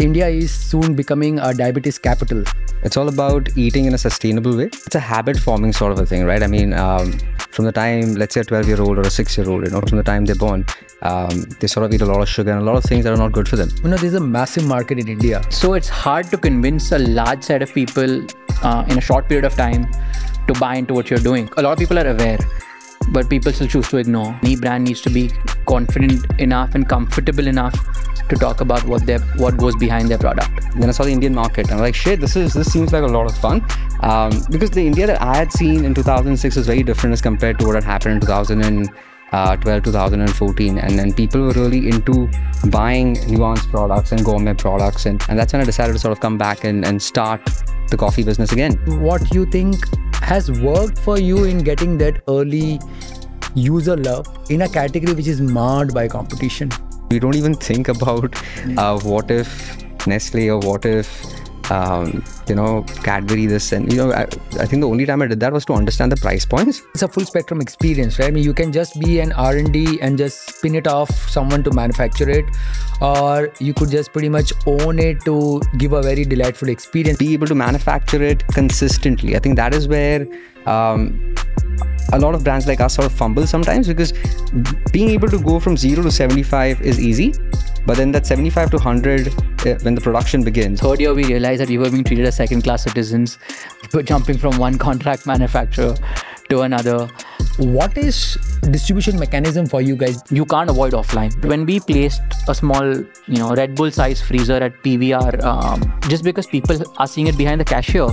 India is soon becoming a diabetes capital. It's all about eating in a sustainable way. It's a habit forming sort of a thing, right? I mean, um, from the time, let's say, a 12 year old or a six year old, you know, from the time they're born, um, they sort of eat a lot of sugar and a lot of things that are not good for them. You know, there's a massive market in India. So it's hard to convince a large set of people uh, in a short period of time to buy into what you're doing. A lot of people are aware, but people still choose to ignore. Any brand needs to be confident enough and comfortable enough to talk about what their what goes behind their product. Then I saw the Indian market and I'm like, shit, this is this seems like a lot of fun. Um, because the India that I had seen in 2006 was very different as compared to what had happened in 2012, 2014. And then people were really into buying nuanced products and gourmet products. And, and that's when I decided to sort of come back and, and start the coffee business again. What do you think has worked for you in getting that early user love in a category which is marred by competition? We don't even think about uh, what if Nestle or what if um, you know Cadbury this and you know I, I, think the only time I did that was to understand the price points. It's a full spectrum experience, right? I mean, you can just be an R and D and just spin it off someone to manufacture it, or you could just pretty much own it to give a very delightful experience. Be able to manufacture it consistently. I think that is where. Um, a lot of brands like us sort of fumble sometimes because being able to go from 0 to 75 is easy but then that 75 to 100 uh, when the production begins. Third year we realized that we were being treated as second class citizens. We were jumping from one contract manufacturer to another. What is distribution mechanism for you guys? You can't avoid offline. When we placed a small you know red bull size freezer at pvr um, just because people are seeing it behind the cashier.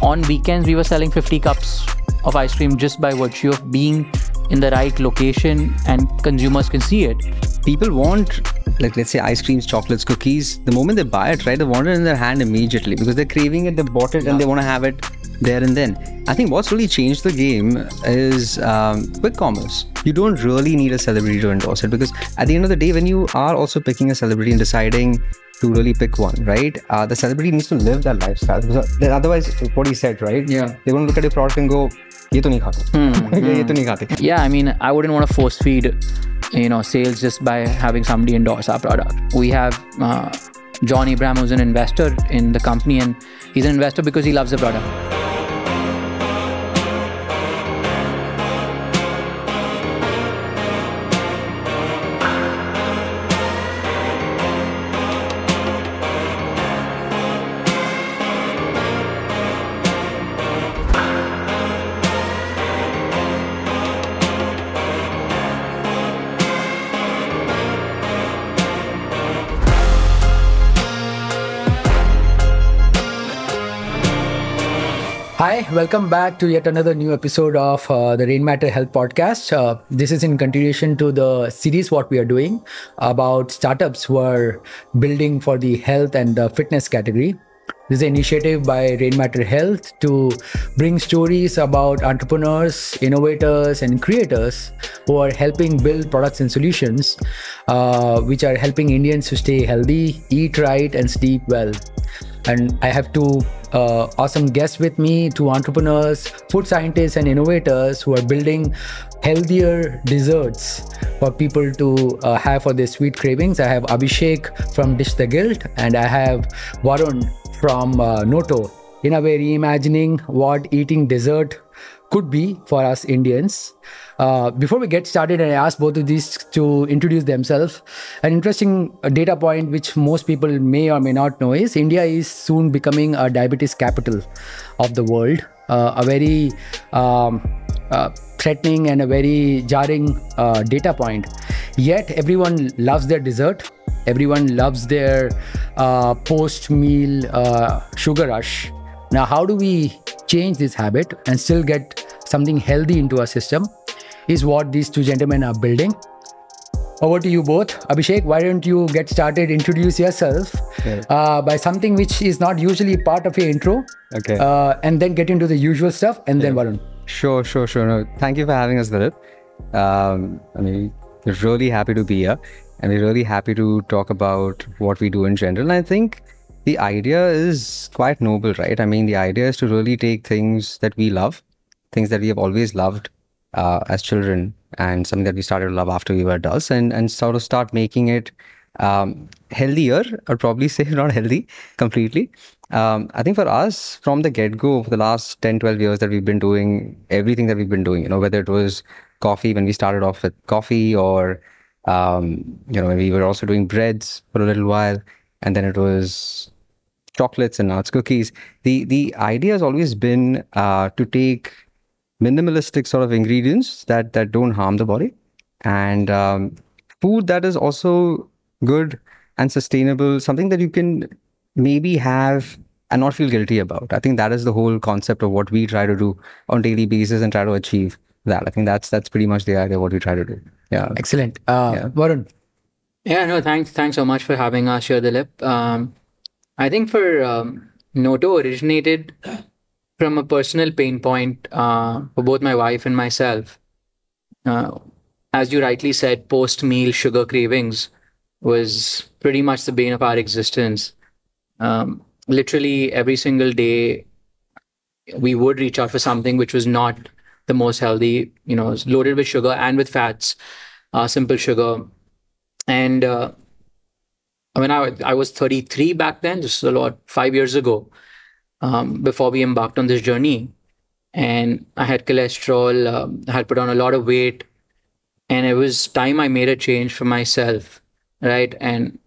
On weekends we were selling 50 cups of ice cream just by virtue of being in the right location and consumers can see it. People want, like, let's say ice creams, chocolates, cookies. The moment they buy it, right, they want it in their hand immediately because they're craving it, they bought it, yeah. and they want to have it there and then. I think what's really changed the game is um, quick commerce. You don't really need a celebrity to endorse it because at the end of the day, when you are also picking a celebrity and deciding to really pick one, right? Uh, the celebrity needs to live that lifestyle because otherwise, what he said, right? Yeah. They're going to look at your product and go, ये तो नहीं खाते ये तो नहीं खाते yeah i mean i wouldn't want to force feed you know sales just by having somebody endorse our product we have uh, john abraham who's an investor in the company and he's an investor because he loves the product Welcome back to yet another new episode of uh, the Rainmatter Health Podcast. Uh, this is in continuation to the series what we are doing about startups who are building for the health and the fitness category. This is an initiative by Rainmatter Health to bring stories about entrepreneurs, innovators, and creators who are helping build products and solutions uh, which are helping Indians to stay healthy, eat right, and sleep well. And I have two uh, awesome guests with me, two entrepreneurs, food scientists, and innovators who are building healthier desserts for people to uh, have for their sweet cravings. I have Abhishek from Ditch the Guilt, and I have Varun from uh, Noto. In a way, reimagining what eating dessert could be for us Indians. Uh, before we get started, I ask both of these to introduce themselves. An interesting data point, which most people may or may not know, is India is soon becoming a diabetes capital of the world. Uh, a very um, uh, threatening and a very jarring uh, data point. Yet everyone loves their dessert. Everyone loves their uh, post-meal uh, sugar rush. Now, how do we change this habit and still get something healthy into our system? is what these two gentlemen are building. Over to you both. Abhishek, why don't you get started? Introduce yourself okay. uh, by something which is not usually part of your intro. Okay. Uh, and then get into the usual stuff and yeah. then Varun. Sure, sure, sure. No, thank you for having us, Dilip. Um, I mean, really happy to be here and we're really happy to talk about what we do in general. And I think the idea is quite noble, right? I mean, the idea is to really take things that we love, things that we have always loved, uh, as children and something that we started to love after we were adults and, and sort of start making it Um, healthier, I'd probably say, not healthy completely. Um, I think for us, from the get go, for the last 10, 12 years that we've been doing everything that we've been doing, you know, whether it was coffee when we started off with coffee or, um, you know, we were also doing breads for a little while. And then it was chocolates and now it's cookies. The, the idea has always been uh, to take minimalistic sort of ingredients that, that don't harm the body and um, food that is also good and sustainable, something that you can maybe have and not feel guilty about. I think that is the whole concept of what we try to do on daily basis and try to achieve that. I think that's that's pretty much the idea of what we try to do. Yeah. Excellent. Uh, Yeah. Varun, Yeah, no, thanks, thanks so much for having us here, Dilip. Um, I think for um, Noto originated from a personal pain point uh, for both my wife and myself. Uh, as you rightly said, post-meal sugar cravings was pretty much the bane of our existence. Um, literally every single day, we would reach out for something which was not the most healthy. You know, loaded with sugar and with fats, uh, simple sugar and uh, mean, I I was 33 back then, this is a lot five years ago, um, before we embarked on this journey, and I had cholesterol, um, I had put on a lot of weight, and it was time I made a change for myself, right? And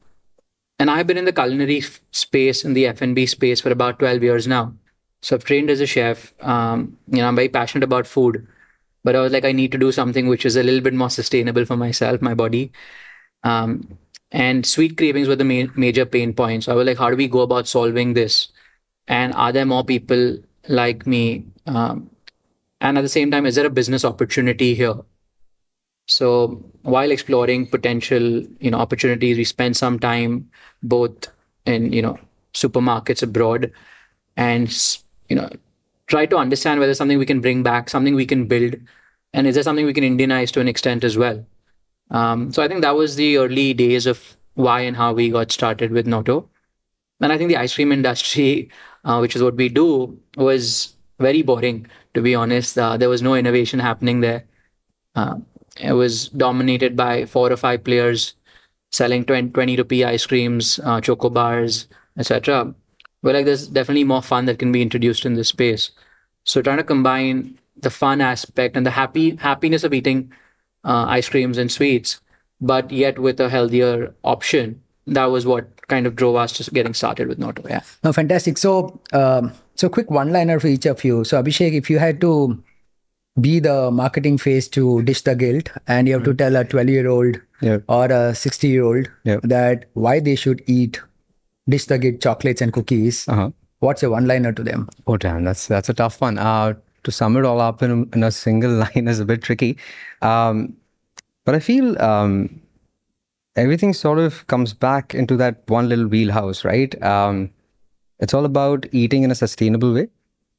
and I've been in the culinary space in the F&B space for about 12 years now. So I've trained as a chef. Um, you know, I'm very passionate about food, but I was like, I need to do something which is a little bit more sustainable for myself, my body. Um, and sweet cravings were the ma- major pain points. So I was like, how do we go about solving this? And are there more people like me? Um, and at the same time, is there a business opportunity here? So while exploring potential, you know, opportunities, we spent some time both in, you know, supermarkets abroad and, you know, try to understand whether something we can bring back, something we can build, and is there something we can Indianize to an extent as well. Um, so I think that was the early days of why and how we got started with Noto. And I think the ice cream industry, uh, which is what we do, was very boring, to be honest. Uh, there was no innovation happening there. Uh, it was dominated by four or five players selling 20, 20 rupee ice creams, uh, choco bars, etc. But like, there's definitely more fun that can be introduced in this space. So trying to combine the fun aspect and the happy happiness of eating uh, ice creams and sweets, but yet with a healthier option. That was what kind of drove us to getting started with Noto. Yeah. no, fantastic. So, um, so quick one-liner for each of you. So, Abhishek, if you had to be the marketing face to Ditch the Guilt, and you have to tell a 12-year-old Yeah. or a 60-year-old Yeah. that why they should eat Ditch the Guilt chocolates and cookies, Uh huh. what's your one-liner to them? Oh damn, that's that's a tough one. Uh, to sum it all up in, in a single line is a bit tricky. Um, but I feel um, everything sort of comes back into that one little wheelhouse, right? Um, it's all about eating in a sustainable way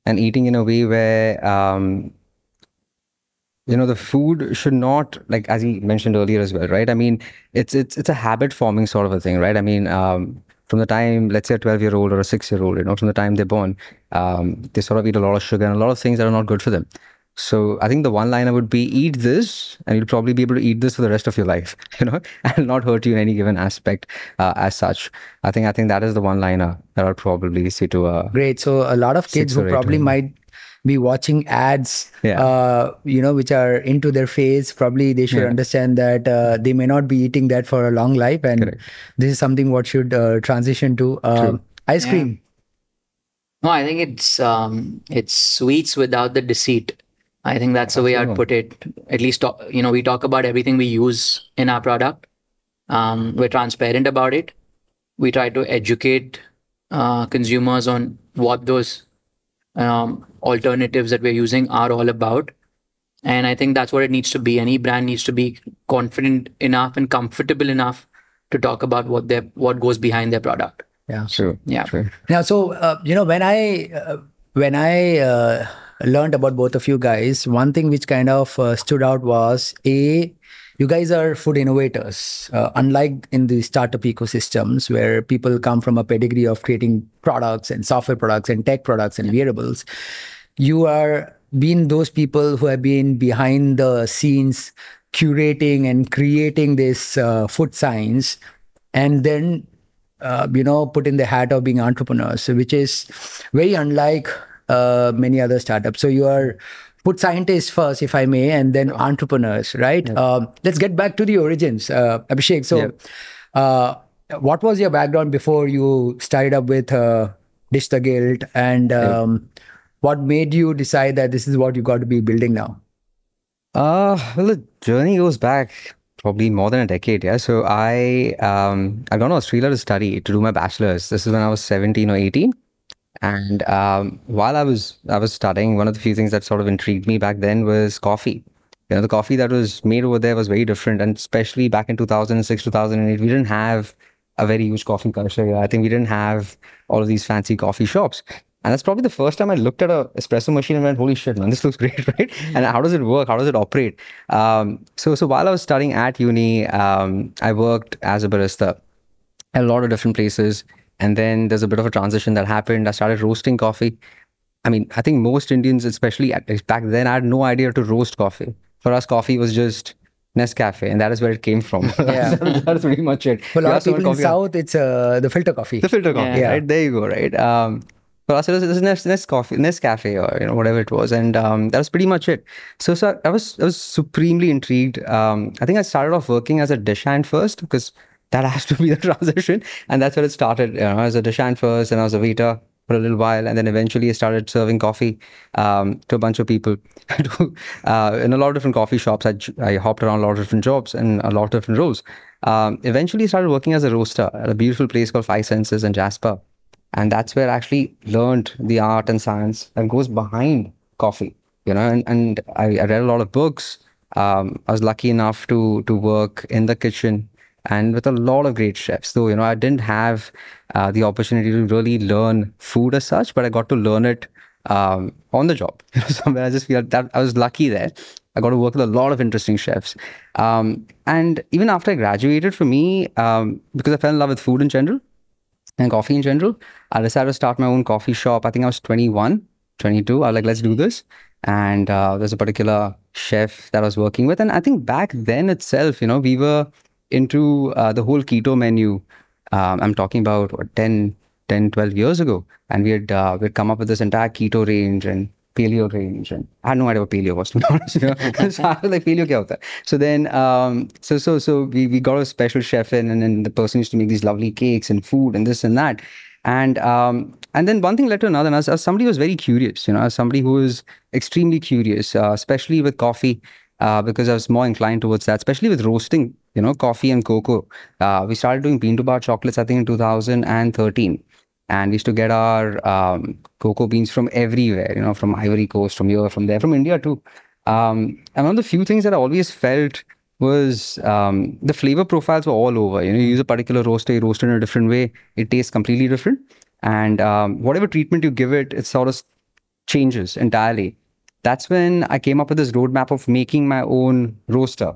and eating in a way where um, you know the food should not like as he mentioned earlier as well right i mean it's it's it's a habit forming sort of a thing right i mean um from the time let's say a 12 year old or a 6 year old you know from the time they're born um they sort of eat a lot of sugar and a lot of things that are not good for them. So i think the one liner would be eat this and you'll probably be able to eat this for the rest of your life you know and not hurt you in any given aspect uh, as such. I think i think that is the one liner that i'd probably say to uh Great. So a lot of kids who probably might be watching ads, Yeah. uh, you know, which are into their face. Probably they should Yeah. understand that uh, they may not be eating that for a long life, and Correct. this is something what should uh, transition to. Um, ice Yeah. cream. No, I think it's um, it's sweets without the deceit. I think that's the way I'd put it. At least, talk- you know, we talk about everything we use in our product. Um, we're transparent about it. We try to educate uh, consumers on what those um, alternatives that we're using are all about. And I think that's what it needs to be. Any brand needs to be confident enough and comfortable enough to talk about what their what goes behind their product. Yeah. true Yeah. true Now, so uh, you know, when I uh, when I uh, learned about both of you guys, one thing which kind of uh, stood out was a you guys are food innovators. Uh, unlike in the startup ecosystems where people come from a pedigree of creating products and software products and tech products and wearables, you are being those people who have been behind the scenes curating and creating this uh, food science and then uh, you know put in the hat of being entrepreneurs, which is very unlike uh, many other startups. So you are put scientists first, if I may, and then entrepreneurs, right? Um, let's get back to the origins, uh, Abhishek. So, uh, what was your background before you started up with uh, Ditch the Guilt, and um, what made you decide that this is what you got to be building now? Uh, well, the journey goes back probably more than a decade. Yeah. So I um I've gone to Australia to study to do my bachelor's. This is when I was 17 or 18. And um, while I was I was studying, one of the few things that sort of intrigued me back then was coffee. You know, the coffee that was made over there was very different, and especially back in 2006, 2008, we didn't have a very huge coffee culture. I think we didn't have all of these fancy coffee shops. And that's probably the first time I looked at a espresso machine and went, "Holy shit, man! This looks great, right?" And how does it work? How does it operate? Um, so, so while I was studying at uni, um, I worked as a barista at a lot of different places. And then there's a bit of a transition that happened. I started roasting coffee. I mean, I think most Indians, especially at, back then, I had no idea to roast coffee. For us, coffee was just Nescafe, and that is where it came from. Yeah. that's pretty much it. For a lot of people in South, it's uh, the filter coffee. the filter coffee, Yeah. right? There you go, right? Um, for us, it was, it was Nes, Nescafe, Nescafe, or you know whatever it was, and um, that was pretty much it. So, so I was I was supremely intrigued. Um, I think I started off working as a dish hand first because that has to be the transition, and that's where it started. You know, as a dish hand first, and I was a waiter for a little while, and then eventually I started serving coffee um, to a bunch of people uh, in a lot of different coffee shops. I, I hopped around a lot of different jobs and a lot of different roles. Um, eventually, started working as a roaster at a beautiful place called Five Senses in Jasper, and that's where I actually learned the art and science that goes behind coffee. You know, and, and I, I read a lot of books. Um, I was lucky enough to to work in the kitchen and with a lot of great chefs. So, you know, I didn't have uh, the opportunity to really learn food as such, but I got to learn it um, on the job. You know, somewhere I just feel that I was lucky there. I got to work with a lot of interesting chefs. Um, and even after I graduated, for me, um, because I fell in love with food in general and coffee in general, I decided to start my own coffee shop. I think I was 21, 22. I was like, let's do this. And uh, there's a particular chef that I was working with. And I think back then itself, you know, we were into uh, the whole keto menu. Um, I'm talking about what, 10, 10, 12 years ago. And we had uh, we'd come up with this entire keto range and paleo range. And I had no idea what paleo was, to be honest. You know? so I was like, paleo kya hota? So then, um, so, so, so we, we got a special chef in, and then the person used to make these lovely cakes and food and this and that. And um, and then one thing led to another. And as, as somebody who was very curious, you know, as somebody who was extremely curious, uh, especially with coffee, uh, because I was more inclined towards that, especially with roasting, you know, coffee and cocoa. Uh, we started doing bean to bar chocolates, I think, in 2013. And we used to get our um, cocoa beans from everywhere, you know, from Ivory Coast, from here, from there, from India too. Um, and one of the few things that I always felt was um, the flavor profiles were all over. You know, you use a particular roaster, you roast it in a different way, it tastes completely different. And um, whatever treatment you give it, it sort of changes entirely. That's when I came up with this roadmap of making my own roaster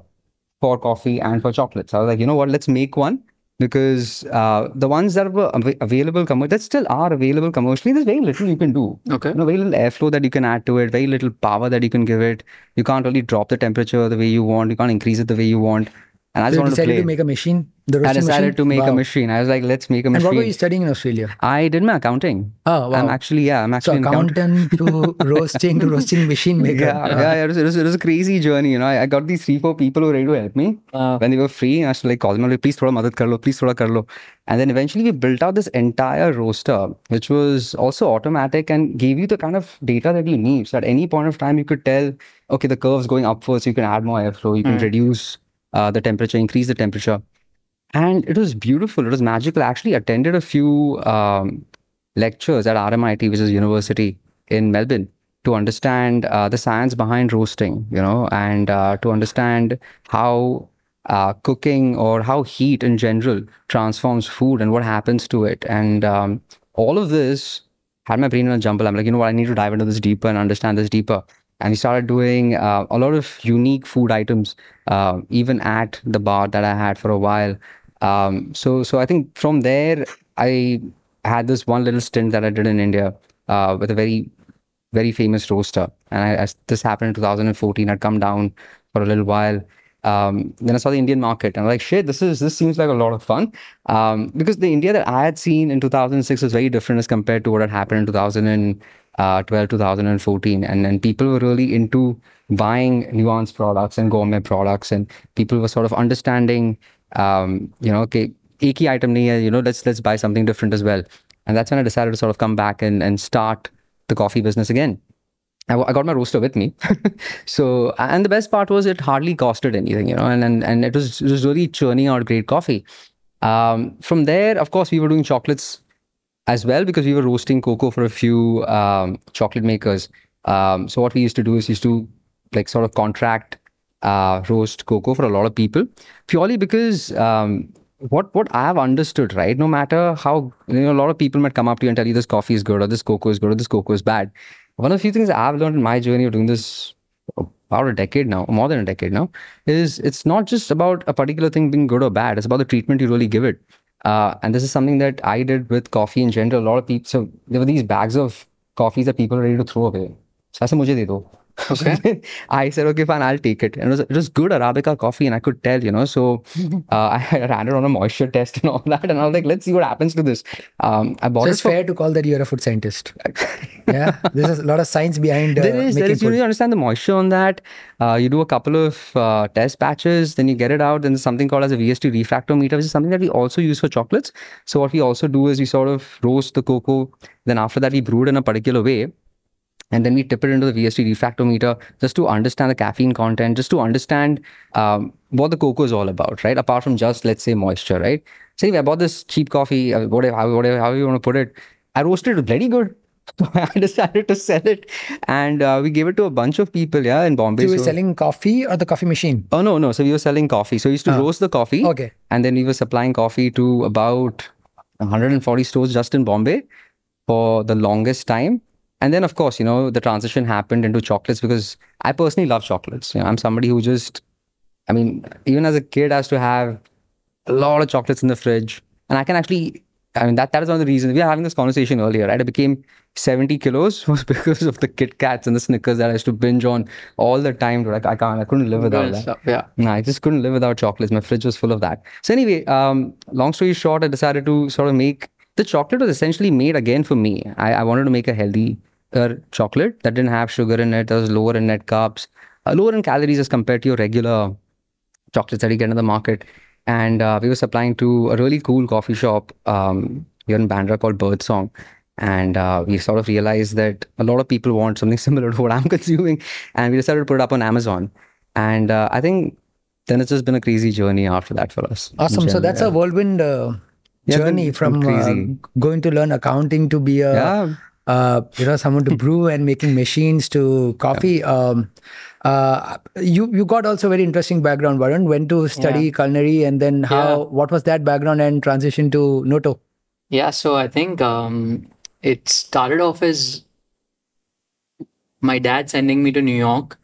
for coffee and for chocolates. I was like, you know what, let's make one because uh, the ones that were av- available, commer- that still are available commercially, there's very little you can do. Okay. You know, very little airflow that you can add to it, very little power that you can give it. You can't really drop the temperature the way you want. You can't increase it the way you want. And I just So you wanted to decided play. to make a machine. The I decided machine? to make Wow. a machine. I was like, let's make a machine. And what were you studying in Australia? I did my accounting. Oh, wow. I'm actually, yeah, I'm actually an accountant. to roasting to roasting machine maker. Yeah, yeah, it was, it, was, it was a crazy journey. You know, I, I got these three, four people who were ready to help me Uh, when they were free. I was like, call them, like, please thoda madad kar lo, please thoda kar lo. And then eventually we built out this entire roaster, which was also automatic and gave you the kind of data that you need. So at any point of time, you could tell, okay, the curve's going upwards, you can add more airflow, you can reduce uh, the temperature, increase the temperature. And it was beautiful. It was magical. I actually attended a few um, lectures at RMIT, which is university in Melbourne, to understand uh, the science behind roasting, you know, and uh, to understand how uh, cooking or how heat in general transforms food and what happens to it. And um, all of this had my brain in a jumble. I'm like, you know what, I need to dive into this deeper and understand this deeper. And we started doing uh, a lot of unique food items, uh, even at the bar that I had for a while. Um, so, so I think from there, I had this one little stint that I did in India uh, with a very, very famous roaster. And I, this happened in 2014. I'd come down for a little while. Um, then I saw the Indian market, and I'm like, shit, this is this seems like a lot of fun. Um, because the India that I had seen in 2006 was very different as compared to what had happened in uh, 12, 2014. And then people were really into buying nuanced products and gourmet products. And people were sort of understanding, um, you know, okay, ek item you know, let's, let's buy something different as well. And that's when I decided to sort of come back and, and start the coffee business again. I got my roaster with me. so, and the best part was it hardly costed anything, you know, and and, and it, was, it was really churning out great coffee. Um, from there, of course, we were doing chocolates as well because we were roasting cocoa for a few um, chocolate makers. Um, so what we used to do is used to like sort of contract uh, roast cocoa for a lot of people purely because um, what what I have understood, right? No matter how you know, a lot of people might come up to you and tell you this coffee is good or this cocoa is good or this cocoa is bad. One of the few things I've learned in my journey of doing this about a decade now, more than a decade now, is it's not just about a particular thing being good or bad. It's about the treatment you really give it. Uh, and this is something that I did with coffee in general. A lot of people, so there were these bags of coffees that people were ready to throw away. So I said, मुझे दे दो. Okay. I said, okay, fine, I'll take it. And it was, it was good Arabica coffee, and I could tell, you know. So uh, I ran it on a moisture test and all that. And I was like, let's see what happens to this. Um, I bought So it it's for- fair to call that you're a food scientist. yeah, there's a lot of science behind uh, there is, there making. You really understand the moisture on that. Uh, you do a couple of uh, test batches, then you get it out. Then there's something called as a VST refractometer, which is something that we also use for chocolates. So what we also do is we sort of roast the cocoa. Then after that, we brew it in a particular way. And then we tip it into the VST refractometer just to understand the caffeine content, just to understand um, what the cocoa is all about, right? Apart from just, let's say, moisture, right? So anyway, I bought this cheap coffee, uh, whatever, how- whatever, however you want to put it. I roasted it bloody good. So I decided to sell it, and uh, we gave it to a bunch of people, yeah, in Bombay. So you were So- selling coffee or the coffee machine? Oh no, no. So we were selling coffee. So we used to Ah. roast the coffee. Okay. And then we were supplying coffee to about 140 stores just in Bombay for the longest time. And then of course, you know, the transition happened into chocolates because I personally love chocolates. You know, I'm somebody who just I mean, even as a kid I used to have a lot of chocolates in the fridge. And I can actually I mean that that is one of the reasons we were having this conversation earlier, right? I became 70 kilos was because of the Kit Kats and the Snickers that I used to binge on all the time. Like I can't I couldn't live without that. yeah. No, I just couldn't live without chocolates. My fridge was full of that. So anyway, um, long story short, I decided to sort of make the chocolate was essentially made again for me. I, I wanted to make a healthy uh, chocolate that didn't have sugar in it, that was lower in net carbs, uh, lower in calories as compared to your regular chocolates that you get in the market. And uh, we were supplying to a really cool coffee shop um, here in Bandra called Birdsong. And uh, we sort of realized that a lot of people want something similar to what I'm consuming. And we decided to put it up on Amazon. And uh, I think then it's just been a crazy journey after that for us. Awesome. So that's yeah. a whirlwind uh, Yeah, journey from uh, going to learn accounting to be a Yeah. Uh, you know someone to brew and making machines to coffee. Um, uh, you you got also very interesting background, Varun. Went to study culinary and then how Yeah. what was that background and transition to Noto? Yeah, so I think um, it started off as my dad sending me to New York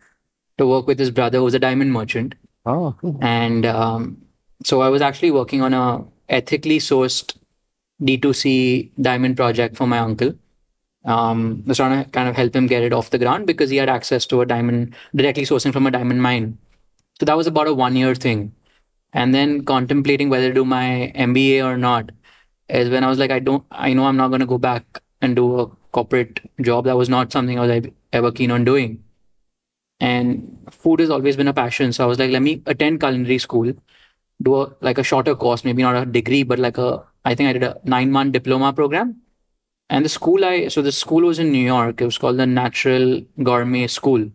to work with his brother, who's a diamond merchant, Oh, and um, so I was actually working on a ethically sourced D2C diamond project for my uncle. Um, was trying to kind of help him get it off the ground because he had access to a diamond directly sourcing from a diamond mine. So that was about a one year thing. And then contemplating whether to do my MBA or not is when I was like, I don't, I know I'm not going to go back and do a corporate job. That was not something I was ever keen on doing. And food has always been a passion. So I was like, let me attend culinary school, do a, like a shorter course, maybe not a degree, but like a, I think I did a nine month diploma program. And the school I, so the school was in New York. It was called the Natural Gourmet School.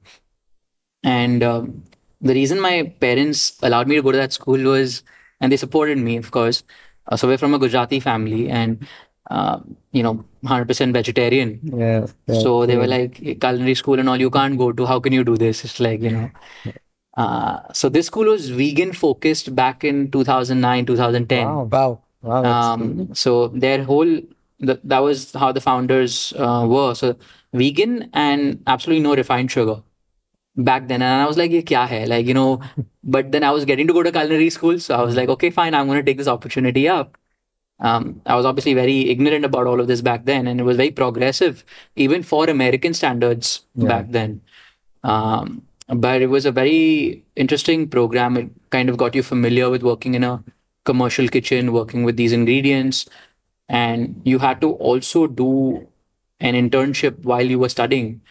And um, the reason my parents allowed me to go to that school was, and they supported me, of course. Uh, so we're from a Gujarati family and, uh, you know, 100% vegetarian. yeah. yeah, so they were like, culinary school and all, you can't go to. How can you do this? It's like, you know. Uh, so this school was vegan focused back in 2009, 2010. Wow. Wow. Wow. Um, so their whole th- that was how the founders uh, were. So vegan and absolutely no refined sugar back then. And I was like, "Ye kya hai?" Like you know. But then I was getting to go to culinary school, so I was like, "Okay, fine. I'm going to take this opportunity up." Um, I was obviously very ignorant about all of this back then, and it was very progressive, even for American standards Yeah. back then. Um, but it was a very interesting program. It kind of got you familiar with working in a commercial kitchen, working with these ingredients, and you had to also do an internship while you were studying.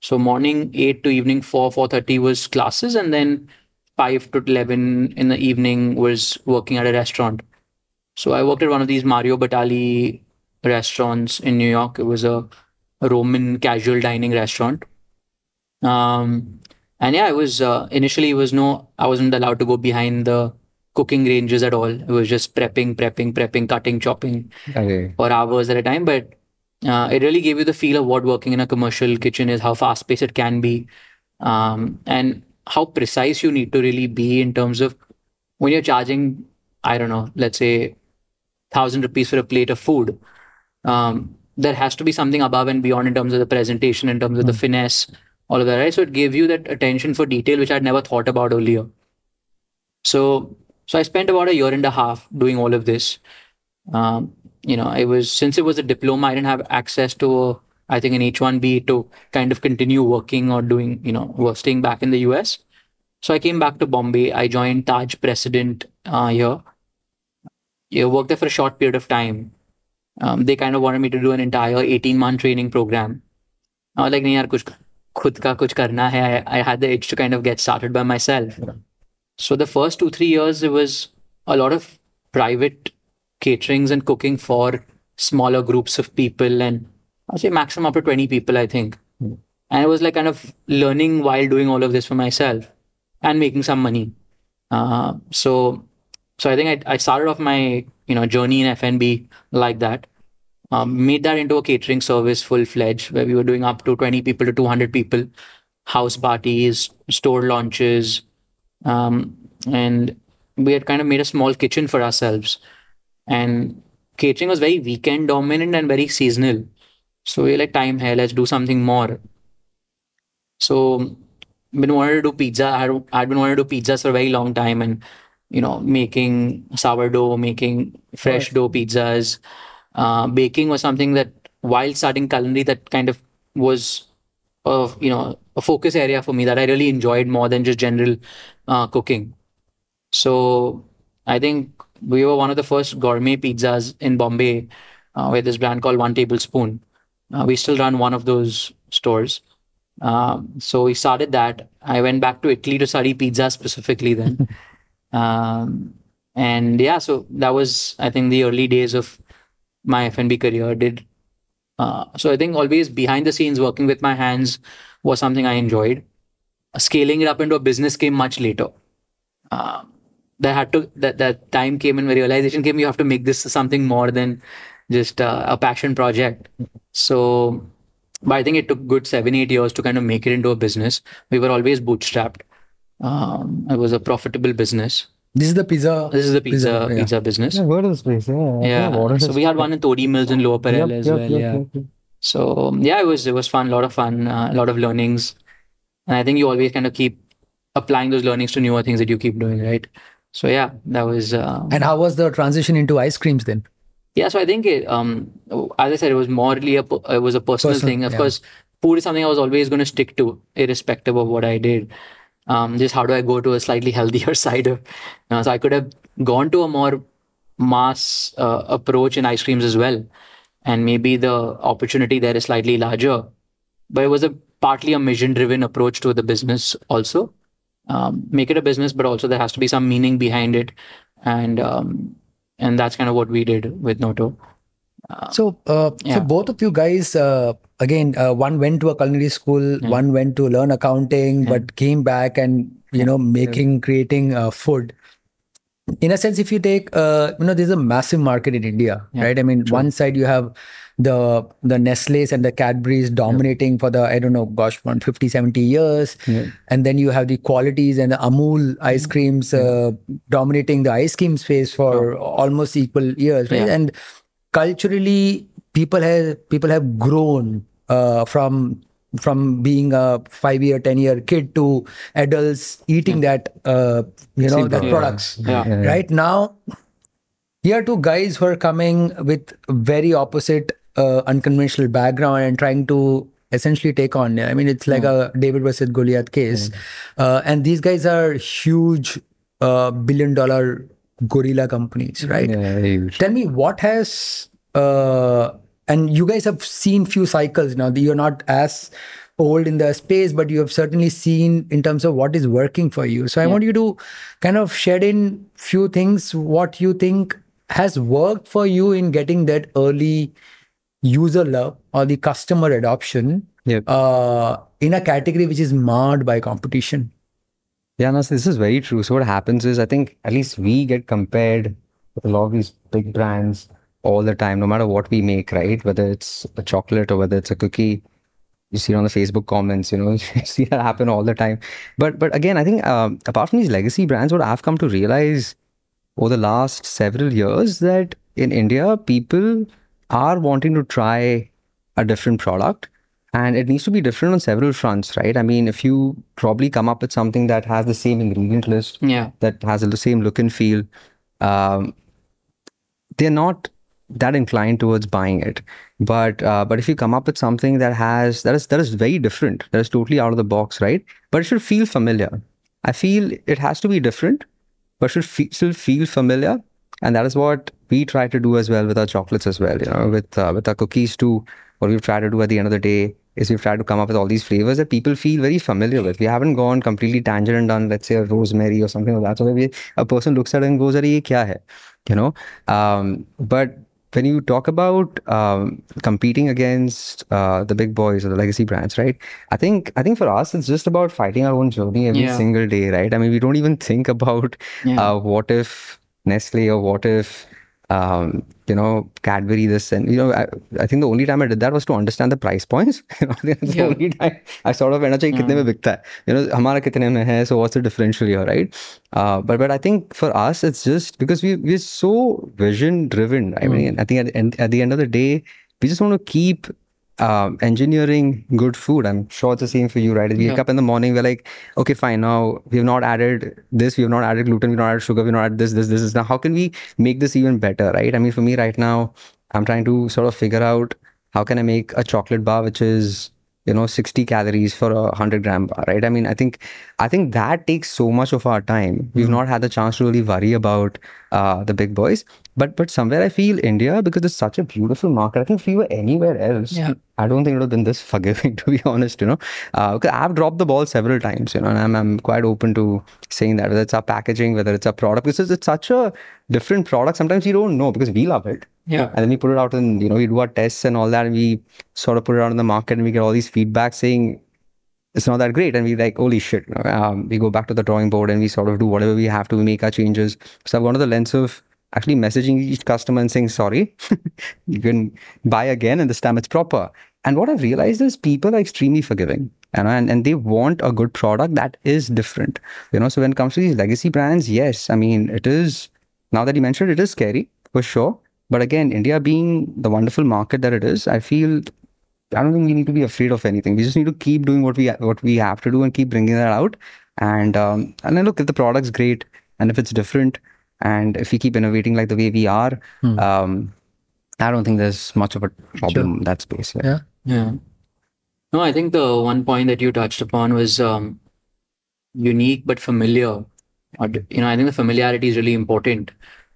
So morning eight to evening four four thirty was classes, and then five to eleven in the evening was working at a restaurant. So I worked at one of these Mario Batali restaurants in New York. It was a Roman casual dining restaurant. Um, and yeah, it was uh, initially it was no, I wasn't allowed to go behind the cooking ranges at all. It was just prepping, prepping, prepping, cutting, chopping Okay. for hours at a time. But uh, it really gave you the feel of what working in a commercial kitchen is, how fast paced it can be, um, and how precise you need to really be in terms of when you're charging, I don't know, let's say thousand rupees for a plate of food. Um, there has to be something above and beyond in terms of the presentation, in terms of the finesse, all of that, right? So it gave you that attention for detail, which I'd never thought about earlier. So, so I spent about a year and a half doing all of this. Um, you know, it was since it was a diploma, I didn't have access to, I think, an H1B to kind of continue working or doing, you know, staying back in the US. So I came back to Bombay. I joined Taj President uh, here. I worked there for a short period of time. Um, they kind of wanted me to do an entire 18 month training program. I was like, nahi yaar, kuch, khud ka kuch karna hai. I, I had the itch to kind of get started by myself. So the first two three years, it was a lot of private caterings and cooking for smaller groups of people, and I'd say maximum up to 20 people, I think. And it was like kind of learning while doing all of this for myself and making some money. Uh, so, so I think I, I started off my you know journey in F&B like that. Um, made that into a catering service full fledged, where we were doing up to 20 people to 200 people, house parties, store launches, um, and we had kind of made a small kitchen for ourselves. And catering was very weekend dominant and very seasonal. So we were like, time here, let's do something more. So been wanted to do pizza. I had, I'd been wanting to do pizzas for a very long time and you know, making sourdough, making fresh dough pizzas. Uh, baking was something that while starting culinary that kind of was of you know a focus area for me that I really enjoyed more than just general uh, cooking. So I think we were one of the first gourmet pizzas in Bombay uh, with this brand called One Tablespoon. Uh, we still run one of those stores. Um, so we started that. I went back to Italy to study pizza specifically then. um, and yeah, so that was I think the early days of my F&B career. Did uh, so I think always behind the scenes working with my hands was something I enjoyed. Scaling it up into a business came much later. Uh, that had to that that time came and the realization came. You have to make this something more than just uh, a passion project. So, but I think it took good seven eight years to kind of make it into a business. We were always bootstrapped. Um, it was a profitable business. This is the pizza. This is the pizza yeah. pizza business. Yeah, where is this place? Yeah. Yeah. what is So we had one in Todi Mills in Lower Parel Yep, as yep, well. yep, yeah. So um, yeah, it was it was fun, a lot of fun, uh, a lot of learnings, and I think you always kind of keep applying those learnings to newer things that you keep doing, right? So yeah, that was uh, And how was the transition into ice creams then? yeah. So I think it, um, as I said, it was morally a it was a personal, Personal, thing. Of yeah. course, food is something I was always going to stick to, irrespective of what I did. Um, just how do I go to a slightly healthier side of? You know, so I could have gone to a more mass uh, approach in ice creams as well, and maybe the opportunity there is slightly larger. But it was a partly a mission-driven approach to the business also. Um, make it a business, but also there has to be some meaning behind it, and um, and that's kind of what we did with Noto. So, uh, yeah. so both of you guys, uh, again, uh, one went to a culinary school, one went to learn accounting, but came back and you know making, creating uh, food. In a sense, if you take, uh, you know, there's a massive market in India, right? I mean, one side you have the the Nestle's and the Cadbury's dominating for the I don't know, gosh, 150, 70 years, and then you have the Kwality's and the Amul ice creams uh, dominating the ice cream space for almost equal years, right? Yeah. And culturally people have people have grown uh, from from being a five year ten year kid to adults eating that uh, you know that Yeah. products Yeah. Yeah. right now here are two guys who are coming with very opposite uh, unconventional background and trying to essentially take on. I mean, it's like a David versus Goliath case, uh, and these guys are huge uh, billion dollar gorilla companies, right? Yeah. Tell me what has uh, and you guys have seen few cycles now. You're not as old in the space, but you have certainly seen in terms of what is working for you. So I want you to kind of shed in few things what you think has worked for you in getting that early user love or the customer adoption Yep. uh, in a category which is marred by competition. Yeah, no, this is very true. So what happens is, I think at least we get compared with a lot of these big brands all the time, no matter what we make, right? Whether it's a chocolate or whether it's a cookie, you see it on the Facebook comments, you know, you see that happen all the time. But but again, I think um, apart from these legacy brands, what I've come to realize over the last several years that in India, people are wanting to try a different product and it needs to be different on several fronts, right? I mean, if you probably come up with something that has the same ingredient list, Yeah. that has the same look and feel, um, they're not that inclined towards buying it. But uh, but if you come up with something that has that is that is very different, that is totally out of the box, right? But it should feel familiar. I feel it has to be different, but should fe- still feel familiar, and that is what we try to do as well with our chocolates as well. You know, with uh, with our cookies too. What we've tried to do at the end of the day is we've tried to come up with all these flavors that people feel very familiar with. We haven't gone completely tangent and done, let's say, a rosemary or something like that. So maybe a person looks at it and goes, "Arey, ye kya hai?" You know. Um, but when you talk about um, competing against uh, the big boys or the legacy brands, right? I think I think for us it's just about fighting our own journey every Yeah. single day, right? I mean, we don't even think about Yeah. uh, what if Nestle or what if um, you know, Cadbury this and you know, I, I, think the only time I did that was to understand the price points. the only time I sort of went, "Okay, kitne mein bikta hai? You know, hamara kitne mein hai? So what's the differential here, right? Uh, but but I think for us, it's just because we we're so vision driven. I hmm. mean, mm. I think at, at the end of the day, we just want to keep um, engineering good food. I'm sure it's the same for you, right? We wake up in the morning, we're like, okay, fine. Now we have not added this, we have not added gluten, we've not added sugar, we've not added this, this, this, this. Now, how can we make this even better, right? I mean, for me right now, I'm trying to sort of figure out how can I make a chocolate bar which is you know 60 calories for a 100 gram bar right i mean i think i think that takes so much of our time we've not had the chance to really worry about uh, the big boys but but somewhere i feel india because it's such a beautiful market i think if we were anywhere else. Yeah. i don't think it would have been this forgiving to be honest you know. Uh, because i've dropped the ball several times you know and i'm, I'm quite open to saying that whether it's our packaging whether it's our product because it's such a different product. Sometimes you don't know because we love it. Yeah. and then we put it out and you know we do our tests and all that and we sort of put it out in the market and we get all these feedback saying it's not that great. And we like holy shit. Um, we go back to the drawing board and we sort of do whatever we have to we make our changes. So i've gone to the lens of actually messaging each customer and saying sorry you can buy again and this time it's proper and what i've realized is people are extremely forgiving you know, and, and they want a good product that is different you know so when it comes to these legacy brands yes i mean it is now that you mentioned it, is scary for sure but again india being the wonderful market that it is i feel I don't think we need to be afraid of anything. We just need to keep doing what we what we have to do and keep bringing that out. And um, and then look if the product's great and if it's different and if we keep innovating like the way we are, um, I don't think there's much of a problem in that space. Yeah. Yeah. Yeah. No, I think the one point that you touched upon was um, unique but familiar. You know, I think the familiarity is really important,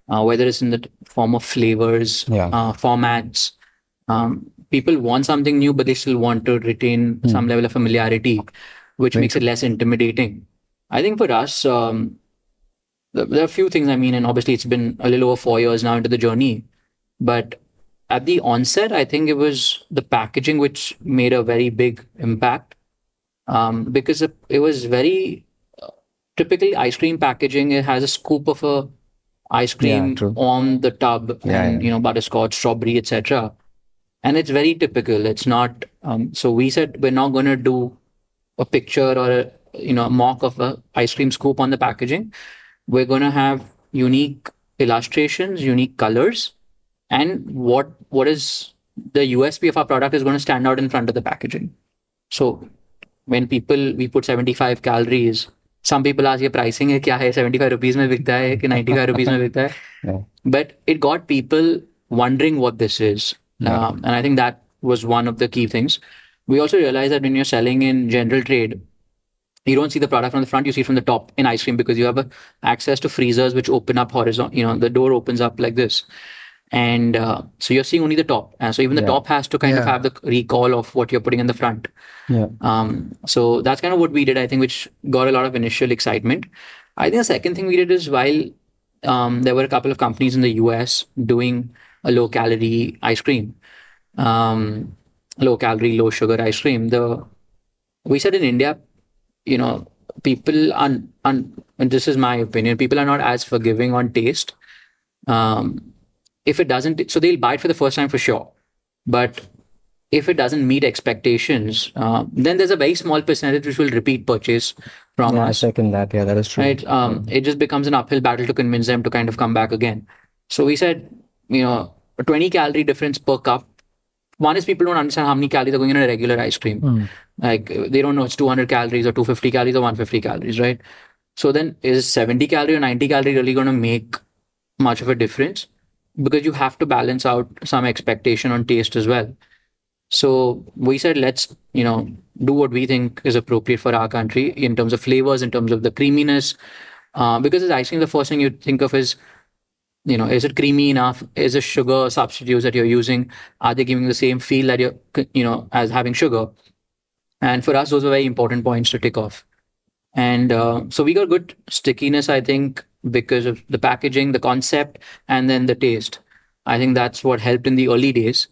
uh, whether it's in the form of flavors, Yeah. uh, formats. Um, people want something new, but they still want to retain some level of familiarity, which makes it less intimidating. I think for us, um, th- there are a few things. I mean, and obviously it's been a little over four years now into the journey, but at the onset, I think it was the packaging which made a very big impact um, because it, was very uh, typically ice cream packaging. It has a scoop of a ice cream true. on the tub Yeah, and yeah. you know butterscotch, strawberry, etc. And it's very typical. It's not. Um, so we said we're not going to do a picture or a you know a mock of a ice cream scoop on the packaging we're going to have unique illustrations, unique colors, and what what is the USP of our product is going to stand out in front of the packaging. So when people we put 75 calories, some people ask your pricing is. kya hai 75 rupees mein bikta hai ki 95 rupees mein bikta hai. Yeah. But it got people wondering what this is. Yeah. Um, and I think that was one of the key things. We also realized that when you're selling in general trade, you don't see the product from the front, you see it from the top in ice cream because you have a, access to freezers which open up horizontal, you know, the door opens up like this. And uh, so you're seeing only the top. And so even the Yeah. top has to kind of have the recall of what you're putting in the front. Yeah. Um, so that's kind of what we did, I think, which got a lot of initial excitement. I think the second thing we did is while um, there were a couple of companies in the US doing a low calorie ice cream, um, low calorie, low sugar ice cream. The we said in India, you know, people are, un, and this is my opinion, people are not as forgiving on taste. Um, if it doesn't, so they'll buy it for the first time for sure, but if it doesn't meet expectations, uh, then there's a very small percentage which will repeat purchase from Yeah, I second that. Yeah, that is true. right um, it just becomes an uphill battle to convince them to kind of come back again so we said you know a 20 calorie difference per cup one is people don't understand how many calories are going in a regular ice cream. Like uh, they don't know it's 200 calories or 250 calories or 150 calories right? So then is 70 calorie or 90 calorie really going to make much of a difference? Because you have to balance out some expectation on taste as well. So we said, let's, you know, do what we think is appropriate for our country in terms of flavors, in terms of the creaminess. Uh, because as ice cream, the first thing you think of is, you know, is it creamy enough? Is the sugar substitutes that you're using, are they giving the same feel that you're, you know, as having sugar? And for us, those were very important points to tick off. And uh, so we got good stickiness, I think, because of the packaging, the concept, and then the taste. I think that's what helped in the early days.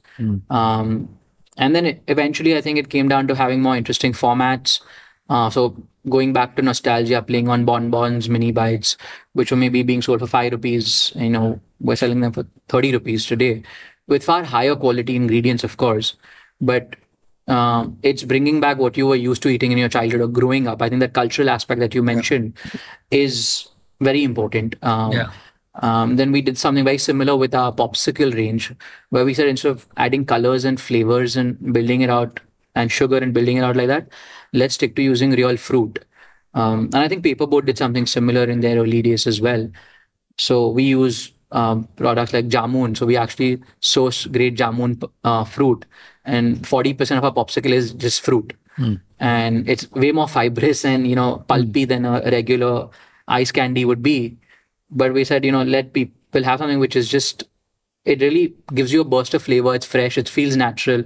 Um, and then it, eventually, I think it came down to having more interesting formats. Uh, so going back to nostalgia, playing on bonbons, mini bites, which were maybe being sold for five rupees. You know, we're selling them for thirty rupees today, with far higher quality ingredients, of course. But um, it's bringing back what you were used to eating in your childhood or growing up. I think that cultural aspect that you mentioned is very important. Um, Yeah. um, then we did something very similar with our popsicle range, where we said instead of adding colors and flavors and building it out and sugar and building it out like that, let's stick to using real fruit. Um, and I think Paperboat did something similar in their early days as well. So we use um, products like jamun. So we actually source great jamun uh, fruit, and 40% of our popsicle is just fruit. And it's way more fibrous and you know pulpy than a regular ice candy would be. But we said, you know, let people have something which is just it really gives you a burst of flavor. It's fresh. It feels natural.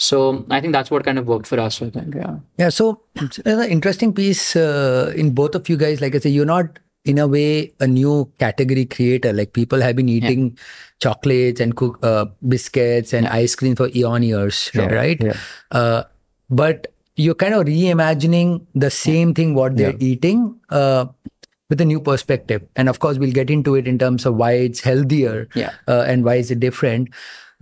So I think that's what kind of worked for us. I think, yeah. Yeah, so another interesting piece uh, in both of you guys, like I say, you're not in a way a new category creator. Like people have been eating chocolates and cook uh, biscuits and ice cream for eon years, right? yeah. Uh, but you're kind of reimagining the same thing what they're eating uh, with a new perspective. And of course, we'll get into it in terms of why it's healthier Yeah. uh, and why is it different.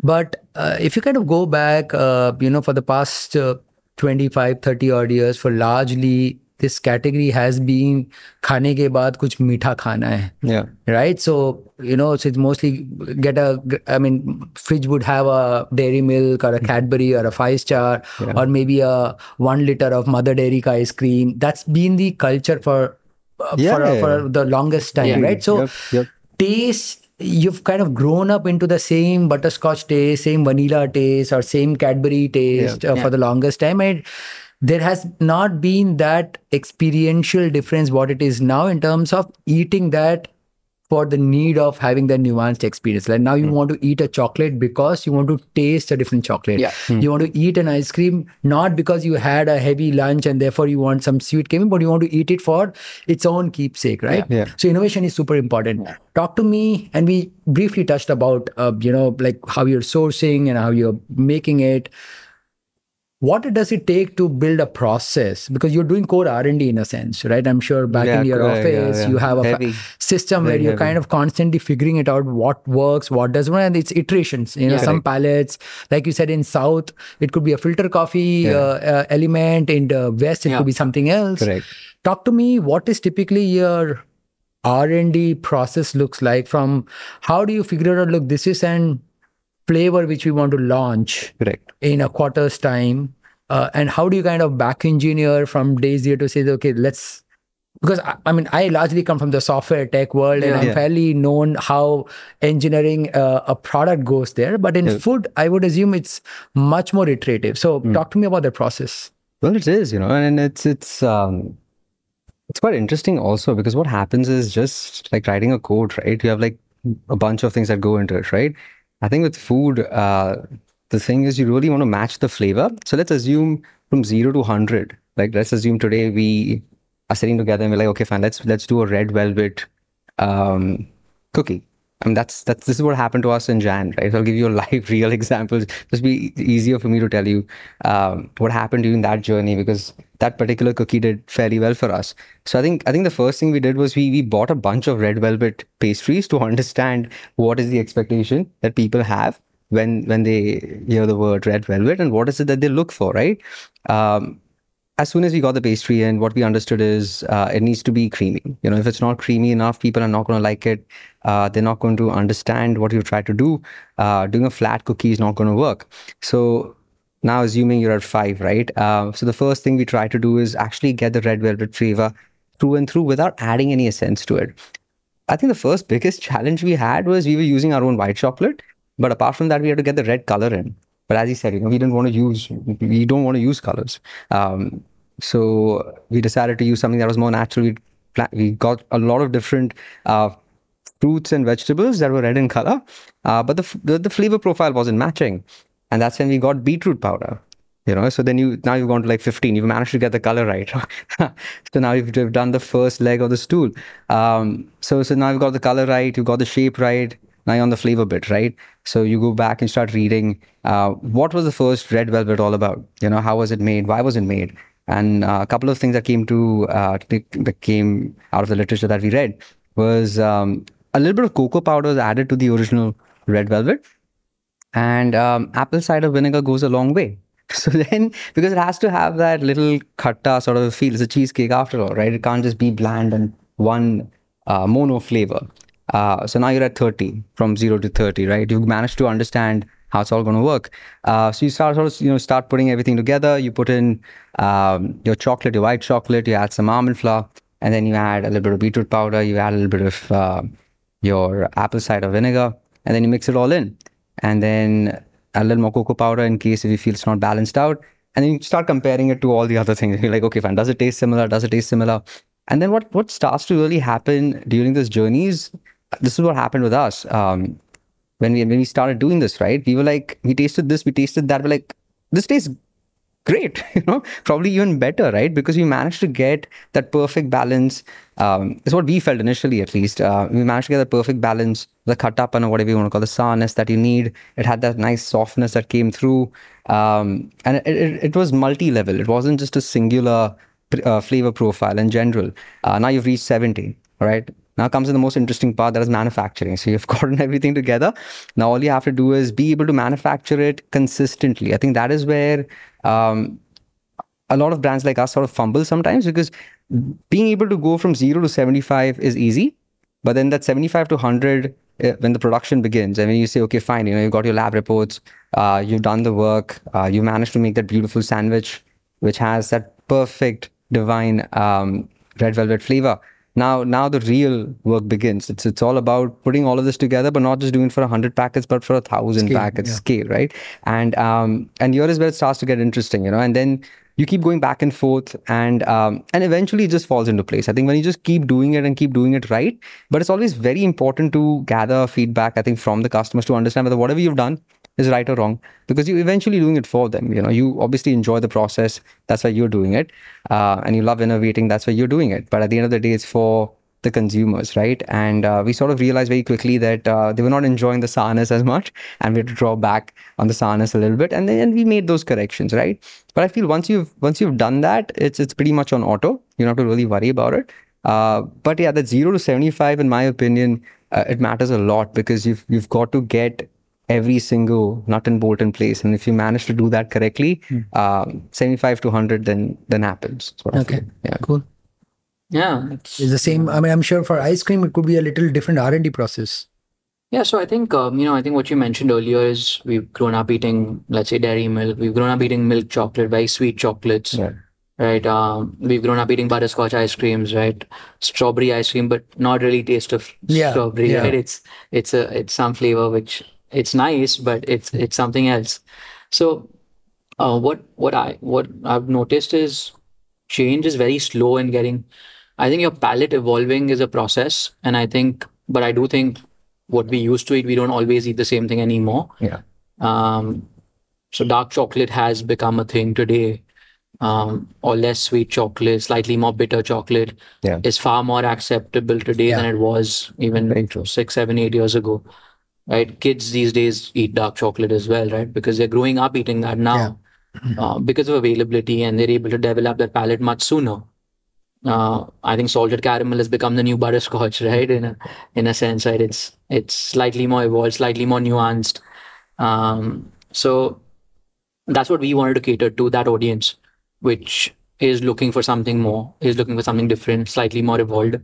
But uh, if you kind of go back, uh, you know, for the past uh, 25, 30 odd years, for largely this category has been khane ke baad kuch meetha khana hai yeah right so you know so it's mostly get a i mean fridge would have a dairy milk or a cadbury or a five star yeah. or maybe a 1 liter of mother dairy ka ice cream that's been the culture for uh, yeah. for, uh, for the longest time yeah. right so yep. Yep. taste you've kind of grown up into the same butterscotch taste same vanilla taste or same cadbury taste uh, for the longest time. And there has not been that experiential difference what it is now in terms of eating that for the need of having that nuanced experience. Like now you want to eat a chocolate because you want to taste a different chocolate. Yeah. You want to eat an ice cream not because you had a heavy lunch and therefore you want some sweet cake, but you want to eat it for its own keepsake, right? Yeah. So innovation is super important. Talk to me, and we briefly touched about, uh, you know, like how you're sourcing and how you're making it what does it take to build a process because you're doing core r&d in a sense right i'm sure back Yeah, in your correct. Yeah, office yeah. you have a Heavy. system where you're heavy. kind of constantly figuring it out what works what doesn't and it's iterations you know some palettes like you said in south it could be a filter coffee uh, uh, element in the west it could be something else Correct. talk to me what is typically your r&d process looks like from how do you figure out look this is an flavor which we want to launch Correct. in a quarter's time uh, and how do you kind of back engineer from day zero to say okay let's because I, I mean I largely come from the software tech world and I'm Yeah. fairly known how engineering uh, a product goes there. But in Yeah. food, I would assume it's much more iterative. So Hmm. talk to me about the process. Well, it is, you know, and it's it's um, it's quite interesting also because what happens is just like writing a code, right? You have like a bunch of things that go into it, right? I think with food, uh, the thing is you really want to match the flavor. So let's assume from zero to hundred. Like let's assume today we are sitting together and we're like, okay, fine, let's let's do a red velvet um, cookie. I mean, that's that's this is what happened to us in Jan, right? I'll give you a live, real example. Just be easier for me to tell you um, what happened during that journey because that particular cookie did fairly well for us. So I think I think the first thing we did was we we bought a bunch of red velvet pastries to understand what is the expectation that people have when when they hear the word red velvet and what is it that they look for, right? Um, as soon as we got the pastry in, what we understood is uh, it needs to be creamy. You know, if it's not creamy enough, people are not going to like it. Uh, they're not going to understand what you try to do. Uh, doing a flat cookie is not going to work. So now, assuming you're at five, right? Uh, so the first thing we try to do is actually get the red velvet flavor through and through without adding any essence to it. I think the first biggest challenge we had was we were using our own white chocolate, but apart from that, we had to get the red color in. But as he said, you know, we didn't want to use, we don't want to use colors. Um, so we decided to use something that was more natural. We, we got a lot of different uh, fruits and vegetables that were red in color, uh, but the, the the flavor profile wasn't matching, and that's when we got beetroot powder. You know, so then you now you've gone to like 15. You've managed to get the color right. so now you've, you've done the first leg of the stool. Um, so so now you've got the color right. You've got the shape right. Now you're on the flavor bit, right? So you go back and start reading. Uh, what was the first red velvet all about? You know, how was it made? Why was it made? And uh, a couple of things that came to uh, that came out of the literature that we read was um, a little bit of cocoa powder was added to the original red velvet, and um, apple cider vinegar goes a long way. So then, because it has to have that little khatta sort of feel, it's a cheesecake after all, right? It can't just be bland and one uh, mono flavor. Uh, so now you're at 30 from zero to 30, right? You've managed to understand how it's all going to work. Uh, so you start sort of, you know, start putting everything together. You put in um, your chocolate, your white chocolate, you add some almond flour, and then you add a little bit of beetroot powder, you add a little bit of uh, your apple cider vinegar, and then you mix it all in. And then a little more cocoa powder in case if you feel it's not balanced out. And then you start comparing it to all the other things. You're like, okay, fine, does it taste similar? Does it taste similar? And then what what starts to really happen during this journey is this is what happened with us. Um, when we when we started doing this, right? We were like, we tasted this, we tasted that. We're like, this tastes great, you know, probably even better, right? Because we managed to get that perfect balance. Um, is what we felt initially, at least. Uh, we managed to get that perfect balance, the khattapan or whatever you want to call the sourness that you need. It had that nice softness that came through, um, and it, it, it was multi-level. It wasn't just a singular uh, flavor profile in general. Uh, now you've reached 70, all right? Now comes in the most interesting part that is manufacturing. So you've gotten everything together. Now all you have to do is be able to manufacture it consistently. I think that is where um, a lot of brands like us sort of fumble sometimes because being able to go from zero to 75 is easy. But then that 75 to 100, uh, when the production begins, and when you say, okay, fine, you know, you've got your lab reports, uh, you've done the work, uh, you managed to make that beautiful sandwich, which has that perfect, divine um, red velvet flavor now now the real work begins. It's it's all about putting all of this together but not just doing it for 100 packets but for a thousand packets yeah. scale right? And um and here is where it starts to get interesting you know? And then you keep going back and forth and um and eventually it just falls into place. I think when you just keep doing it and keep doing it right but it's always very important to gather feedback i think from the customers to understand whether whatever you've done is right or wrong because you're eventually doing it for them you know. You obviously enjoy the process that's why you're doing it uh, and you love innovating that's why you're doing it. But at the end of the day it's for the consumers right? And uh, we sort of realized very quickly that uh, they were not enjoying the sourness as much and we had to draw back on the sourness a little bit and then we made those corrections right? But i feel once you've once you've done that it's it's pretty much on auto. You don't have to really worry about it. Uh, but yeah that 0 to 75 in my opinion uh, it matters a lot because you've you've got to get every single nut and bolt in place. And if you manage to do that correctly, um, 75 to 100 then then happens. That's what I Okay. Yeah. Cool. Yeah, it's, It's the same. I mean, I'm sure for ice cream, it could be a little different R&D process. yeah. So I think um, you know, I think what you mentioned earlier is we've grown up eating, let's say, dairy milk. We've grown up eating milk chocolate, very sweet chocolates. Yeah. right? Um, we've grown up eating butterscotch ice creams, right? Strawberry ice cream, but not really taste of Yeah, strawberry, yeah. right? It's it's a it's some flavor which it's nice, but it's it's something else. So, uh, what what I what I've noticed is change is very slow in getting. I think your palate evolving is a process, and I think, but I do think what we used to eat, we don't always eat the same thing anymore. Yeah. Um, so dark chocolate has become a thing today, um, or less sweet chocolate, slightly more bitter chocolate Yeah. is far more acceptable today than it was even six, seven, eight years ago. Right? Kids these days eat dark chocolate as well, right? Because they're growing up eating that now uh, because of availability and they're able to develop their palate much sooner. Uh, I think salted caramel has become the new butterscotch, right? In a in a sense, right? It's it's slightly more evolved, slightly more nuanced. Um, so that's what we wanted to cater to that audience, which is looking for something more, is looking for something different, slightly more evolved.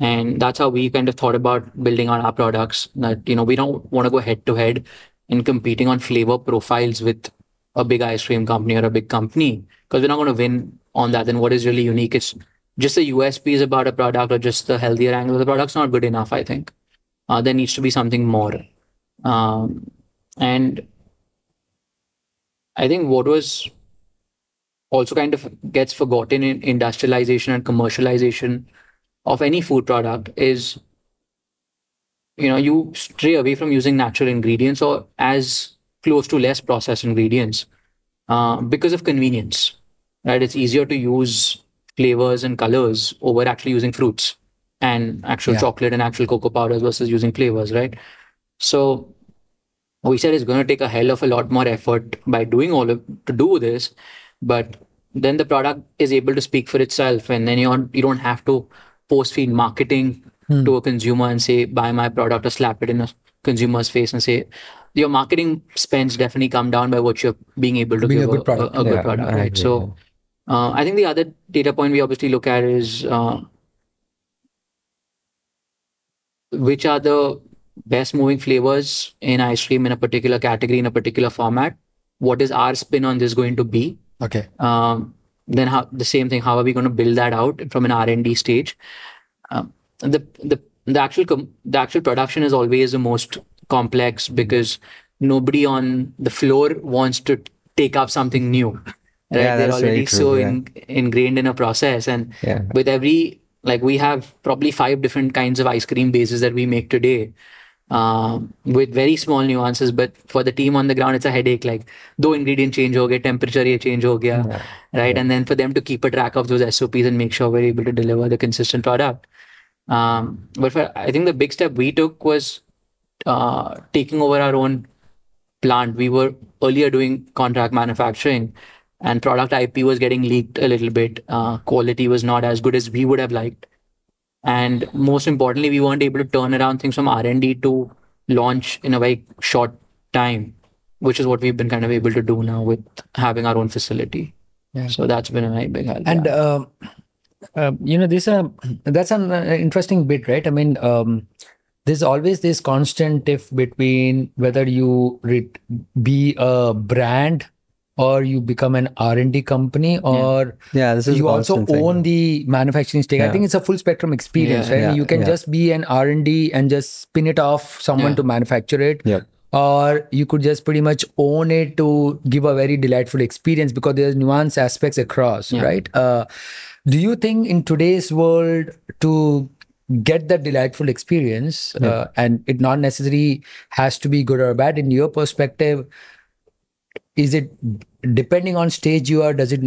And that's how we kind of thought about building out our products. That you know, we don't want to go head to head in competing on flavor profiles with a big ice cream company or a big company because we're not going to win on that. Then what is really unique is just the USPs about a product or just the healthier angle of the product's not good enough. I think uh, there needs to be something more. Um, and I think what was also kind of gets forgotten in industrialization and commercialization of any food product is you know you stray away from using natural ingredients or as close to less processed ingredients uh, because of convenience right it's easier to use flavors and colors over actually using fruits and actual Yeah. chocolate and actual cocoa powders versus using flavors right so we said it's going to take a hell of a lot more effort by doing all of to do this but then the product is able to speak for itself and then you're you don't have to post feed marketing to a consumer and say buy my product or slap it in a consumer's face and say your marketing spends definitely come down by what you're being able to Being a give good product. a, good Yeah, product I right? Agree, so uh, i think the other data point we obviously look at is uh, which are the best moving flavors in ice cream in a particular category in a particular format? What is our spin on this going to be? Okay. um, then how the same thing how are we going to build that out from an r&d stage um, the the the actual com- the actual production is always the most complex because nobody on the floor wants to take up something new right Yeah, they're already true, so yeah. in, ingrained in a process and Yeah. with every like we have probably five different kinds of ice cream bases that we make today uh, with very small nuances but for the team on the ground it's a headache. Like though ingredient change ho gaya, temperature change ho gaya, yeah. right? Yeah. and then for them to keep a track of those sops and make sure we're able to deliver the consistent product. Um, but for, i think the big step we took was uh, taking over our own plant. We were earlier doing contract manufacturing and product ip was getting leaked a little bit. Uh, quality was not as good as we would have liked and most importantly, we weren't able to turn around things from R and D to launch in a very short time, which is what we've been kind of able to do now with having our own facility. Yeah. So that's been a very big help. And uh, uh, you know, this uh, that's an uh, interesting bit, right? I mean, um, there's always this constant diff between whether you re- be a brand or you become an R&D company or Yeah, is you also thing. own the manufacturing stake. I think it's a full spectrum experience, Yeah, right? yeah, you can yeah. just be an R&D and just spin it off someone Yeah. to manufacture it. Yep. Or you could just pretty much own it to give a very delightful experience because there's nuanced aspects across, Yeah. right? Uh, do you think in today's world to get that delightful experience uh, and it not necessarily has to be good or bad in your perspective is it depending on stage you are does it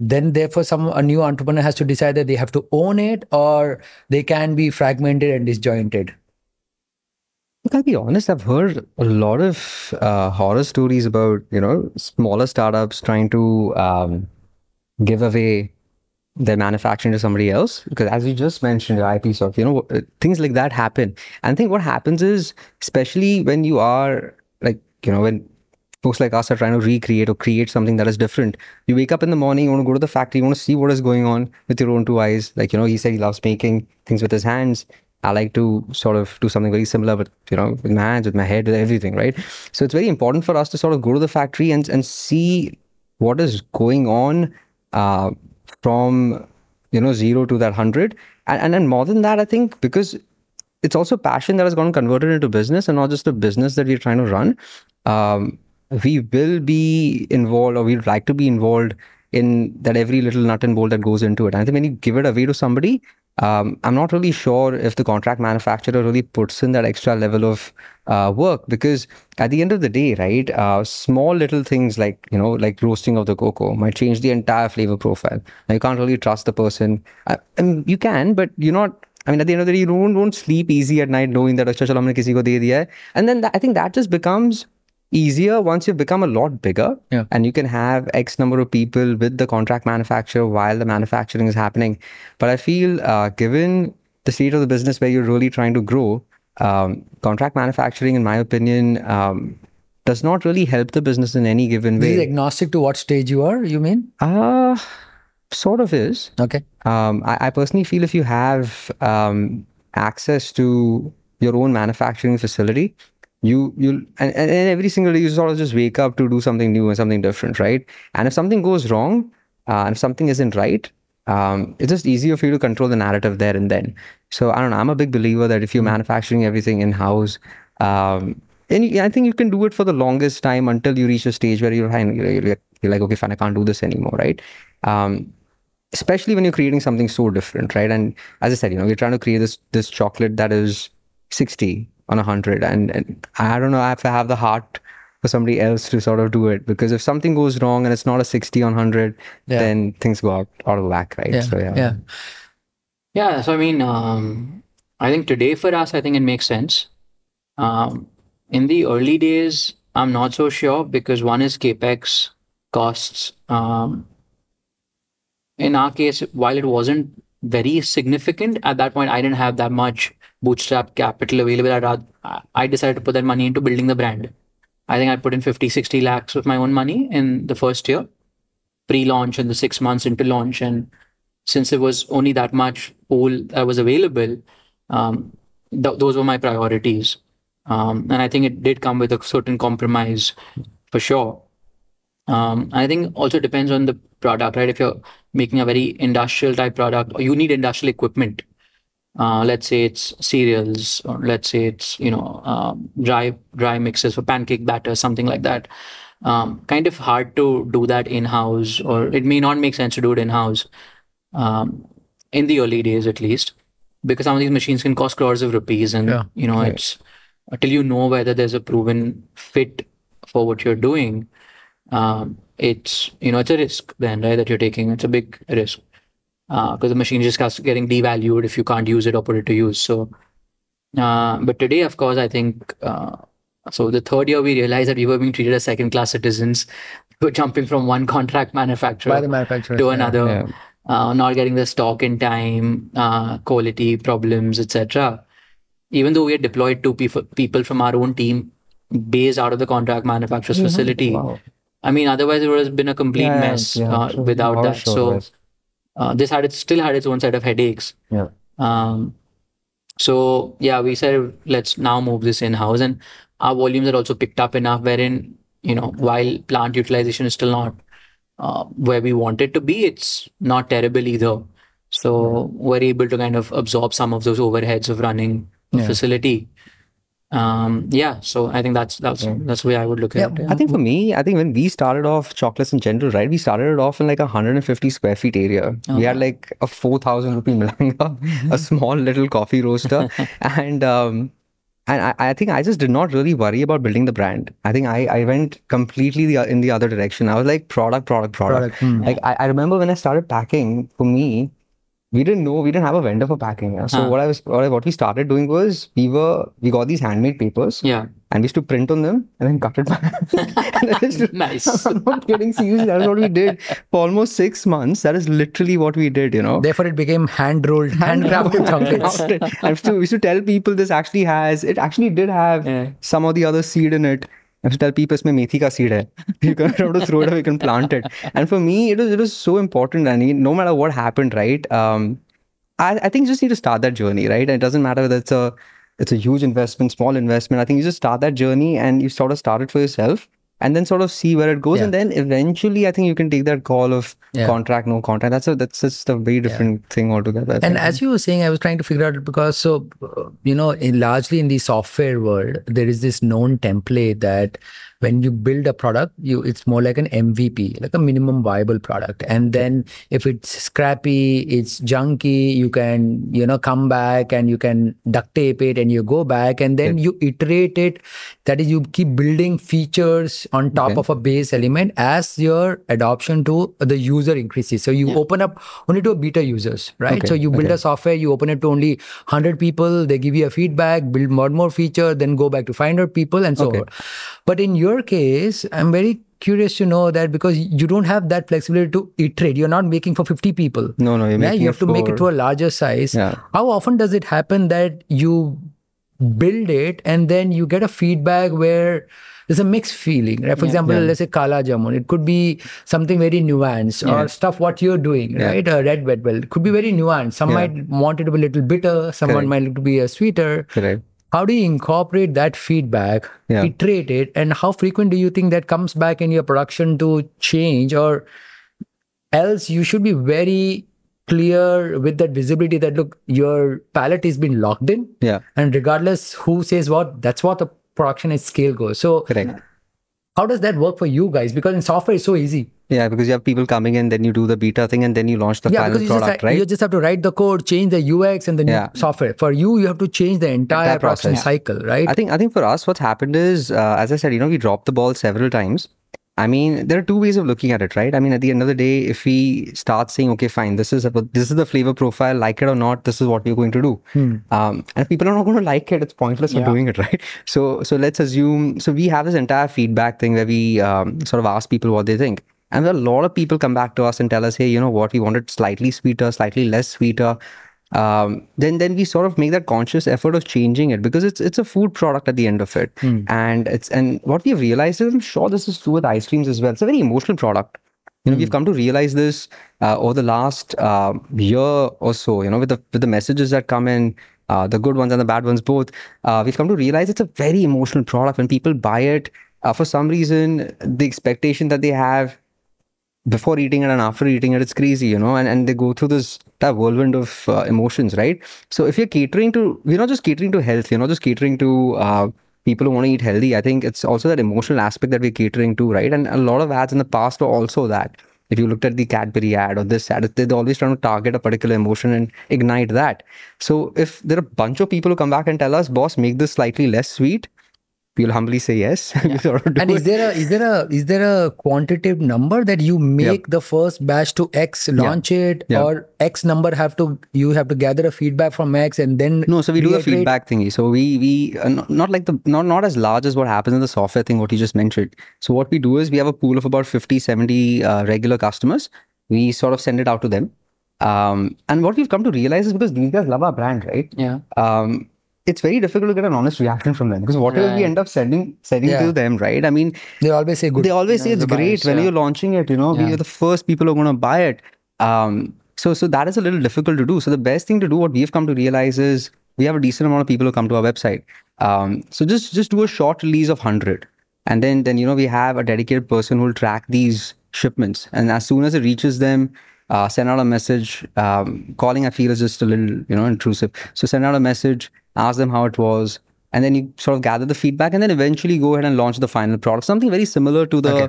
then therefore some a new entrepreneur has to decide that they have to own it or they can be fragmented and disjointed Look, I'll be honest, I've heard a lot of uh, horror stories about, you know, smaller startups trying to um, give away their manufacturing to somebody else. Because as you just mentioned, your IP stuff, you know, uh, things like that happen. And I think what happens is, especially when you are like, you know, when folks like us are trying to recreate or create something that is different, you wake up in the morning, you want to go to the factory, you want to see what is going on with your own two eyes. Like, you know, he said he loves making things with his hands. I like to sort of do something very similar, but you know, with my hands, with my head, with everything, right? So it's very important for us to sort of go to the factory and and see what is going on uh, from you know zero to that hundred, and and then more than that, I think because it's also passion that has gotten converted into business and not just a business that we're trying to run. Um, we will be involved, or we'd like to be involved in that every little nut and bolt that goes into it. And I think when you give it away to somebody, um, I'm not really sure if the contract manufacturer really puts in that extra level of uh, work because at the end of the day, right, uh, small little things like you know, like roasting of the cocoa might change the entire flavor profile. Now, you can't really trust the person. I, I mean, you can, but you're not. I mean, at the end of the day, you don't, don't sleep easy at night knowing that अच्छा चलो हमने किसी को दे दिया है. And then that, I think that just becomes easier once you've become a lot bigger Yeah. and you can have x number of people with the contract manufacturer while the manufacturing is happening but i feel uh, given the state of the business where you're really trying to grow um, contract manufacturing in my opinion um, does not really help the business in any given This is way agnostic to what stage you are, you mean? uh, sort of is Okay. um, I, I personally feel if you have um, access to your own manufacturing facility, you you and, and every single day you sort of just wake up to do something new and something different, right? And if something goes wrong, uh, and if something isn't right, um, it's just easier for you to control the narrative there and then. So I don't know. I'm a big believer that if you're manufacturing everything in house, um, and you- I think you can do it for the longest time until you reach a stage where you're, you're, you're you're like, okay, fine, I can't do this anymore, right? Um, especially when you're creating something so different, right? And as I said, you know, we're trying to create this this chocolate that is 60 on a 100, and, and I don't know if I have the heart for somebody else to sort of do it because if something goes wrong and it's not a 60 on 100, Yeah. then things go out, out of whack, right? Yeah. So yeah, yeah. Yeah, so I mean, um, I think today for us, I think it makes sense. Um, in the early days, I'm not so sure because one is capex costs. Um, in our case, while it wasn't very significant at that point, I didn't have that much bootstrap capital available. I I decided to put that money into building the brand. I think I put in 50, 60 lakhs with my own money in the first year, pre launch and the six months into launch. And since it was only that much pool that was available, um, th- those were my priorities. Um, and I think it did come with a certain compromise for sure. Um, I think also depends on the product, right? If you're making a very industrial type product, or you need industrial equipment. Uh, let's say it's cereals, or let's say it's you know um, dry dry mixes for pancake batter, something like that. Um, kind of hard to do that in house, or it may not make sense to do it in house um, in the early days at least, because some of these machines can cost crores of rupees, and Yeah. you know it's until you know whether there's a proven fit for what you're doing. Um, it's you know it's a risk then right that you're taking. It's a big risk because the machine just starts getting devalued if you can't use it or put it to use. So, uh, but today, of course, I think. Uh, so the third year, we realized that we were being treated as second-class citizens. We were jumping from one contract manufacturer manufacturer. to another, Yeah. uh, not getting the stock in time, uh, quality problems, etc. Even though we had deployed two people, people from our own team based out of the contract manufacturer's facility, Wow. I mean, otherwise it would have been a complete Yeah, mess yeah, uh, without that. so yes. Uh, this had it still had its own set of headaches. Yeah. Um, so yeah, we said let's now move this in house, and our volumes are also picked up enough. Wherein you know, while plant utilization is still not uh, where we want it to be, it's not terrible either. So we're able to kind of absorb some of those overheads of running a Yeah. facility. Um, yeah, so I think that's that's that's the way I would look Yeah, at it. I think for me, I think when we started off chocolates in general, right? We started it off in like a 150 square feet area. We had like a 4,000 rupee melanger, a small little coffee roaster, and um, and I, I think I just did not really worry about building the brand. I think I, I went completely the, in the other direction. I was like product, product, product. Product, hmm. Like I, I remember when I started packing, for me, we didn't know we didn't have a vendor for packing. yeah. So Huh. what I was what, I, what we started doing was we were we got these handmade papers Yeah, and we used to print on them and then cut it back. And to- Nice. I'm not kidding. Seriously, that's what we did for almost six months. That is literally what we did, you know. Therefore, it became hand rolled, handcrafted chocolates. I used to, we used to tell people this actually has, it actually did have Yeah. some of the other seed in it. I have to tell people it's methi ka seed hai. You can to throw it away, you can plant it. And for me, it was it was so important, And No matter what happened, right? Um, I, I think you just need to start that journey, right? And it doesn't matter whether it's a it's a huge investment, small investment. I think you just start that journey and you sort of start it for yourself and then sort of see where it goes. Yeah. And then eventually, I think you can take that call of Yeah. contract, no contract. That's a that's just a very different thing altogether. And as you were saying, I was trying to figure out because so you know, in, largely in the software world, there is this known template that when you build a product, you it's more like an MVP, like a minimum viable product. And then if it's scrappy, it's junky, you can you know come back and you can duct tape it and you go back and then you iterate it. That is, you keep building features on top Okay. of a base element as your adoption to the user increases. So you open up only to beta users, right? Okay, So you build okay. a software, you open it to only 100 people, they give you a feedback, build more and more feature, then go back to 500 people and so Okay. on. But in your case, I'm very curious to know that because you don't have that flexibility to iterate, you're not making for 50 people. no, no, Yeah, you have to make it to a larger size. Yeah. How often does it happen that you build it and then you get a feedback where there's a mixed feeling, right? For example, Yeah. let's say Kala Jamun, it could be something very nuanced or stuff what you're doing, Yeah. right? A red bell, it could be very nuanced. Some Yeah. might want it to be a little bitter, someone Correct. might to be a sweeter. Correct. How do you incorporate that feedback, Yeah. iterate it, and how frequent do you think that comes back in your production to change? Or else you should be very clear with that visibility that look, your palette has been locked in, Yeah. and regardless who says what, that's what the production at scale goes. So Correct. How does that work for you guys? Because in software it's so easy. Yeah, because you have people coming in, then you do the beta thing, and then you launch the yeah, final you just, right? you just have to write the code, change the UX and the new Yeah. software. For you, you have to change the entire, Entire process. cycle, right? I think I think for us, what's happened is, uh, as I said, you know, we dropped the ball several times. I mean, there are two ways of looking at it, right? I mean, at the end of the day, if we start saying, okay, fine, this is about, this is the flavor profile, like it or not, this is what we're going to do. Um, and if people are not going to like it, it's pointless for Yeah. doing it, right? So, so let's assume. So we have this entire feedback thing where we um, sort of ask people what they think, and a lot of people come back to us and tell us, hey, you know what, we want it slightly sweeter, slightly less sweeter um, then then we sort of make that conscious effort of changing it because it's it's a food product at the end of it, and it's and what we've realized is I'm sure this is true with ice creams as well. It's a very emotional product. You know, we've come to realize this uh, over the last uh, year or so. You know, with the with the messages that come in, uh, the good ones and the bad ones both, uh, we've come to realize it's a very emotional product. When people buy it, uh, for some reason, the expectation that they have before eating it and after eating it, it's crazy, you know, and, and they go through this that whirlwind of uh, emotions, right? So if you're catering to, we're not just catering to health, you're not just catering to uh, people who want to eat healthy. I think it's also that emotional aspect that we're catering to, right? And a lot of ads in the past were also that. If you looked at the Cadbury ad or this ad, they're always trying to target a particular emotion and ignite that. So if there are a bunch of people who come back and tell us, boss, make this slightly less sweet, we'll humbly say yes. we sort of do And is it. there a is there a is there a quantitative number that you make the first batch to X, launch it, Yeah. or X number have to you have to gather a feedback from X and then No, so we do the reiterate? feedback thingy. So we we uh, not, not like the not not as large as what happens in the software thing what you just mentioned. So what we do is we have a pool of about 50 70 uh, regular customers. We sort of send it out to them. Um, and what we've come to realize is because these guys love our brand, right? Yeah. Um, it's very difficult to get an honest reaction from them because whatever we end up sending sending Yeah. to them, right? I mean, They always say good. they always say it's great buyers, when yeah. you're launching it. You know, we are the first people who are going to buy it. Um, so so that is a little difficult to do. So the best thing to do, what we've come to realize is we have a decent amount of people who come to our website. Um, so just just do a short release of hundred, and then then you know we have a dedicated person who will track these shipments, and as soon as it reaches them. Uh, send out a message. Um, calling, I feel, is just a little, you know, intrusive. So send out a message, ask them how it was, and then you sort of gather the feedback, and then eventually go ahead and launch the final product. Something very similar to the Okay.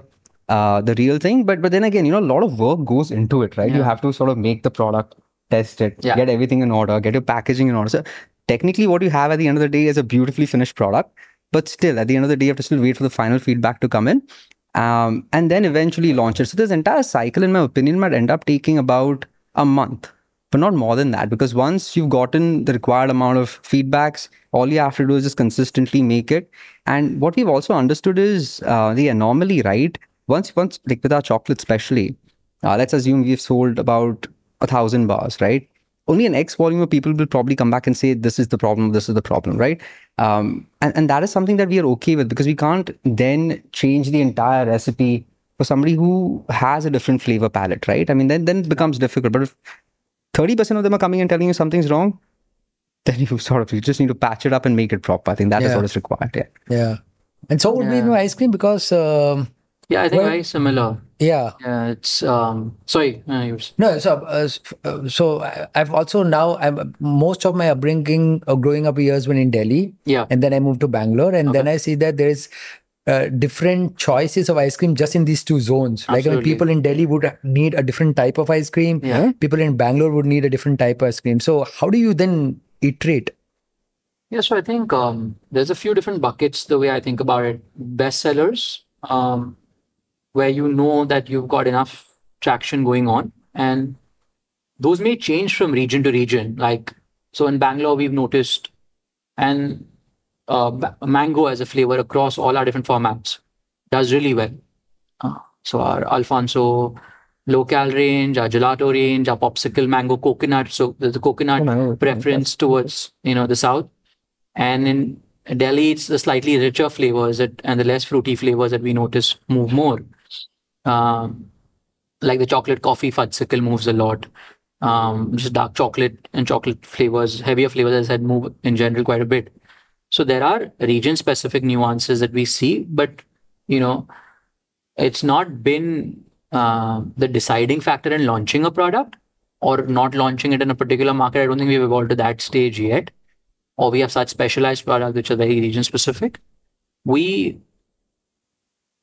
uh, the real thing. But but then again, you know, a lot of work goes into it, right? You have to sort of make the product, test it, Yeah. get everything in order, get your packaging in order. So technically, what you have at the end of the day is a beautifully finished product. But still, at the end of the day, you have to still wait for the final feedback to come in. Um, and then eventually launch it. So this entire cycle, in my opinion, might end up taking about a month, but not more than that. Because once you've gotten the required amount of feedbacks, all you have to do is just consistently make it. And what we've also understood is uh, the anomaly, right? Once, once like with our chocolate, especially, uh, let's assume we've sold about a thousand bars, right? Only an X volume of people will probably come back and say, this is the problem, this is the problem, right? Um, and, and that is something that we are okay with because we can't then change the entire recipe for somebody who has a different flavor palette, right? I mean, then, then it becomes difficult. But if 30% of them are coming and telling you something's wrong, then you sort of, you just need to patch it up and make it proper. I think that is Yeah. what is required. Yeah. Yeah. And so would be Yeah. no ice cream because um, Yeah, I think Well- very similar. yeah. Yeah, it's um. Sorry, uh, yours. No, so uh, uh, so I- I've also now I'm most of my upbringing, uh, growing up years, were in Delhi, Yeah. and then I moved to Bangalore, and then I see that there is uh, different choices of ice cream just in these two zones. Like I mean, people in Delhi would need a different type of ice cream. Yeah. People in Bangalore would need a different type of ice cream. So how do you then iterate? Yeah, so I think um, there's a few different buckets the way I think about it. Bestsellers, um, where you know that you've got enough traction going on, and those may change from region to region. Like, so in Bangalore, we've noticed, and uh, mango as a flavor across all our different formats does really well. Uh, so our Alphonso local range, our gelato range, our popsicle mango coconut. So there's a coconut Oh, preference towards you know the south, and in Delhi it's the slightly richer flavors that, and the less fruity flavors that we notice move more. Um, like the chocolate coffee fudsicle moves a lot. Um, just dark chocolate and chocolate flavors, heavier flavors, as I said, move in general quite a bit. So there are region-specific nuances that we see, but you know, it's not been uh, the deciding factor in launching a product or not launching it in a particular market. I don't think we've evolved to that stage yet, or we have such specialized products which are very region-specific. We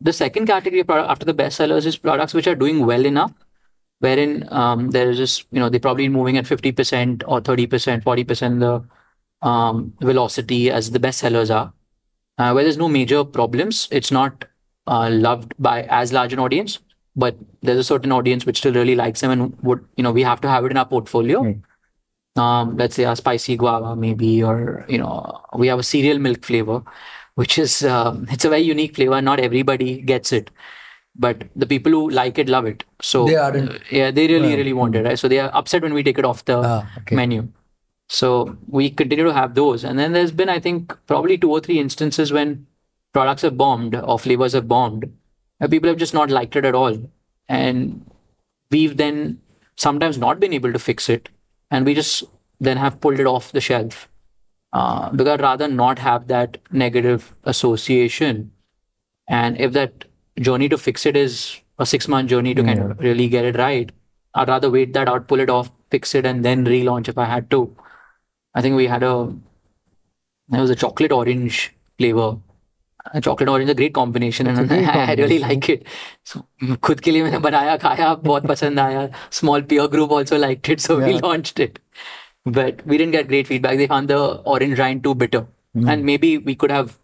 the second category of product after the bestsellers is products which are doing well enough, wherein um, there is just you know they're probably moving at fifty percent or thirty percent, forty percent the um, velocity as the bestsellers are, uh, where there's no major problems. It's not uh, loved by as large an audience, but there's a certain audience which still really likes them and would you know we have to have it in our portfolio. Um, let's say a spicy guava maybe, or you know we have a cereal milk flavor, which is um, it's a very unique flavor. Not everybody gets it, but the people who like it love it. So They aren't- yeah, they really really want it, right? So they are upset when we take it off the Ah, okay. menu. So we continue to have those, and then there's been I think probably two or three instances when products have bombed or flavors have bombed, and people have just not liked it at all, and we've then sometimes not been able to fix it, and we just then have pulled it off the shelf uh, because I'd rather not have that negative association. And if that journey to fix it is a six month journey to kind of really get it right, I'd rather wait that out, pull it off, fix it, and then relaunch if I had to. I think we had a there was a chocolate orange flavor. A chocolate orange is a great combination and I really like it. So खुद के लिए मैंने बनाया खाया बहुत पसंद आया. Small peer group also liked it, so we Yeah. launched it. But we didn't get great feedback. They found the orange rind too bitter, and maybe we could have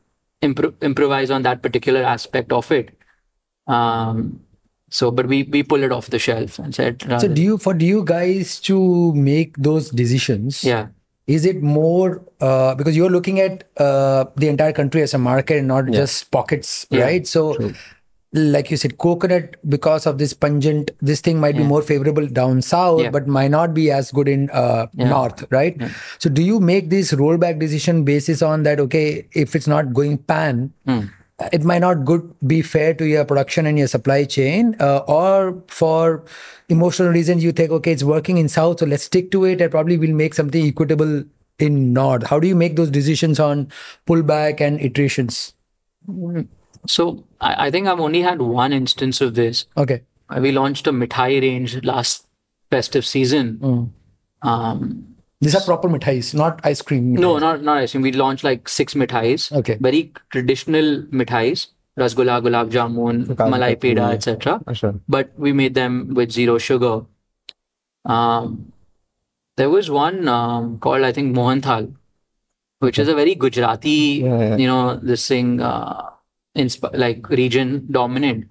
impro- improvised on that particular aspect of it. Um, so, but we we pulled it off the shelf and said, So rather- do you for do you guys to make those decisions? yeah, is it more uh, because you're looking at uh, the entire country as a market and not just pockets, Yeah, right? So, like you said, coconut because of this pungent, this thing might be more favorable down south, Yeah. but might not be as good in uh, north, right? So, do you make this rollback decision basis on that? Okay, if it's not going pan, Hmm. It might not good be fair to your production and your supply chain uh, or for emotional reasons you think okay it's working in south so let's stick to it and probably we'll make something equitable in north how do you make those decisions on pullback and iterations So I, I think I've only had one instance of this. okay We launched a mithai range last festive season. Hmm. Um, these are proper mithais not ice cream no, not not ice cream. We launched like six mithais. Okay. Very traditional mithais. Rasgulla, gulab jamun, malai peda, etc. Sure. But we made them with zero sugar. Um, there was one um, called I think Mohanthal, which is a very Gujarati, Yeah, yeah. you know, this thing, uh, insp- like region dominant,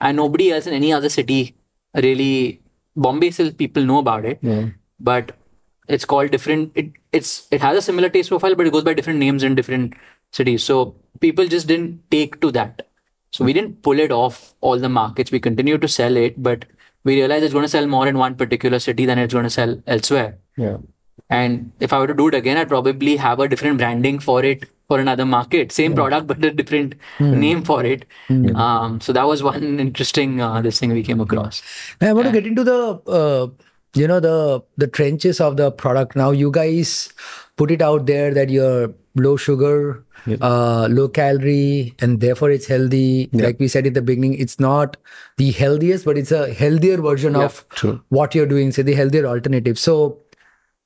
and nobody else in any other city really. Bombay still people know about it, Yeah. but it's called different. It it's it has a similar taste profile, but it goes by different names in different cities. So people just didn't take to that. So we didn't pull it off all the markets. We continued to sell it, but we realized it's going to sell more in one particular city than it's going to sell elsewhere. Yeah. And if I were to do it again, I'd probably have a different branding for it for another market. Same product, but a different name for it. Um, so that was one interesting uh, this thing we came across. Now, I want to get into the uh, you know the the trenches of the product. Now you guys put it out there that you're low sugar, uh, low calorie, and therefore it's healthy. Like we said in the beginning, it's not the healthiest, but it's a healthier version of true. what you're doing. So the healthier alternative. So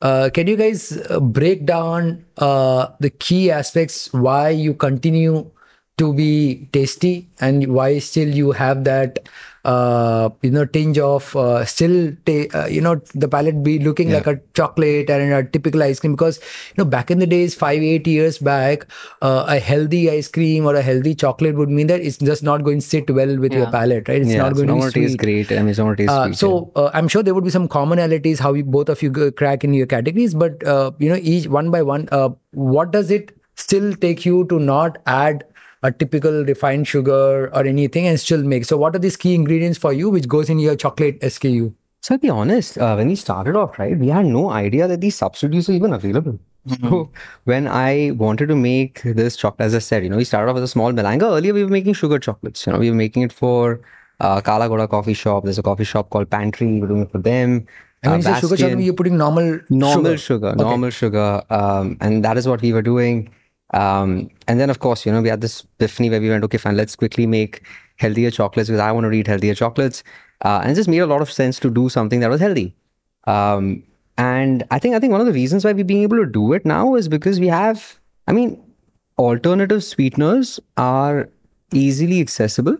uh, can you guys uh, break down uh, the key aspects why you continue to be tasty and why still you have that uh, you know tinge of uh, still ta- uh, you know the palate be looking like a chocolate and a typical ice cream because you know back in the days five eight years back uh, a healthy ice cream or a healthy chocolate would mean that it's just not going to sit well with your Yeah. palate right it's yeah, not it's going to gonna be taste sweet great. I mean, it's not taste uh, sweet. so uh, I'm sure there would be some commonalities how you, both of you crack in your categories, but uh, you know each one by one, uh, what does it still take you to not add a typical refined sugar or anything and still make? So what are these key ingredients for you which goes in your chocolate SKU? So I'll be honest, uh, when we started off, right, we had no idea that these substitutes are even available. So when I wanted to make this chocolate, as I said, you know, we started off with a small melanger. Earlier, we were making sugar chocolates. You know, we were making it for uh, Kala Ghoda coffee shop. There's a coffee shop called Pantry. We're doing it for them. And when Uh, you say sugar Bastion. chocolate, you're putting normal normal sugar. sugar, normal sugar, um, and that is what we were doing. Um, and then, of course, you know, we had this epiphany where we went, okay, fine, let's quickly make healthier chocolates because I want to eat healthier chocolates, uh, and it just made a lot of sense to do something that was healthy. Um, and I think I think one of the reasons why we're being able to do it now is because we have, I mean, alternative sweeteners are easily accessible,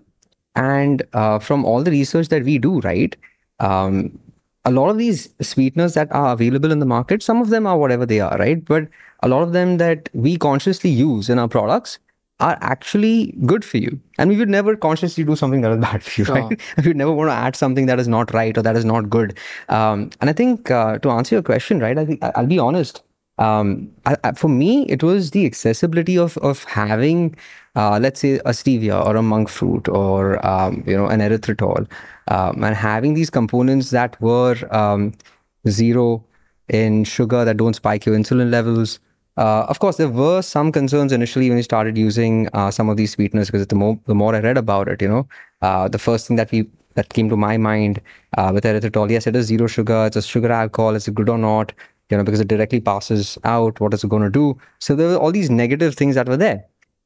and uh, from all the research that we do, right, um, a lot of these sweeteners that are available in the market, some of them are whatever they are, right? But a lot of them that we consciously use in our products are actually good for you. And we would never consciously do something that is bad for you, right? we would never want to add something that is not right or that is not good. Um, and I think uh, to answer your question, right, I think I- I'll be honest. Um, I, I, for me, it was the accessibility of of having, uh, let's say, a stevia or a monk fruit or um, you know an erythritol, um, and having these components that were um, zero in sugar that don't spike your insulin levels. Uh, of course, there were some concerns initially when we started using uh, some of these sweeteners because the more the more I read about it, you know, uh, the first thing that we that came to my mind uh, with erythritol, yes, it is zero sugar. It's a sugar alcohol. Is it good or not? You know, because it directly passes out. What is it going to do? So there were all these negative things that were there.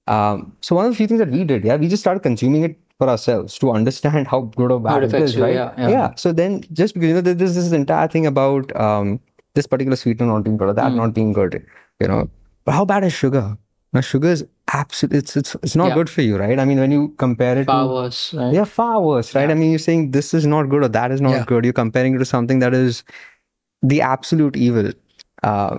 Um, so one of the few things that we did, yeah, we just started consuming it for ourselves to understand how good or bad it it you, right? yeah, yeah. So then, just because you know, there's this is this entire thing about um, this particular sweetener not being good or that not being good, you know. But how bad is sugar? Now, sugar is absolutely it's it's it's not Yeah. good for you, right? I mean, when you compare it to Powers, right? yeah, far worse, right? I mean, you're saying this is not good or that is not Yeah. good. You're comparing it to something that is the absolute evil. Uh,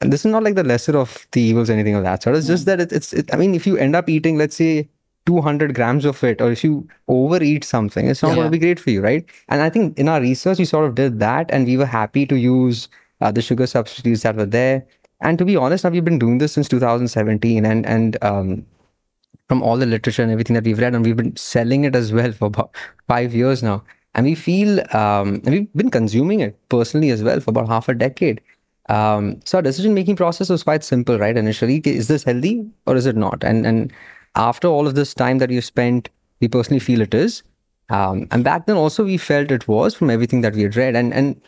and this is not like the lesser of the evils, anything of that sort. It's just that it, it's, it, I mean, if you end up eating, let's say, 200 grams of it, or if you overeat something, it's not going to be great for you, right? And I think in our research, we sort of did that, and we were happy to use uh, the sugar substitutes that were there. And to be honest, now we've been doing this since 2017, and and um, from all the literature and everything that we've read, and we've been selling it as well for about five years now. And we feel, um, and we've been consuming it personally as well for about half a decade. Um, so our decision making process was quite simple, right? Initially, is this healthy or is it not? And and after all of this time that you've spent, we personally feel it is. Um, and back then also we felt it was from everything that we had read. And and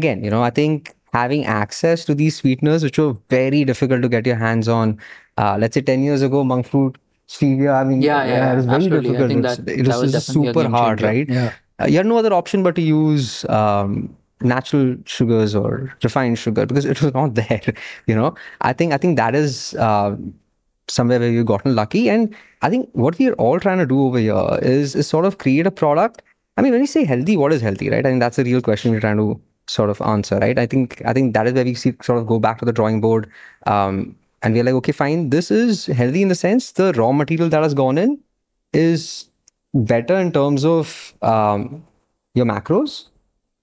again, you know, I think having access to these sweeteners, which were very difficult to get your hands on, uh, let's say 10 years ago, monk fruit, stevia, I mean, Yeah, yeah, it was very absolutely. I difficult. think that- it that was was just definitely a super hard, right? Yeah. Uh, you had no other option but to use um, natural sugars or refined sugar because it was not there. You know, I think I think that is uh, somewhere where we've gotten lucky, and I think what we are all trying to do over here is is sort of create a product. I mean, when you say healthy, what is healthy, right? I think that's the real question we're trying to sort of answer, right? I think I think that is where we see, sort of go back to the drawing board, um, and we're like, okay, fine, this is healthy in the sense the raw material that has gone in is better in terms of um, your macros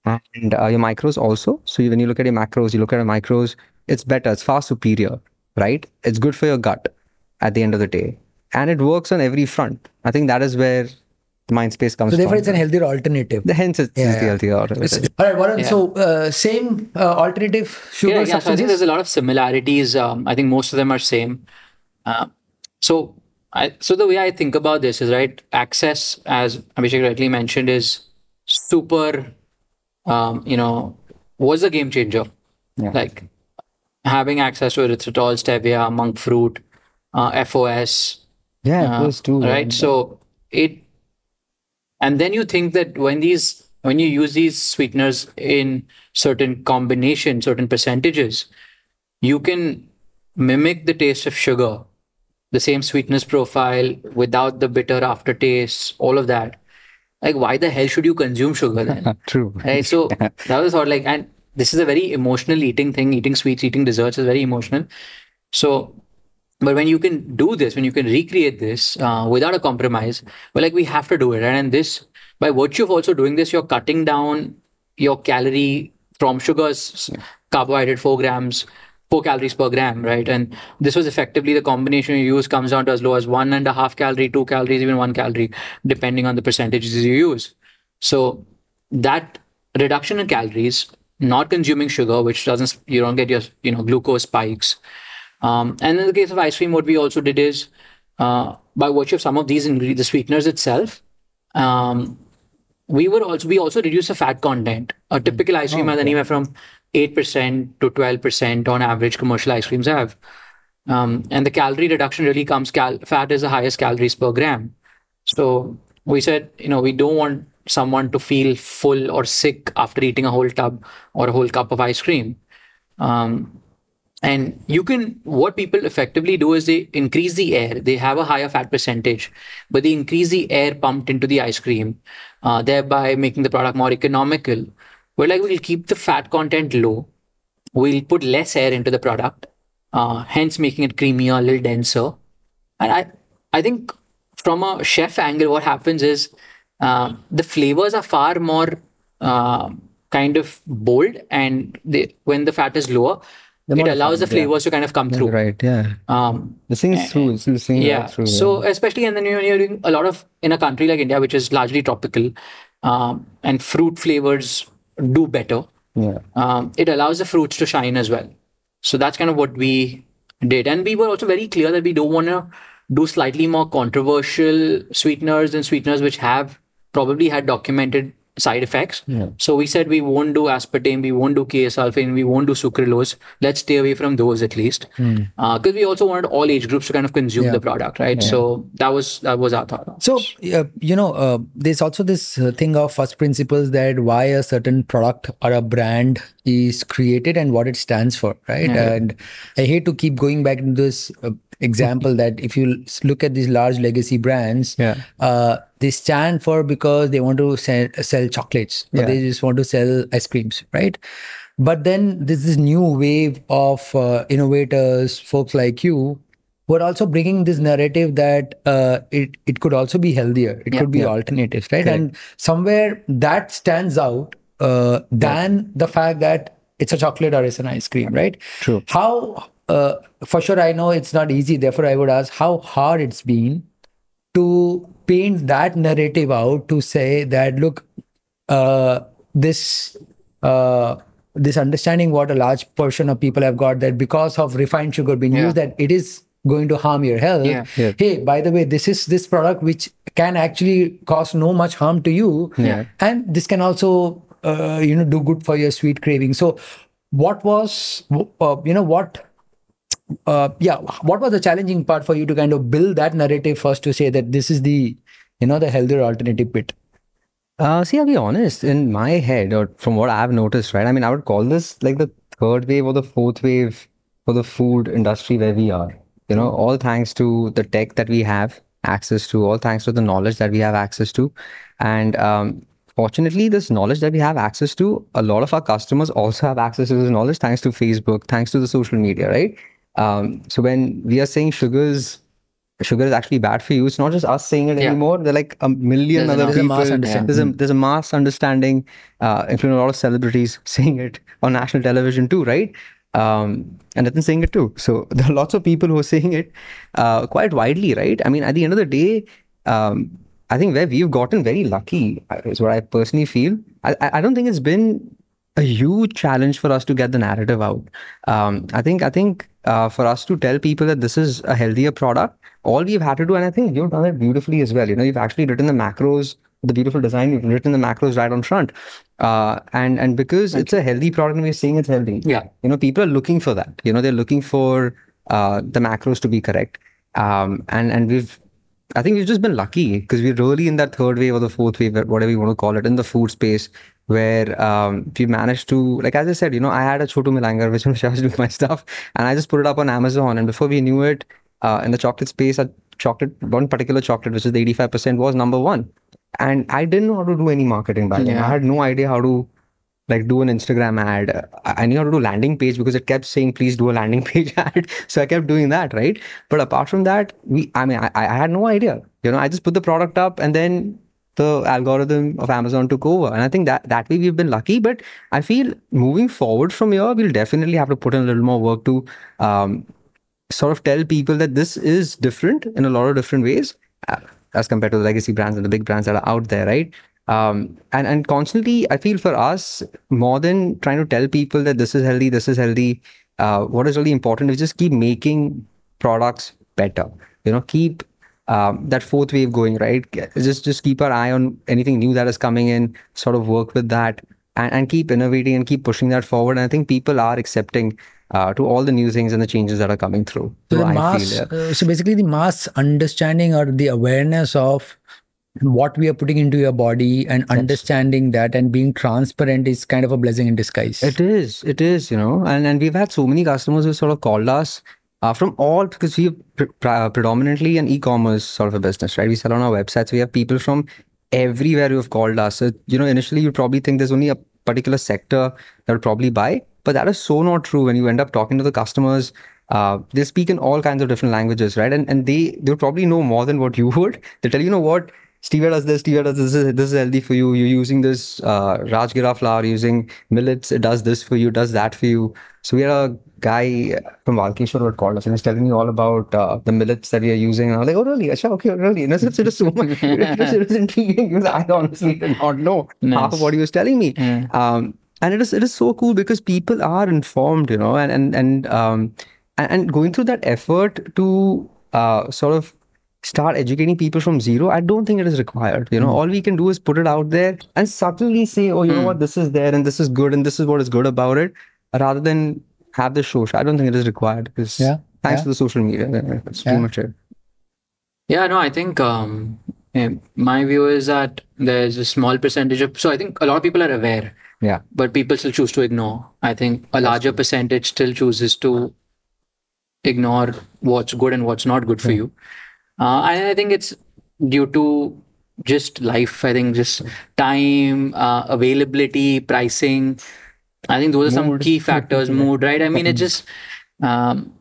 and uh, your micros also. So when you look at your macros, you look at your micros, it's better, it's far superior, right? It's good for your gut at the end of the day. And it works on every front. I think that is where Mindspace comes So therefore, from. it's an healthier alternative. the hence it's, Yeah, it's the healthier alternative. All right, Varun. Yeah. So uh, same uh, alternative sugar yeah, yeah. So I think there's a lot of similarities. Um, I think most of them are same. Uh, so, I so the way I think about this is right. Access, as Abhishek rightly mentioned, is super, um, you know, was a game changer. Yeah. Like having access to erythritol, stevia, monk fruit, uh, FOS, Yeah, uh, those two. right? So it, and then you think that when these, when you use these sweeteners in certain combination, certain percentages, you can mimic the taste of sugar, the same sweetness profile without the bitter aftertaste, all of that. Like, why the hell should you consume sugar then? True. right? So that was thought like, and this is a very emotional eating thing. Eating sweets, eating desserts is very emotional. So, but when you can do this, when you can recreate this uh, without a compromise, well, like we have to do it. And this, by virtue of also doing this, you're cutting down your calorie from sugars, carbohydrate, four grams, four calories per gram, right? And this was effectively the combination you use comes down to as low as one and a half calorie, two calories, even one calorie, depending on the percentages you use. So that reduction in calories, not consuming sugar, which doesn't you don't get your you know glucose spikes. Um, and in the case of ice cream, what we also did is uh, by virtue of some of these ingredients, the sweeteners itself, um, we were also we also reduce the fat content. A typical ice cream has anywhere from eight percent to twelve percent on average. Commercial ice creams have, um, and the calorie reduction really comes. Cal- fat is the highest calories per gram. So we said, you know, we don't want someone to feel full or sick after eating a whole tub or a whole cup of ice cream. Um, and you can, what people effectively do is they increase the air. They have a higher fat percentage, but they increase the air pumped into the ice cream, uh, thereby making the product more economical. We're like, we'll keep the fat content low. We'll put less air into the product, uh, hence making it creamier, a little denser. And I, I think from a chef angle, what happens is uh, the flavors are far more uh, kind of bold, and they, when the fat is lower, They're it allows the refined, yeah. flavors to kind of come through. Right. Yeah. Um, The thing is through. It's the yeah. through. So especially and then you're, you're doing a lot of in a country like India, which is largely tropical, um, and fruit flavors do better. yeah. Um, it allows the fruits to shine as well. So that's kind of what we did, and we were also very clear that we don't want to do slightly more controversial sweeteners and sweeteners which have probably had documented side effects. Yeah. So we said we won't do aspartame, we won't do acesulfame, we won't do sucralose. Let's stay away from those at least, because we also wanted all age groups to kind of consume. Yeah. the product, right? So that was that was our thought. So, uh, you know, uh, there's also this uh, thing of first principles that why a certain product or a brand is created and what it stands for, right? And I hate to keep going back to this uh, example that if you look at these large legacy brands, Yeah. uh, they stand for because they want to sell, sell chocolates, or Yeah. they just want to sell ice creams, right? But then there's this new wave of uh, innovators, folks like you, who are also bringing this narrative that uh, it it could also be healthier. It Yeah. could be alternatives, right? And somewhere that stands out uh, than the fact that it's a chocolate or it's an ice cream, right? True. How uh, for sure I know it's not easy. Therefore, I would ask how hard it's been to paint that narrative out to say that look uh, this uh, this understanding what a large portion of people have got that because of refined sugar being Yeah. used that it is going to harm your health Yeah. Yeah. hey by the way this is this product which can actually cause no much harm to you Yeah. and this can also uh, you know do good for your sweet craving so what was uh, you know what uh, yeah what was the challenging part for you to kind of build that narrative first to say that this is the you know the healthier alternative bit Uh, see, I'll be honest. In my head, or from what I've noticed, right? I mean, I would call this like the third wave or the fourth wave for the food industry where we are. You know, all thanks to the tech that we have access to, all thanks to the knowledge that we have access to, and um, fortunately, this knowledge that we have access to, a lot of our customers also have access to this knowledge thanks to Facebook, thanks to the social media, right? Um, so when we are saying sugars sugar is actually bad for you. It's not just us saying it Yeah. anymore. There are like a million There's other an- There's a people. mass understanding. There's a there's a mass understanding, uh, including a lot of celebrities saying it on national television too, right? Um, and Nathan saying it too. So there are lots of people who are saying it uh, quite widely, right? I mean, at the end of the day, um, I think where we've gotten very lucky uh, is what I personally feel. I I don't think it's been a huge challenge for us to get the narrative out. Um, I think I think uh, for us to tell people that this is a healthier product, all we've had to do, and I think you've done it beautifully as well. You know, you've actually written the macros the beautiful design, You've written the macros right on front. Uh, and and because it's a healthy product and we're saying it's healthy, Yeah. you know, people are looking for that. You know, they're looking for uh, the macros to be correct. Um, and and we've, I think we've just been lucky because we're really in that third wave or the fourth wave, whatever you want to call it, in the food space where um, we managed to, like as I said, you know, I had a Chotu melanger which I was doing my stuff, and I just put it up on Amazon, and before we knew it, uh, in the chocolate space, a chocolate, one particular chocolate, which is the 85%, was number one. And I didn't know how to do any marketing back then. Yeah. I had no idea how to like do an Instagram ad. I I knew how to do landing page because it kept saying, please do a landing page ad. So I kept doing that, right? But apart from that, we, I mean, I, I had no idea. You know, I just put the product up and then the algorithm of Amazon took over. And I think that that way we've been lucky. But I feel moving forward from here, we'll definitely have to put in a little more work to um, sort of tell people that this is different in a lot of different ways uh, as compared to the legacy brands and the big brands that are out there, right? Um, and and constantly, I feel for us more than trying to tell people that this is healthy, this is healthy. Uh, what is really important is just keep making products better. You know, keep um, that fourth wave going, right? Just just keep our eye on anything new that is coming in. Sort of work with that and, and keep innovating and keep pushing that forward. And I think people are accepting uh, to all the new things and the changes that are coming through. So the I mass, feel, yeah. uh, so basically the mass understanding or the awareness of what we are putting into your body and understanding that and being transparent is kind of a blessing in disguise. It is, it is, you know, and and we've had so many customers who sort of called us uh, from all because we are pre- pre- predominantly an e-commerce sort of a business, right? We sell on our websites. We have people from everywhere who have called us. So, you know, initially you probably think there's only a particular sector that will probably buy, but that is so not true. When you end up talking to the customers, uh, they speak in all kinds of different languages, right? And and they they probably know more than what you would. They tell you, you know what, Stevia does this, Stevia does this, this is, this is healthy for you. You're using this uh, Rajgira flour, using millets, it does this for you, does that for you. So we had a guy from Walkeshwar who had called us and he's telling me all about uh, the millets that we are using. And I was like, oh, really? Achha, okay, really? And it's, it's just so much, it was, intriguing because I honestly did not know half of what he was telling me. Yeah. Um, and it is it is so cool because people are informed, you know, and and and um, and, and going through that effort to uh, sort of start educating people from zero, I don't think it is required. You know, all we can do is put it out there and subtly say, oh, you know what, this is there and this is good and this is what is good about it, rather than have the show. I don't think it is required because Yeah, thanks yeah. to the social media, that's Yeah. pretty much it. Yeah, no, I think um, eh, my view is that there's a small percentage of. So I think a lot of people are aware, Yeah, but people still choose to ignore. I think a larger percentage still chooses to ignore what's good and what's not good for you. Uh, and I think it's due to just life. I think just time, uh, availability, pricing. I think those are some key factors. Mood, right? I mean, it just um,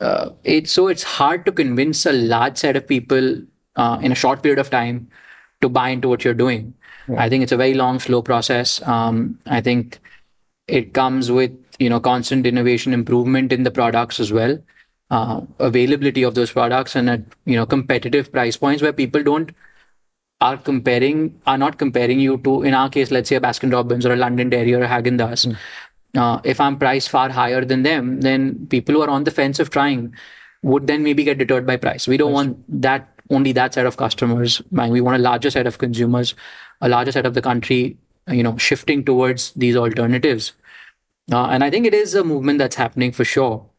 uh, it's so it's hard to convince a large set of people uh, in a short period of time to buy into what you're doing. I think it's a very long, slow process. Um, I think it comes with you know constant innovation, improvement in the products as well, uh, availability of those products, and at you know competitive price points where people don't are comparing are not comparing you to in our case let's say a Baskin Robbins or a London Dairy or a Haagen Dazs. Uh, if I'm priced far higher than them, then people who are on the fence of trying would then maybe get deterred by price. We don't want that only that set of customers. We want a larger set of consumers, a larger set of the country, you know, shifting towards these alternatives. Uh, and I think it is a movement that's happening for sure.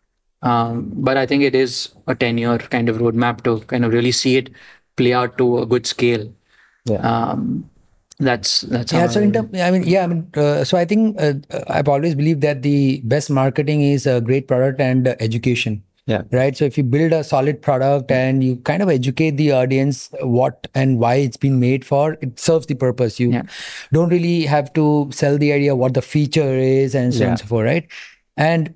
Um, but I think it is a 10 year kind of roadmap to kind of really see it play out to a good scale. Yeah. Um, that's that's yeah how so I in would- term, i mean yeah i mean uh, so i think uh, i've always believed that the best marketing is a great product and uh, education Yeah. right so if you build a solid product and you kind of educate the audience what and why it's been made for it serves the purpose you Yeah. don't really have to sell the idea what the feature is and so on and so forth right and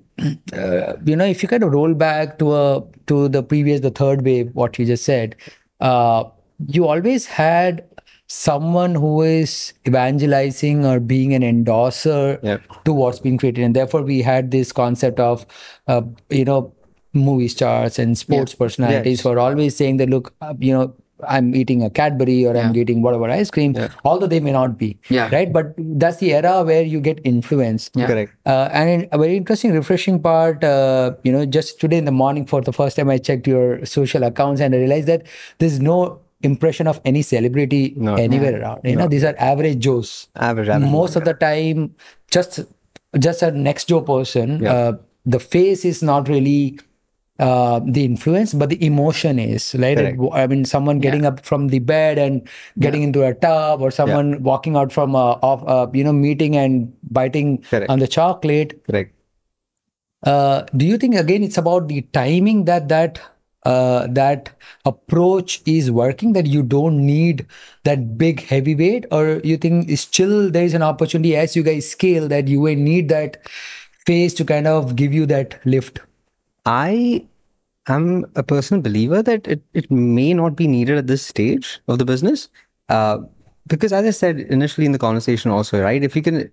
uh, you know if you kind of roll back to a to the previous the third wave what you just said uh, you always had someone who is evangelizing or being an endorser Yep. to what's being created and therefore we had this concept of uh, you know movie stars and sports personalities Yes. who are always saying that look uh, you know i'm eating a cadbury or i'm eating whatever ice cream although they may not be Yeah. right but that's the era where you get influence Yeah. Correct. uh, and in- a very interesting, refreshing part, uh, you know, just today in the morning for the first time, I checked your social accounts and I realized that there's no impression of any celebrity No. anywhere around. You know, these are average Joes. Average, average. Most of the time, just just a next door person. Yeah. Uh, the face is not really uh, the influence, but the emotion is right. Correct. It- I mean, someone getting up from the bed and getting into a tub, or someone walking out from a off, uh, you know, meeting and biting Correct. on the chocolate. Correct. Uh, do you think again it's about the timing that that uh, that approach is working that you don't need that big heavyweight or you think still there is an opportunity as you guys scale that you will need that phase to kind of give you that lift I am a personal believer that it, it may not be needed at this stage of the business. Uh, because as I said initially in the conversation also, right? If you can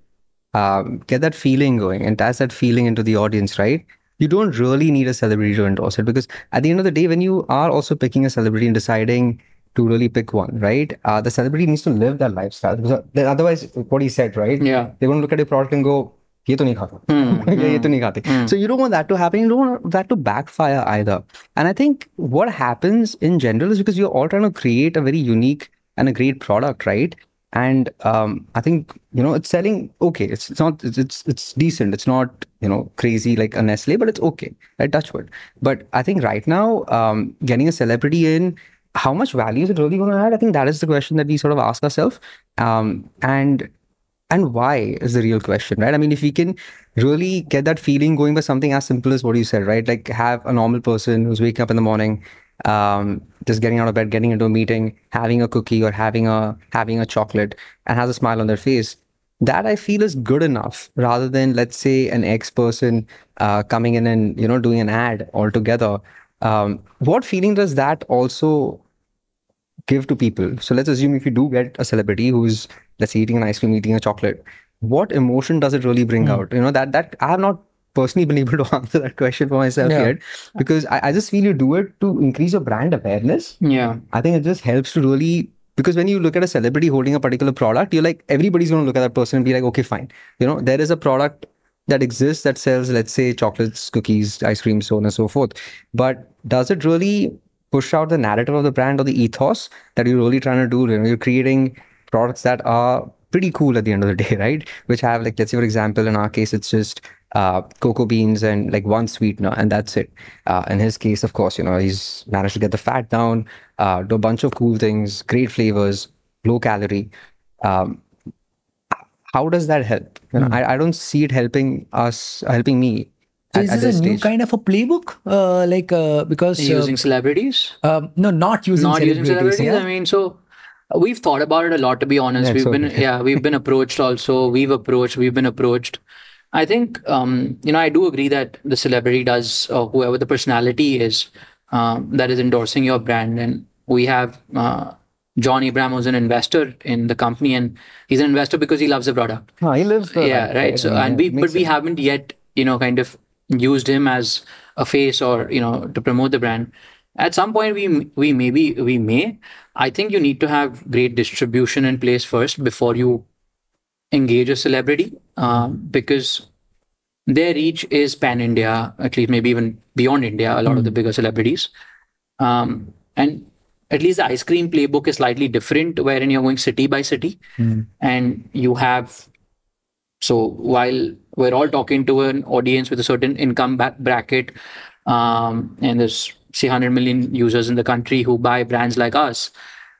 um, get that feeling going and pass that feeling into the audience, right? You don't really need a celebrity to endorse it because at the end of the day, when you are also picking a celebrity and deciding to really pick one, right? Uh, the celebrity needs to live that lifestyle because uh, otherwise, what he said, right? Yeah. They're going to look at your product and go, ये तो नहीं खाता ये ये तो नहीं खाते so you don't want that to happen you don't want that to backfire either and i think what happens in general is because you're all trying to create a very unique and a great product right and um, i think you know it's selling okay it's, it's not it's, it's it's decent it's not you know crazy like a nestle but it's okay right touchwood but i think right now um, getting a celebrity in how much value is it really going to add i think that is the question that we sort of ask ourselves um, and and why is the real question right? I mean if we can really get that feeling going by something as simple as what you said right? Like have a normal person who's waking up in the morning um, just getting out of bed getting into a meeting having a cookie or having a having a chocolate and has a smile on their face that i feel is good enough rather than let's say an ex person uh, coming in and you know doing an ad altogether. Um, what feeling does that also give to people. So let's assume if you do get a celebrity who's let's say eating an ice cream, eating a chocolate, what emotion does it really bring hmm. out? You know, that that I have not personally been able to answer that question for myself Yeah. yet. Because I, I just feel you do it to increase your brand awareness. Yeah. I think it just helps to really because when you look at a celebrity holding a particular product, you're like everybody's gonna look at that person and be like, okay, fine. You know, there is a product that exists that sells, let's say, chocolates, cookies, ice cream, so on and so forth. But does it really push out the narrative of the brand or the ethos that you're really trying to do? You know, you're creating products that are pretty cool at the end of the day, right? Which have like, let's say, for example, in our case, it's just uh, cocoa beans and like one sweetener, and that's it. Uh, in his case, of course, you know, he's managed to get the fat down, uh, do a bunch of cool things, great flavors, low calorie. Um, how does that help? You know, I, I don't see it helping us, helping me. so at- is at this a new kind of a playbook uh, like uh, because uh, Using celebrities? um, no not using not using celebrities, celebrities. yeah? I mean, so we've thought about it a lot. To be honest, Yeah, we've so- been yeah, we've been approached also. We've approached. We've been approached. I think um, you know I do agree that the celebrity does, or whoever the personality is, um, that is endorsing your brand, and we have. Uh, John Abraham was an investor in the company, and he's an investor because he loves the product Ah, he lives the yeah life, right so mean, and we but we haven't yet you know kind of used him as a face or you know to promote the brand at some point we we maybe we may. I think you need to have great distribution in place first before you engage a celebrity um, because their reach is pan india at least maybe even beyond india a lot of the bigger celebrities. Um, and at least the ice cream playbook is slightly different wherein you're going city by city. And you have so while we're all talking to an audience with a certain income ba- bracket um, and there's say 100 million users in the country who buy brands like us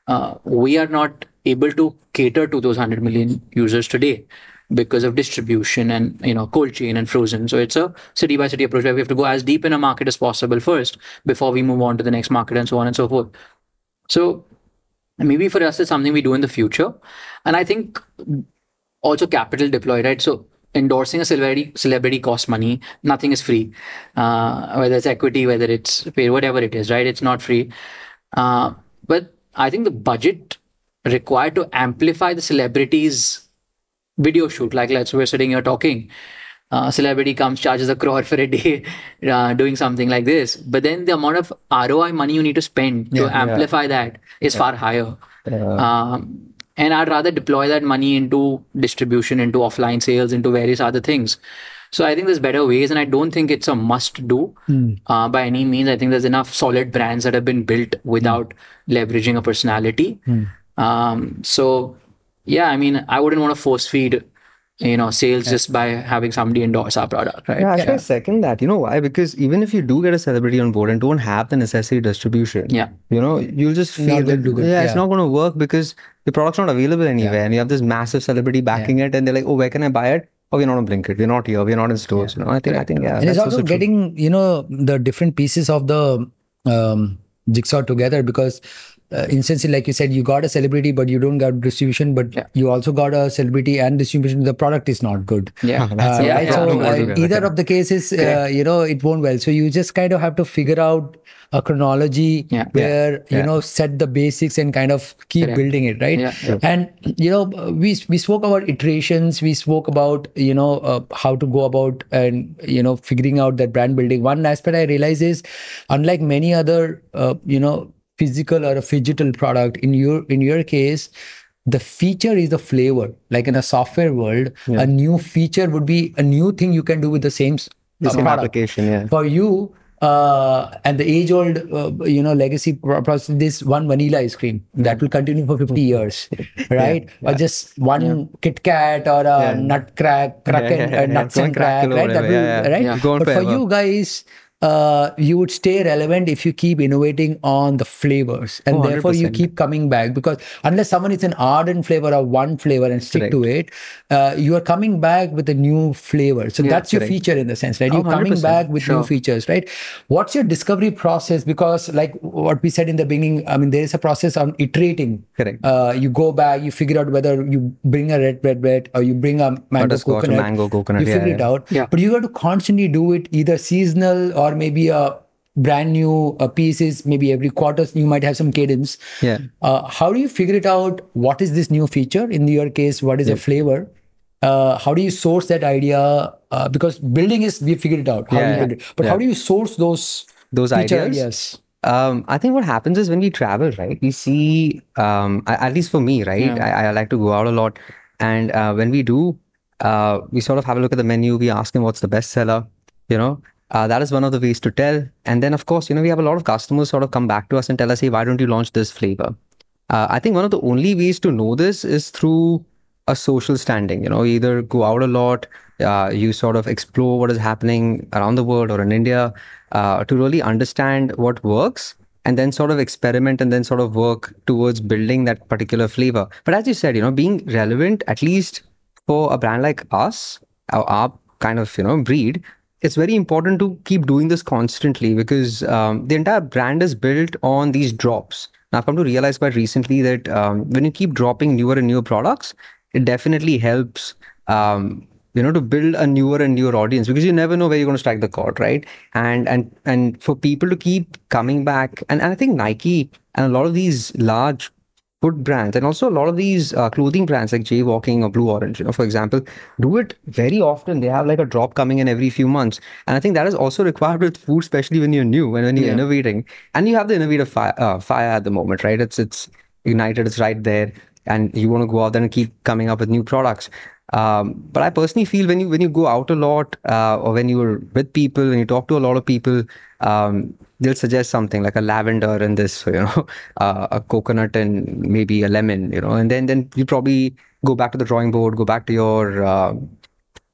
uh, we are not able to cater to those 100 million users today because of distribution and you know cold chain and frozen. So it's a city by city approach where we have to go as deep in a market as possible first before we move on to the next market and so on and so forth. So maybe for us it's something we do in the future. And i think also capital deployed right? So endorsing a celebrity celebrity costs money. Nothing is free. Uh, whether it's equity whether it's pay whatever it is right? It's not free. Uh, but i think the budget required to amplify the celebrities video shoot like let's we're sitting here talking uh, celebrity comes charges a crore for a day uh, doing something like this. But then the amount of roi money you need to spend to amplify that is far higher. Um, and i'd rather deploy that money into distribution into offline sales into various other things So I think there's better ways, and I don't think it's a must do uh, by any means. I think there's enough solid brands that have been built without leveraging a personality. Um, so yeah, I mean, I wouldn't want to force feed, you know, sales just by having somebody endorse our product, right? Yeah, actually, I second that. You know why? Because even if you do get a celebrity on board and don't have the necessary distribution, Yeah. you know, you'll just feel Not that, do good. yeah, it's not going to work because the product's not available anywhere, and you have this massive celebrity backing it, and they're like, oh, where can I buy it? Oh, we're not on Blinkit. We're not here. We're not in stores. You know, I think, I think, yeah, and it's that's also getting you know the different pieces of the um, jigsaw together because uh, instantly like you said you got a celebrity but you don't got distribution but Yeah. you also got a celebrity and distribution the product is not good Yeah. That's Uh, yeah, right? yeah, so uh, either of the cases uh, you know it won't well so you just kind of have to figure out a chronology Yeah. where you Yeah. know set the basics and kind of keep Correct. building it right Yeah. and you know we we spoke about iterations we spoke about you know uh, how to go about and you know figuring out that brand building one aspect i realize is unlike many other uh, you know physical or a digital product in your in your case the feature is the flavor. Like in a software world a new feature would be a new thing you can do with the same, The same application, yeah. for you uh, and the age old uh, you know legacy pro- process this one vanilla ice cream that will continue for 50 years right? Or just one kit kat or a Yeah. nut crack yeah, yeah, uh, nuts and crack right? That will yeah, yeah. right? Yeah. But for you guys uh, you would stay relevant if you keep innovating on the flavors. And Oh, therefore you keep coming back because unless someone is an ardent flavor of one flavor and stick to it uh, you are coming back with a new flavor. So that's your correct. feature in the sense right? Oh, you're coming 100%. back with new features right? What's your discovery process? Because like what we said in the beginning i mean there is a process on iterating. Correct. uh, you go back you figure out whether you bring a red velvet or you bring a mango Butterscotch coconut. mango coconut, you yeah, figure it yeah. out. Yeah. but you got to constantly do it either seasonal or maybe a brand new uh, pieces maybe every quarter you might have some cadence Yeah. uh, how do you figure it out what is this new feature in your case what is the flavor uh, how do you source that idea uh, because building is we figured it out how Yeah, yeah. it but how do you source those Those feature ideas? Um, I think what happens is when we travel, right? We see, um, at least for me, right? Yeah. I, I like to go out a lot, and uh, when we do, uh, we sort of have a look at the menu. We ask them what's the best seller. You know, uh, that is one of the ways to tell. And then, of course, you know, we have a lot of customers sort of come back to us and tell us, "Hey, why don't you launch this flavor?" Uh, I think one of the only ways to know this is through a social standing. You know, either go out a lot, uh, you sort of explore what is happening around the world or in India uh, to really understand what works and then sort of experiment and then sort of work towards building that particular flavor. But as you said, you know, being relevant, at least for a brand like us, our, our kind of, you know, breed, it's very important to keep doing this constantly because um, the entire brand is built on these drops. Now, I've come to realize quite recently that um, when you keep dropping newer and newer products, it definitely helps um, you know to build a newer and newer audience because you never know where you're going to strike the chord right and and and for people to keep coming back and, and i think nike and a lot of these large food brands. And also a lot of these uh, clothing brands like jaywalking or blue orange you know for example do it very often. They have like a drop coming in every few months. And i think that is also required with food especially when you're new and when you're Yeah. innovating. And you have the innovative fire, uh, fire at the moment right? It's it's ignited it's right there and you want to go out there and keep coming up with new products. Um, but I personally feel when you when you go out a lot uh, or when you're with people when you talk to a lot of people um, they'll suggest something like a lavender and this you know uh, a coconut and maybe a lemon you know and then then you probably go back to the drawing board go back to your uh,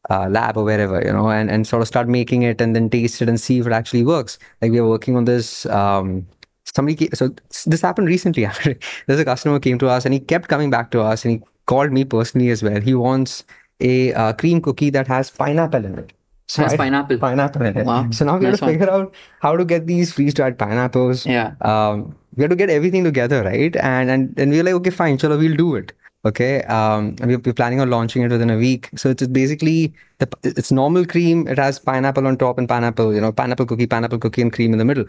uh, lab or wherever you know and, and sort of start making it and then taste it and see if it actually works. Like we are working on this um, somebody came, so this happened recently actually there's a customer came to us and he kept coming back to us and he called me personally as well he wants a uh, cream cookie that has pineapple in it so Has I- pineapple. pineapple in it Wow. so now we have to one. figure out how to get these freeze-dried pineapples Yeah. um, we have to get everything together, right? And and and we're like, okay, fine, chalo, we'll do it. Okay. Um, we're, we're planning on launching it within a week. So it's basically the it's normal cream. It has pineapple on top and pineapple, you know, pineapple cookie, pineapple cookie, and cream in the middle.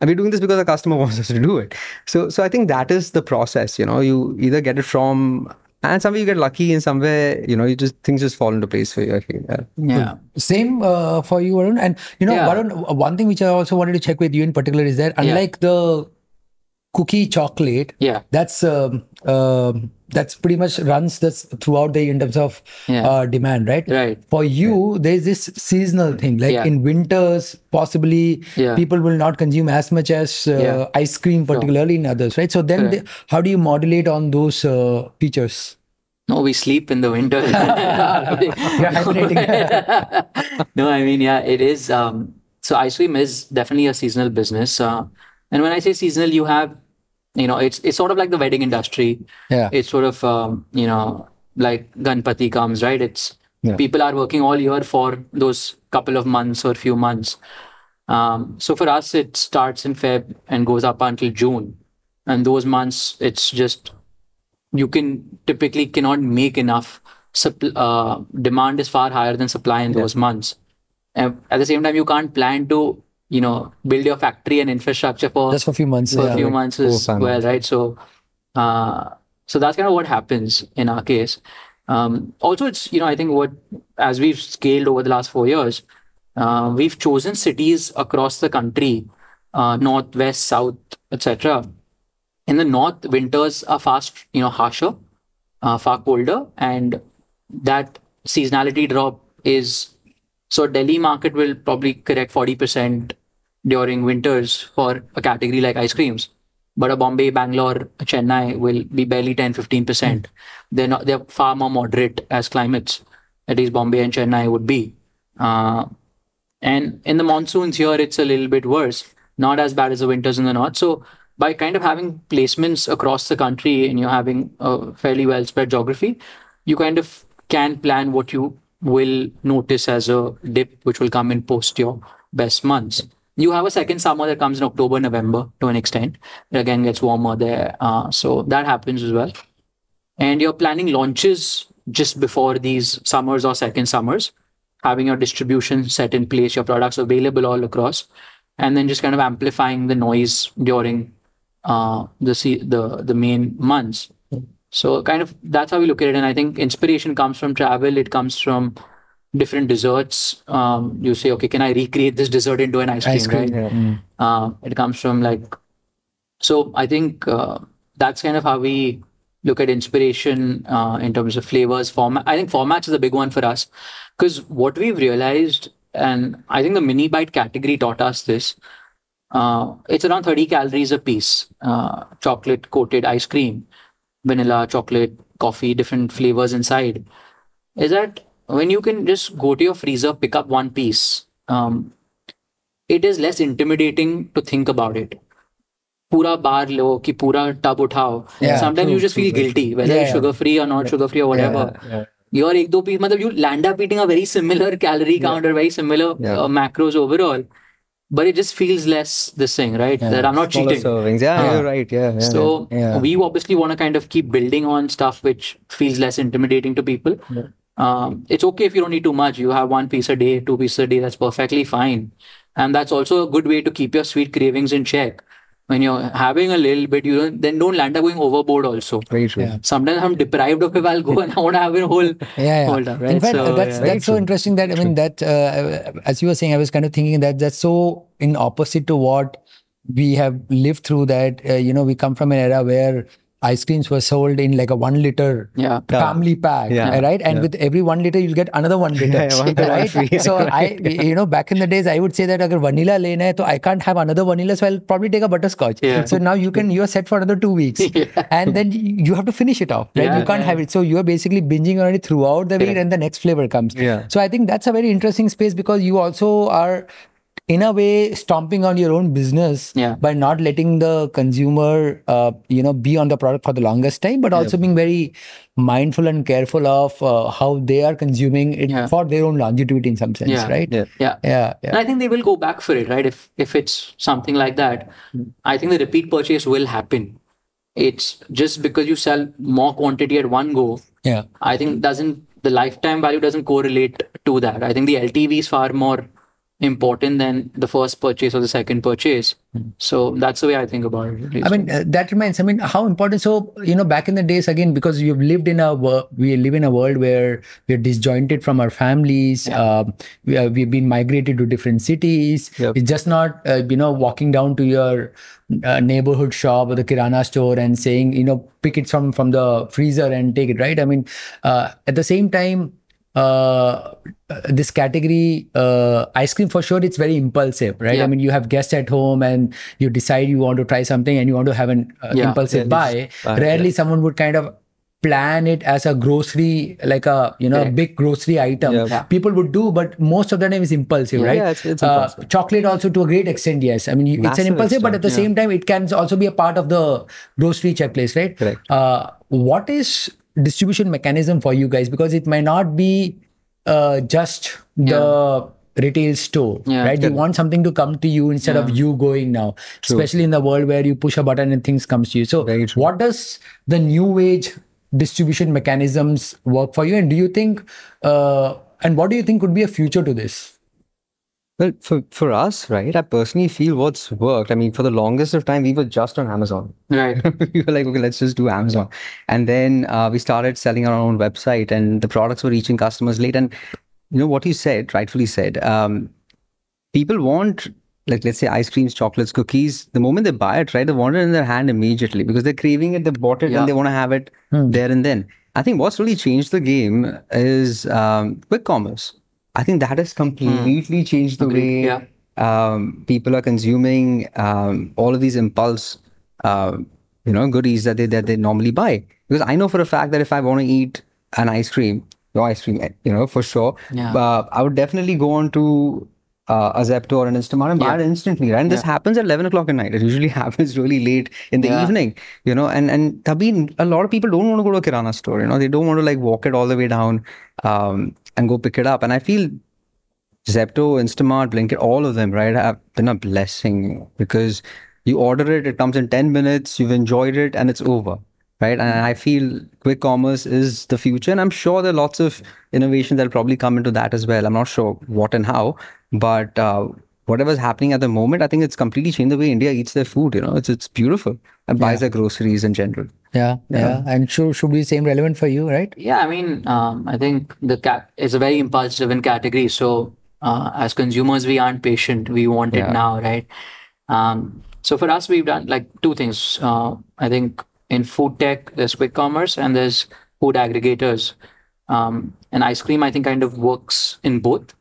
And we're doing this because the customer wants us to do it. So so I think that is the process. You know, you either get it from and somewhere you get lucky, and somewhere you know you just things just fall into place for you. I. Yeah. Yeah. Same uh, for you, Varun. And you know, Yeah. Varun, one thing which I also wanted to check with you in particular is that unlike the cookie chocolate. Yeah. That's um, um that's pretty much runs this throughout the in terms of Yeah. uh, demand, right? Right. For you, there's this seasonal thing. Like Yeah. in winters, possibly Yeah. people will not consume as much as uh, Yeah. ice cream, particularly in others, right? So then, they, how do you modulate on those uh, features? No, we sleep in the winter. No, I mean, yeah, it is. Um, so ice cream is definitely a seasonal business. Uh, and when I say seasonal, you have, you know, it's it's sort of like the wedding industry. Yeah. It's sort of, um, you know, like Ganpati comes, right? It's Yeah. people are working all year for those couple of months or few months. Um, so for us, it starts in Feb and goes up until June. And those months, it's just you can typically cannot make enough. Supp- uh, demand is far higher than supply in those months. And at the same time, you can't plan to, you know, build your factory and infrastructure for Just for a few months. for yeah. a few months four or as well, right? So, uh, so that's kind of what happens in our case. Um, also, it's you know I think what as we've scaled over the last four years, uh, we've chosen cities across the country, uh, north, west, south, etc. In the north, winters are fast, you know, harsher, uh, far colder, and that seasonality drop is so Delhi market will probably correct 40% during winters for a category like ice creams. But a Bombay, Bangalore, Chennai will be barely 10, 15%. They're not they're far more moderate as climates. At least Bombay and Chennai would be. Uh, and in the monsoons here, it's a little bit worse. Not as bad as the winters in the north. So by kind of having placements across the country and you're having a fairly well spread geography, you kind of can plan what you will notice as a dip, which will come in post your best months. You have a second summer that comes in October, November to an extent. It again gets warmer there. Uh, so that happens as well. And you're planning launches just before these summers or second summers, having your distribution set in place, your products available all across, and then just kind of amplifying the noise during uh, the the the main months. So kind of that's how we look at it. And I think inspiration comes from travel. It comes from different desserts. Um, you say, okay, can I recreate this dessert into an ice cream? Ice cream, right? Uh, it comes from like. So I think uh, that's kind of how we look at inspiration uh, in terms of flavors, format. I think formats is a big one for us because what we've realized, and I think the mini bite category taught us this. Uh, it's around 30 calories a piece. Uh, chocolate coated ice cream, vanilla, chocolate, coffee, different flavors inside, is that when you can just go to your freezer, pick up one piece, um, it is less intimidating to think about it. Pura bar lo ki pura tub uthao. Yeah, Sometimes true, you just feel true. guilty whether yeah, it's sugar free or not yeah. sugar free or whatever. Yeah, yeah. Your ek do piece, you land up eating a very similar calorie count or very similar uh, macros overall but it just feels less this thing right that i'm not Smaller cheating servings. Yeah, Yeah. you're right. Yeah. yeah so Yeah. we obviously want to kind of keep building on stuff which feels less intimidating to people. Um, it's okay if you don't eat too much. You have one piece a day, two pieces a day. That's perfectly fine, and that's also a good way to keep your sweet cravings in check. When you're having a little bit, you don't, then don't land up going overboard. Also, very true. Yeah. sometimes I'm deprived of it. I'll go and I want to have a whole yeah, yeah. hold up, right? In fact, So, that's yeah. that's so interesting that I mean that uh, as you were saying, I was kind of thinking that that's so in opposite to what we have lived through. That uh, you know we come from an era where ice creams were sold in like a one liter Yeah. family pack, Yeah. right? And with every one liter, you'll get another one liter, Yeah, one right? free. So I, you know, back in the days, I would say that agar vanilla lena hai, to I can't have another vanilla, so I'll probably take a butterscotch. Yeah. So now you can, you're set for another two weeks, and then you have to finish it off, right? Yeah, you can't yeah. have it. So you're basically binging on it throughout the week, and the next flavor comes. Yeah. So I think that's a very interesting space because you also are, in a way, stomping on your own business Yeah. by not letting the consumer, uh, you know, be on the product for the longest time, but also being very mindful and careful of uh, how they are consuming it Yeah. for their own longevity in some sense, Yeah. right? Yeah. Yeah. Yeah, yeah. And I think they will go back for it, right? If if it's something like that, I think the repeat purchase will happen. It's just because you sell more quantity at one go. Yeah. I think doesn't the lifetime value doesn't correlate to that. I think the LTV is far more important than the first purchase or the second purchase. So that's the way I think about it. I mean, uh, that reminds. I mean, how important. So you know, back in the days, again, because you've lived in a wor- we live in a world where we're disjointed from our families. Um, we are, we've been migrated to different cities. Yep. It's just not uh, you know walking down to your uh, neighborhood shop or the kirana store and saying you know pick it from from the freezer and take it. Right. I mean, uh, at the same time. Uh, this category, uh, ice cream for sure, it's very impulsive, right? I mean, you have guests at home and you decide you want to try something and you want to have an uh, Yeah. impulsive Yeah, buy. just buy, Rarely someone would kind of plan it as a grocery, like a you know a big grocery item. Yeah. Yeah. People would do, but most of the time is impulsive, right? Yeah, it's- it's Uh, impulsive. chocolate also to a great extent, yes. I mean, you, it's an Massive impulsive, but at the extent, same time, it can also be a part of the grocery checklist, right? Correct. Uh, what is distribution mechanism for you guys? Because it might not be uh, just the retail store, Yeah. right? You want something to come to you instead of you going now, especially in the world where you push a button and things comes to you. So, what does the new age distribution mechanisms work for you? And do you think, uh, and what do you think could be a future to this? Well, for, for us, right, I personally feel what's worked. I mean, for the longest of time, we were just on Amazon. right. we were like, okay, let's just do Amazon. And then uh, we started selling our own website, and the products were reaching customers late. And you know what you said, rightfully said. Um, people want, like, let's say, ice creams, chocolates, cookies. The moment they buy it, right, they want it in their hand immediately because they're craving it. They bought it, Yeah. and they want to have it there and then. I think what's really changed the game is um, quick commerce. I think that has completely changed the way Yeah. um, people are consuming um, all of these impulse, uh, you know, goodies that they that they normally buy. Because I know for a fact that if I want to eat an ice cream, no ice cream, eh, you know, for sure, Yeah. uh, I would definitely go on to uh, a Zepto or an Instamart and buy Yeah. it instantly, right? And this happens at 11 o'clock at night. It usually happens really late in the Yeah. evening, you know, and, and Tabhi, a lot of people don't want to go to a Kirana store, you know, they don't want to like walk it all the way down um, and go pick it up. And I feel Zepto, Instamart, Blinkit, all of them, right, have been a blessing because you order it, it comes in 10 minutes, you've enjoyed it, and it's over, right? And I feel quick commerce is the future. And I'm sure there are lots of innovation that'll probably come into that as well. I'm not sure what and how, but uh, whatever's happening at the moment, I think it's completely changed the way India eats their food. You know, it's it's beautiful and buys their groceries in general. Yeah, yeah, and sure, should be same relevant for you, right? Yeah, I mean, um, I think the cat is a very impulse-driven category. So uh, as consumers, we aren't patient. We want Yeah. it now, right? Um, so for us, we've done like two things. Uh, I think in food tech, there's quick commerce and there's food aggregators. Um, and ice cream, I think, kind of works in both,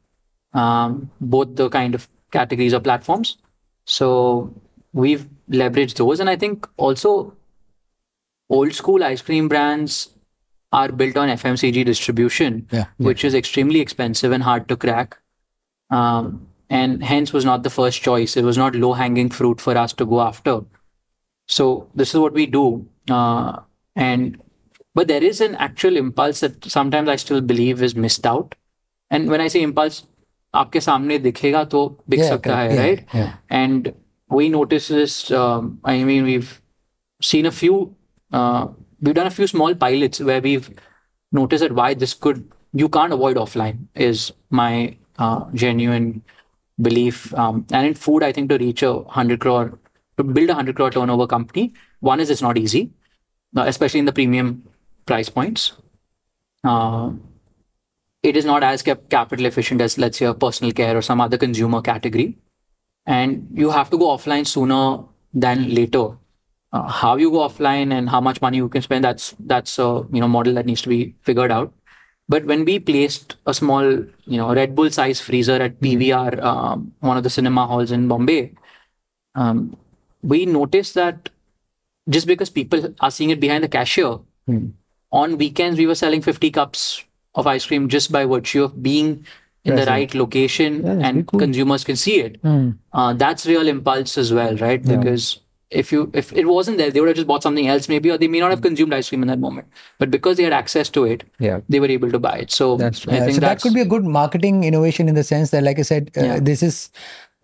um, both the kind of categories or platforms. So we've leveraged those, and I think also old school ice cream brands are built on FMCG distribution, Yeah. which is extremely expensive and hard to crack. Um, and hence was not the first choice. It was not low hanging fruit for us to go after. So this is what we do Uh, and but there is an actual impulse that sometimes I still believe is missed out. And when I say impulse, आपके सामने दिखेगा तो बिक Yeah, सकता correct. है, Yeah, right? yeah. And we notice this. Um, I mean, we've seen a few. Uh, we've done a few small pilots where we've noticed that why this could you can't avoid offline is my uh, genuine belief. Um, and in food, I think to reach a hundred crore, to build a hundred crore turnover company, one is it's not easy, uh, especially in the premium price points. Uh, it is not as cap- capital efficient as let's say a personal care or some other consumer category. And you have to go offline sooner than later. Uh, how you go offline and how much money you can spend that's that's a you know model that needs to be figured out. But when we placed a small you know red bull size freezer at pvr um, one of the cinema halls in bombay um, we noticed that just because people are seeing it behind the cashier on weekends we were selling 50 cups of ice cream just by virtue of being in the right location that's and cool. consumers can see it. Uh, that's real impulse as well right? Because if you if it wasn't there they would have just bought something else maybe or they may not have consumed ice cream in that moment. But because they had access to it Yeah. they were able to buy it. So That's i Yeah, think so that could be a good marketing innovation in the sense that, like I said, uh, Yeah. this is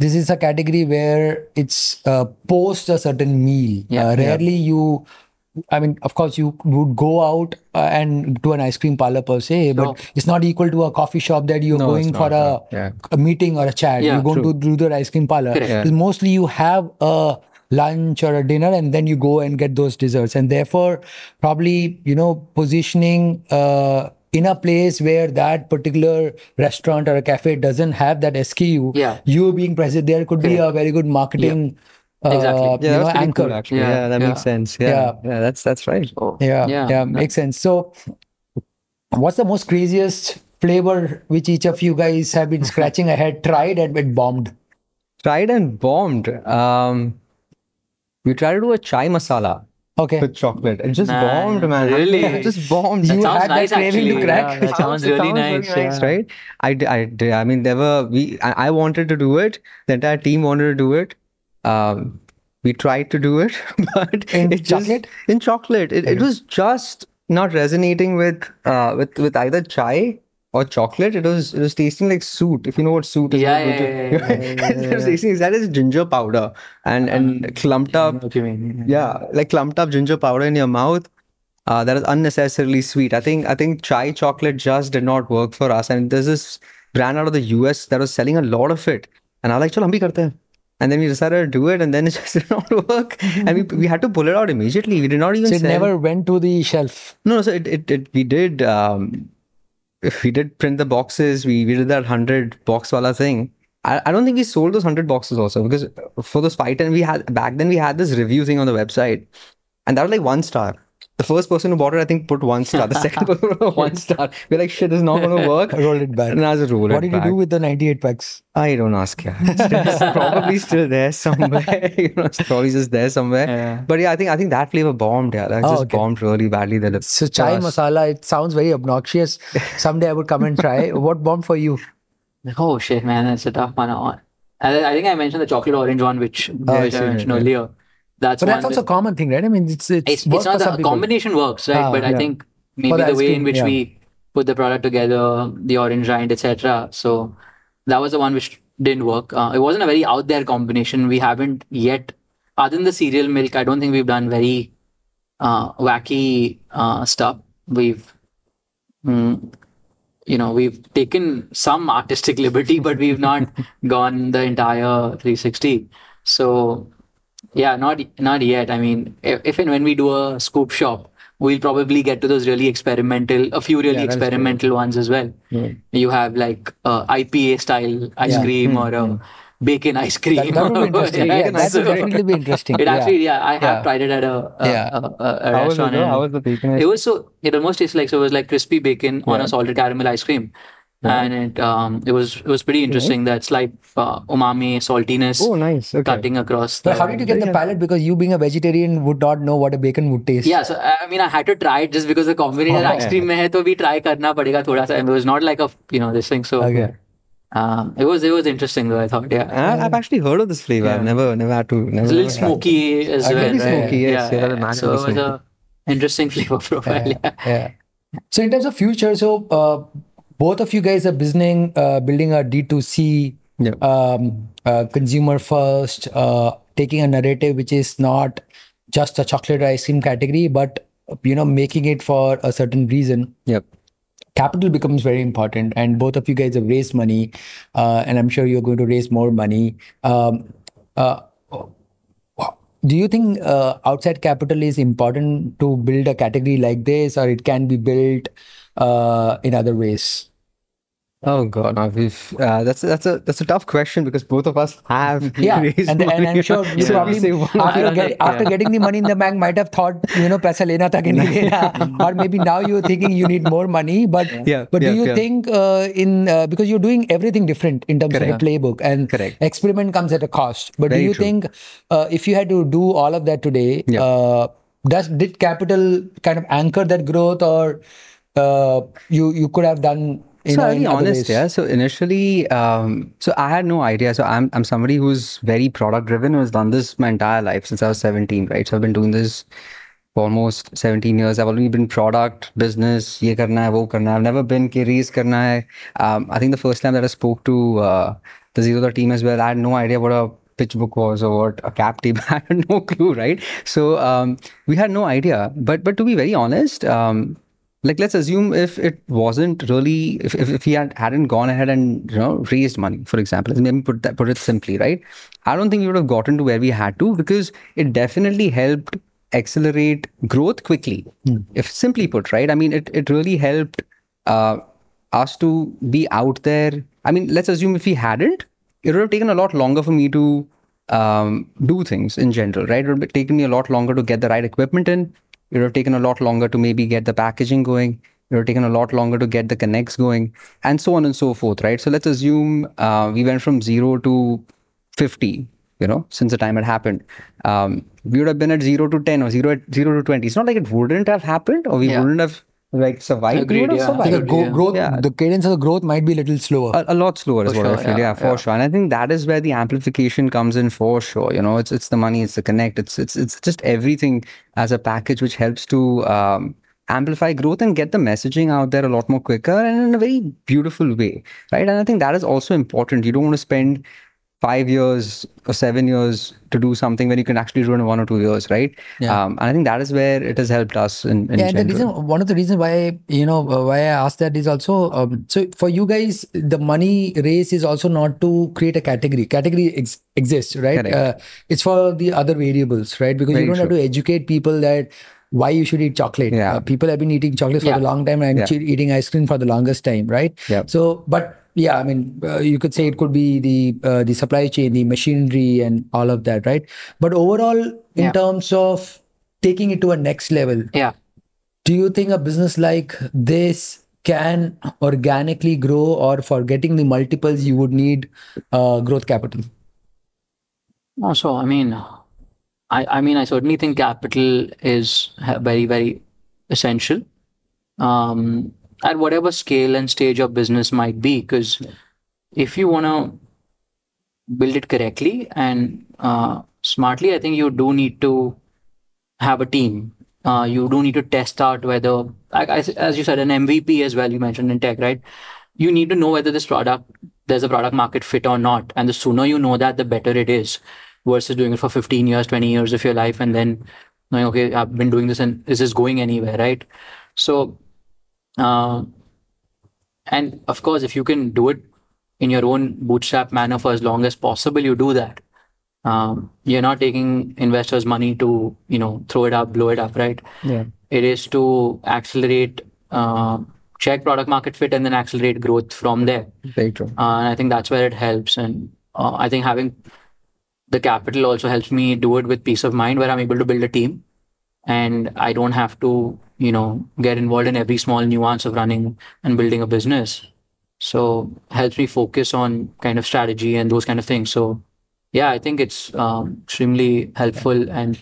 this is a category where it's uh, post a certain meal. Yeah. Uh, rarely you I mean, of course, you would go out uh, and to an ice cream parlor per se, but Sure. it's not equal to a coffee shop that you're No, going for a. Yeah. a meeting or a chat. Yeah, you're going true. to do the ice cream parlor. Yeah. Mostly you have a lunch or a dinner and then you go and get those desserts. And therefore, probably, you know, positioning uh, in a place where that particular restaurant or a cafe doesn't have that SKU, Yeah. you being present there could be a very good marketing uh, Exactly. Yeah, you know, anchor. cool actually. Yeah, Yeah, that yeah. makes sense. Yeah. Yeah. yeah, that's that's right. So, Yeah, yeah, yeah, makes sense. So, what's the most craziest flavor which each of you guys have been scratching ahead, tried and been bombed? Tried and bombed. Um, we tried to do a chai masala Okay. with chocolate. It just Man, bombed, man. really? It just bombed. You That sounds had that craving to crack? Yeah, that sounds It really sounds very nice. yeah. right? I, d- I, d- I mean, there were we. I, I wanted to do it. The entire team wanted to do it. Um, we tried to do it, but In it just- chocolate? in chocolate, it, it was just not resonating with uh with with either chai or chocolate. It was it was tasting like soot. If you know what soot is, Yeah, what yeah, yeah, yeah, it was tasting exactly as ginger powder and and clumped up know what you mean. yeah like clumped up ginger powder in your mouth uh, that is unnecessarily sweet i think i think chai chocolate just did not work for us and there's this brand out of the us that was selling a lot of it and i was like chalo hum bhi karte hain and then we decided to do it and then it just did not work and we, we had to pull it out immediately we did not even So it sell never went to the shelf. no so it, it, it we did um if we did print the boxes we, we did that 100 box wala thing. I, I don't think we sold those 100 boxes also because for those fight and we had back then we had this review thing on the website and that was like one star the first person who bought it i think put one star the second person put one star we're like shit this is not going to work Roll it back. and I was roll What it did back. you do with the 98 packs? I don't ask. Yeah, it's just probably still there somewhere. you know, it's probably just there somewhere. Yeah. But yeah, I think I think that flavor bombed. Yeah, that Oh, just okay. bombed really badly. That So chai masala, it sounds very obnoxious. Someday I would come and try. what bombed for you? Oh shit, man, that's a tough one. I I think I mentioned the chocolate orange one, which, which I uh, mentioned yeah. earlier. That's But that's also a common thing, right? I mean, it's it's, it's, it's not the people. combination works, right? Ah, but I think maybe the the way in which yeah. we put the product together, the orange rind, etc. So that was the one which didn't work. Uh, it wasn't a very out there combination. We haven't yet, other than the cereal milk, I don't think we've done very uh, wacky uh, stuff. We've, mm, you know, we've taken some artistic liberty, but we've not gone the entire 360. So yeah, not not yet. I mean, if, if and when we do a scoop shop, we'll probably get to those really experimental, a few really Yeah, that is true. experimental ones as well. You have like uh, IPA style ice Yeah. cream or a bacon ice cream. That, that would be interesting. Yeah, yeah, that would definitely be interesting. It actually, yeah, I have Yeah. tried it at a, a, Yeah. a, a, How was it? restaurant. How was the bacon? it was so it almost tastes like so it was like crispy bacon on a salted caramel ice cream yeah. and it um it was it was pretty interesting. Nice. That slight uh, umami saltiness. Oh, nice. Okay. Cutting across. So how did you get the palate? Because you being a vegetarian would not know what a bacon would taste. Yeah, so I mean, I had to try it just because the combination oh, ice cream mein hai, to try karna padega thoda sa. And it was not like a you know this thing. So okay. Um, it was it was interesting though. I thought, yeah. I, have actually heard of this flavor. Yeah. I've never never had to. Never, it's a little smoky as well. Really right? smoky, yes. Yeah, yeah, yeah. So it was a interesting flavor profile. Yeah, yeah. So in terms of future, so uh, both of you guys are building uh, building a D2C Yeah. um, uh, consumer first, uh, taking a narrative which is not just a chocolate ice cream category, but you know making it for a certain reason. Yep. Capital becomes very important, and both of you guys have raised money, uh, and I'm sure you're going to raise more money. Um, uh, do you think uh, outside capital is important to build a category like this, or it can be built uh, in other ways? Oh God, no, we've, uh, that's that's a that's a tough question because both of us have Yeah, raised and, and I'm sure you So probably we say one after, get, after yeah. getting the money in the bank might have thought you know paisa lena tha ki nahi lena or maybe now you're thinking you need more money but Yeah, but yeah, do you yeah. think uh, in uh, because you're doing everything different in terms of the playbook and Correct. experiment comes at a cost but do you true. think uh, if you had to do all of that today Yeah. uh, does did capital kind of anchor that growth or uh, you you could have done you so know I'll be honest, ways? yeah. So initially, um, so I had no idea. So I'm I'm somebody who's very product driven. Who has done this my entire life since I was 17, right? So I've been doing this for almost 17 years. I've only been product, business, ye karna hai, wo karna hai. I've never been ki raise karna hai. Um, I think the first time that I spoke to uh, the Zero team as well, I had no idea what a pitch book was or what a cap table. I had no clue, right? So um, we had no idea. But but to be very honest, um, like let's assume if it wasn't really if, if, if he had hadn't gone ahead and you know raised money, for example, let me put that put it simply, right? I don't think we would have gotten to where we had to because it definitely helped accelerate growth quickly. If simply put, right? I mean, it it really helped uh, us to be out there. I mean, let's assume if he hadn't, it would have taken a lot longer for me to um, do things in general, right? It would have taken me a lot longer to get the right equipment in. It would have taken a lot longer to maybe get the packaging going. It would have taken a lot longer to get the connects going, and so on and so forth, right? So let's assume uh, we went from zero to 50 you know since the time it happened um, we would have been at 0 to 10 or 0 at 0 to 20 it's not like it wouldn't have happened or we Yeah. wouldn't have like survived we Agreed, would have yeah. survived. the go- growth, Yeah. the cadence of the growth might be a little slower. a, a lot slower is For what I feel. Yeah, yeah, for yeah. sure. And I think that is where the amplification comes in for sure. You know, it's it's the money, it's the connect, it's it's it's just everything as a package which helps to um, amplify growth and get the messaging out there a lot more quicker and in a very beautiful way, right? And I think that is also important. You don't want to spend five years or seven years to do something when you can actually do it in one or two years, right? Yeah. Um, and I think that is where it has helped us in, in yeah, and the reason one of the reasons why you know uh, why I asked that is also um, so for you guys the money race is also not to create a category. Category ex- exists, right? Uh, it's for the other variables, right? Because Very you don't have to educate people that why you should eat chocolate. Yeah. Uh, people have been eating chocolate for Yeah. a long time and Yeah. eating ice cream for the longest time, right? Yep. So, but yeah, I mean, uh, you could say it could be the uh, the supply chain, the machinery, and all of that, right? But overall, in Yeah. terms of taking it to a next level, Yeah. do you think a business like this can organically grow or for getting the multiples you would need uh, growth capital No, so I mean, I I mean, I certainly think capital is very very essential, um, at whatever scale and stage of business might be. Because if you want to build it correctly and uh, smartly, I think you do need to have a team. Uh, you do need to test out whether, as you said, an MVP as well. You mentioned in tech, right? You need to know whether this product there's a product market fit or not, and the sooner you know that, the better it is. Versus doing it for 15 years, 20 years of your life, and then knowing, okay, I've been doing this, and is this going anywhere, right? So, uh, and of course, if you can do it in your own bootstrap manner for as long as possible, you do that um, you're not taking investors' money to you know throw it up, blow it up, right? Yeah. It is to accelerate, uh, check product market fit, and then accelerate growth from there. Very true. Uh, and I think that's where it helps. And uh, I think having the capital also helps me do it with peace of mind, where I'm able to build a team, and I don't have to you know get involved in every small nuance of running and building a business. So helps me focus on kind of strategy and those kind of things. So yeah, I think it's um, extremely helpful, and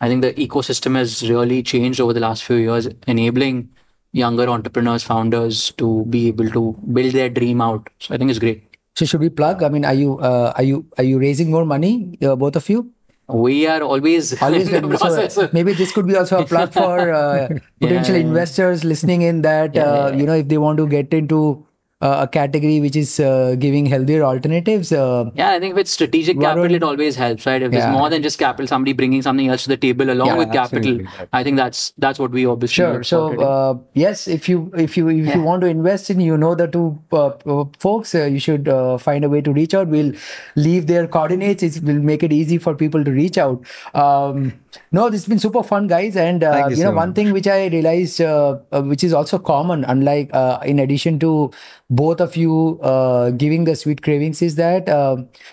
I think the ecosystem has really changed over the last few years, enabling younger entrepreneurs, founders to be able to build their dream out. So I think it's great. so should we plug i mean are you uh, are you are you raising more money uh, both of you We are always, always. So, of- maybe this could be also a plug for uh, potential Yeah. investors listening in that Yeah, uh, you know if they want to get into uh, a category which is uh, giving healthier alternatives uh, Yeah, I think with strategic capital, it always helps, right? If Yeah. there's more than just capital, somebody bringing something else to the table along Yeah, with capital, absolutely. I think that's that's what we obviously Sure. So uh, yes, if you if you if you want to invest in, you know the two uh, uh, folks, uh, you should uh, find a way to reach out. We'll leave their coordinates. It will make it easy for people to reach out. Um, no, this has been super fun, guys. And uh, you you know, so one thing which I realized, uh, uh, which is also common, unlike uh, in addition to both of you uh, giving the sweet cravings, is that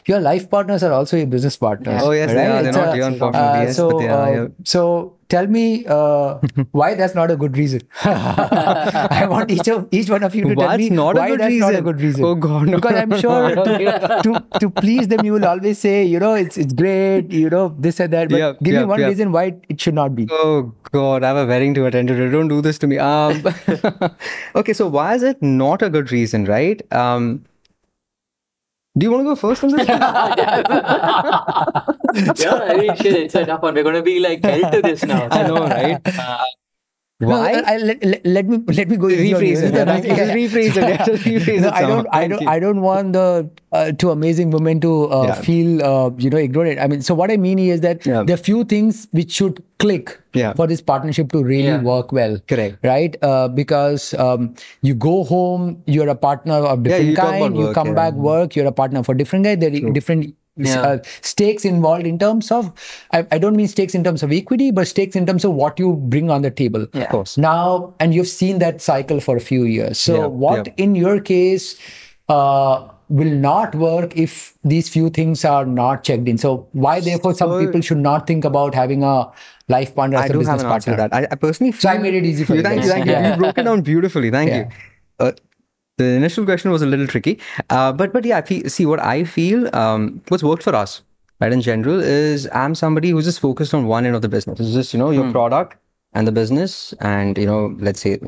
your life partners are also your business partners. Oh, yes, they are. They're It's not a- here, unfortunately, yes, so, but they are so tell me uh, why that's not a good reason. I want each of each one of you to tell me why that's not a good reason. Oh, God, no. Because I'm sure to, to to please them, you will always say, you know, it's it's great, you know, this and that. But Yep, give me one yep. reason why it should not be. Oh God, I have a wedding to attend to. Don't do this to me. Um, okay, so why is it not a good reason, right? Um, do you want to go first on this? yeah, I mean, shit, it's a tough one. We're going to be like held to this now. I know, right? Uh, Why? I, I- let, let, let me let me go. Rephrase it, yeah. Just rephrase it, yeah, rephrase No, it I don't. I don't. I don't want the uh, two amazing women to uh, Yeah. feel uh, you know ignorant. I mean, so what I mean is that Yeah. there are few things which should click Yeah. for this partnership to really Yeah. work well. Correct. Right? Uh, because um, you go home, you're a partner of different about kind. You come yeah. back work, you're a partner for different guy. There are different Yeah. uh, stakes involved in terms of I, I don't mean stakes in terms of equity but stakes in terms of what you bring on the table Yeah. Of course. now and you've seen that cycle for a few years so Yeah, what yeah. in your case uh, will not work if these few things are not checked in so why therefore some So- people should not think about having a life partner as I a do business have an partner to that. I, I personally So I made it easy for you Thank you. Thank you. Yeah. You broke it down beautifully. Thank Yeah. you. Uh, the initial question was a little tricky, uh, but but yeah, see what I feel. Um, what's worked for us, right? In general, is I'm somebody who's just focused on one end of the business. It's just you know your product and the business, and you know let's say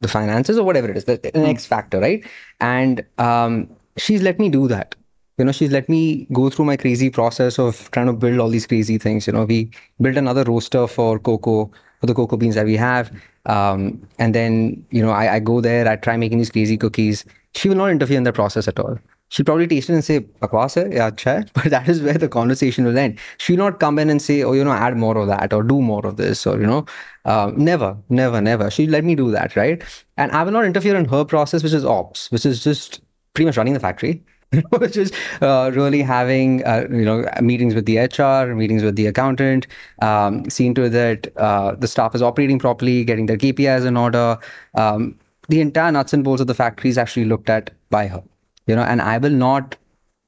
the finances or whatever it is, the, the X factor, right? And um, she's let me do that. You know, she's let me go through my crazy process of trying to build all these crazy things. You know, we built another roaster for cocoa, for the cocoa beans that we have. Um, and then, you know, I, I go there, I try making these crazy cookies. She will not interfere in the process at all. She'll probably taste it and say, hai, hai." But that is where the conversation will end. She'll not come in and say, oh, you know, add more of that or do more of this or, you know, uh, never, never, never. She'll let me do that, right? And I will not interfere in her process, which is ops, which is just pretty much running the factory. which is uh, really having uh, you know meetings with the HR, meetings with the accountant, um, seeing to that uh, the staff is operating properly, getting their KPIs in order. Um, the entire nuts and bolts of the factory is actually looked at by her. You know, and I will not,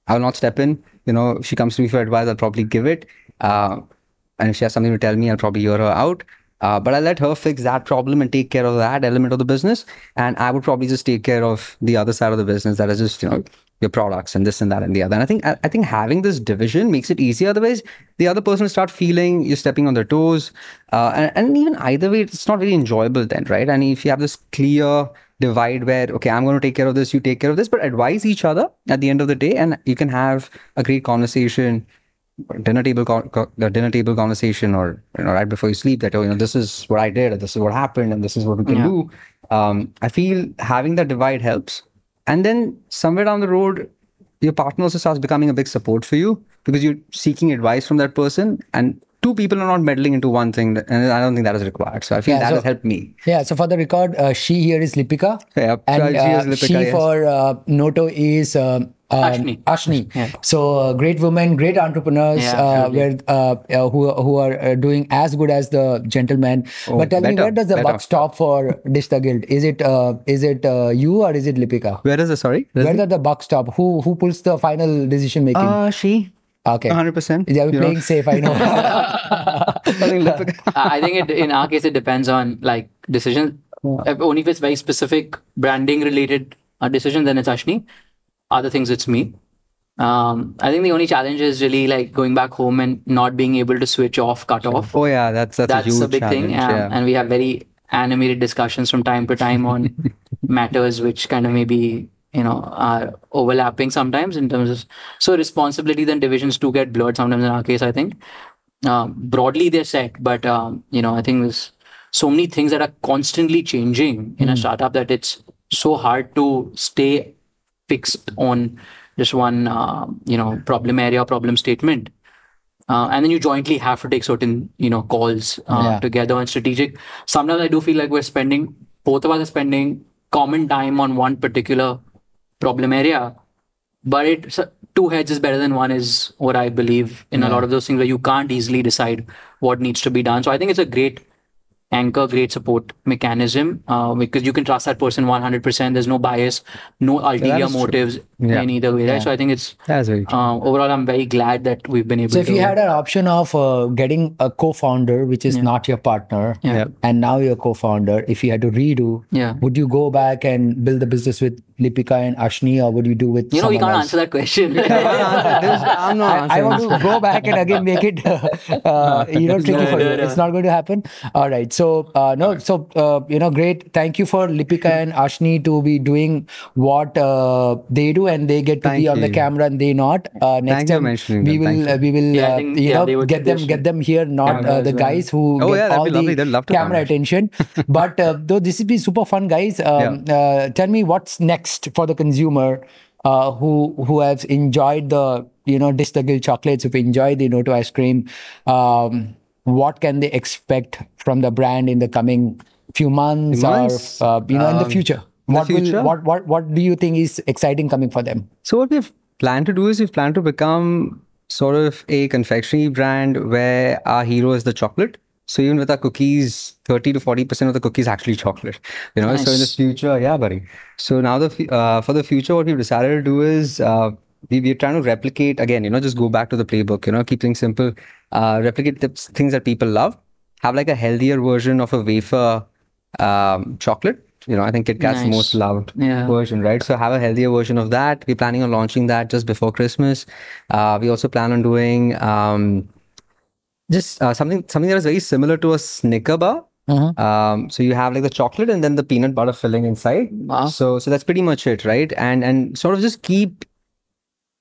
I will not step in. You know, if she comes to me for advice, I'll probably give it. Uh, and if she has something to tell me, I'll probably hear her out. Uh, but I let her fix that problem and take care of that element of the business, and I would probably just take care of the other side of the business that is just you know your products and this and that and the other. And I think I, think having this division makes it easier. Otherwise, the other person will start feeling you're stepping on their toes, uh, and, and even either way, it's not very enjoyable then, right? And if you have this clear divide where okay, I'm going to take care of this, you take care of this, but advise each other at the end of the day, and you can have a great conversation dinner table co- co- dinner table conversation or you know right before you sleep that oh you know this is what I did and this is what happened and this is what we can Yeah. do um, I feel having that divide helps and then somewhere down the road your partner also starts becoming a big support for you because you're seeking advice from that person and two people are not meddling into one thing and I don't think that is required. So I feel Yeah, that so- has helped me. Yeah so for the record uh, she here is lipika. Yeah, and she is uh, Lipika, she yes. for uh, noto is um, Ashni. Ashni. Yeah. So uh, great women, great entrepreneurs, Yeah, uh, where, uh, uh, who who are uh, doing as good as the gentlemen. but tell me, Oh, where does the better. buck stop for Ditch the Guilt? Is it uh, is it uh, you or is it Lipika? where is the sorry Where does the buck stop? Who who pulls the final decision making? uh she okay, 100% yeah, we're you know. safe. I know. I think Lipika- I I think it, in our case, it depends on like decisions. If- Only if it's very specific branding related uh, decision, then it's Ashni. Other things, it's me. Um, I think the only challenge is really like going back home and not being able to switch off, cut off. oh yeah that's that's, That's a huge a big thing. Um, yeah. And we have very animated discussions from time to time on matters which kind of maybe you know are overlapping sometimes in terms of so responsibility and divisions do get blurred sometimes in our case i think um, broadly they're set but um, you know i think there's so many things that are constantly changing in a startup that it's so hard to stay fixed on just one uh, you know problem area problem statement. Uh, and then you jointly have to take certain you know calls uh, Yeah. together and strategic. Sometimes i do feel like we're spending both of us are spending common time on one particular problem area but it two heads is better than one is what i believe in a lot of those things where you can't easily decide what needs to be done. So i think it's a great anchor great support mechanism uh, because you can trust that person 100% there's no bias no ulterior true. motives Yeah. in either way right so i think it's That's very true. uh, overall i'm very glad that we've been able to. so if to you had an option of uh, getting a co-founder, which is not your partner, Yeah. Yeah. and now you're a co-founder, if you had to redo, Yeah. would you go back and build the business with Lipika and Ashni, or would you do with? You know, we can't else? answer that question. I'm not I, I want to go back and again make it, uh, uh, you know, tricky for you. no, no. It's not going to happen. All right. So uh, no. So uh, you know, great. Thank you for Lipika and Ashni to be doing what uh, they do, and they get to Thank be on the camera and they not. Uh, next Thank you time mentioning we will uh, we will Yeah, I uh, think, you yeah, know get them they get them here, not Camera uh, the as well. guys who Oh, get yeah, all the love camera attention. but uh, though this has been super fun, guys. Um, uh, tell me what's next for the consumer uh, who who has enjoyed the you know Guilt chocolates, who've enjoyed the Noto ice cream. Um, what can they expect from the brand in the coming few months, Months? or uh, you know in the Um, future? in the what will future? what what what do you think is exciting coming for them? So what we've planned to do is we've planned to become sort of a confectionery brand where our hero is the chocolate. So even with our cookies, 30 to 40% of the cookies actually chocolate. You know, so in the future, yeah, buddy. So now the uh, for the future, what we've decided to do is uh, we, we're trying to replicate again, you know, just go back to the playbook, you know, keep things simple, uh, replicate the things that people love, have like a healthier version of a wafer um, chocolate. You know, I think Kit Kat's the Nice. most loved Yeah. version, right? So have a healthier version of that. We're planning on launching that just before Christmas. Uh, we also plan on doing um, just uh, something something that is very similar to a Snicker bar. Mhm. Um, so you have like the chocolate and then the peanut butter filling inside. Wow. So so that's pretty much it, right? And and sort of just keep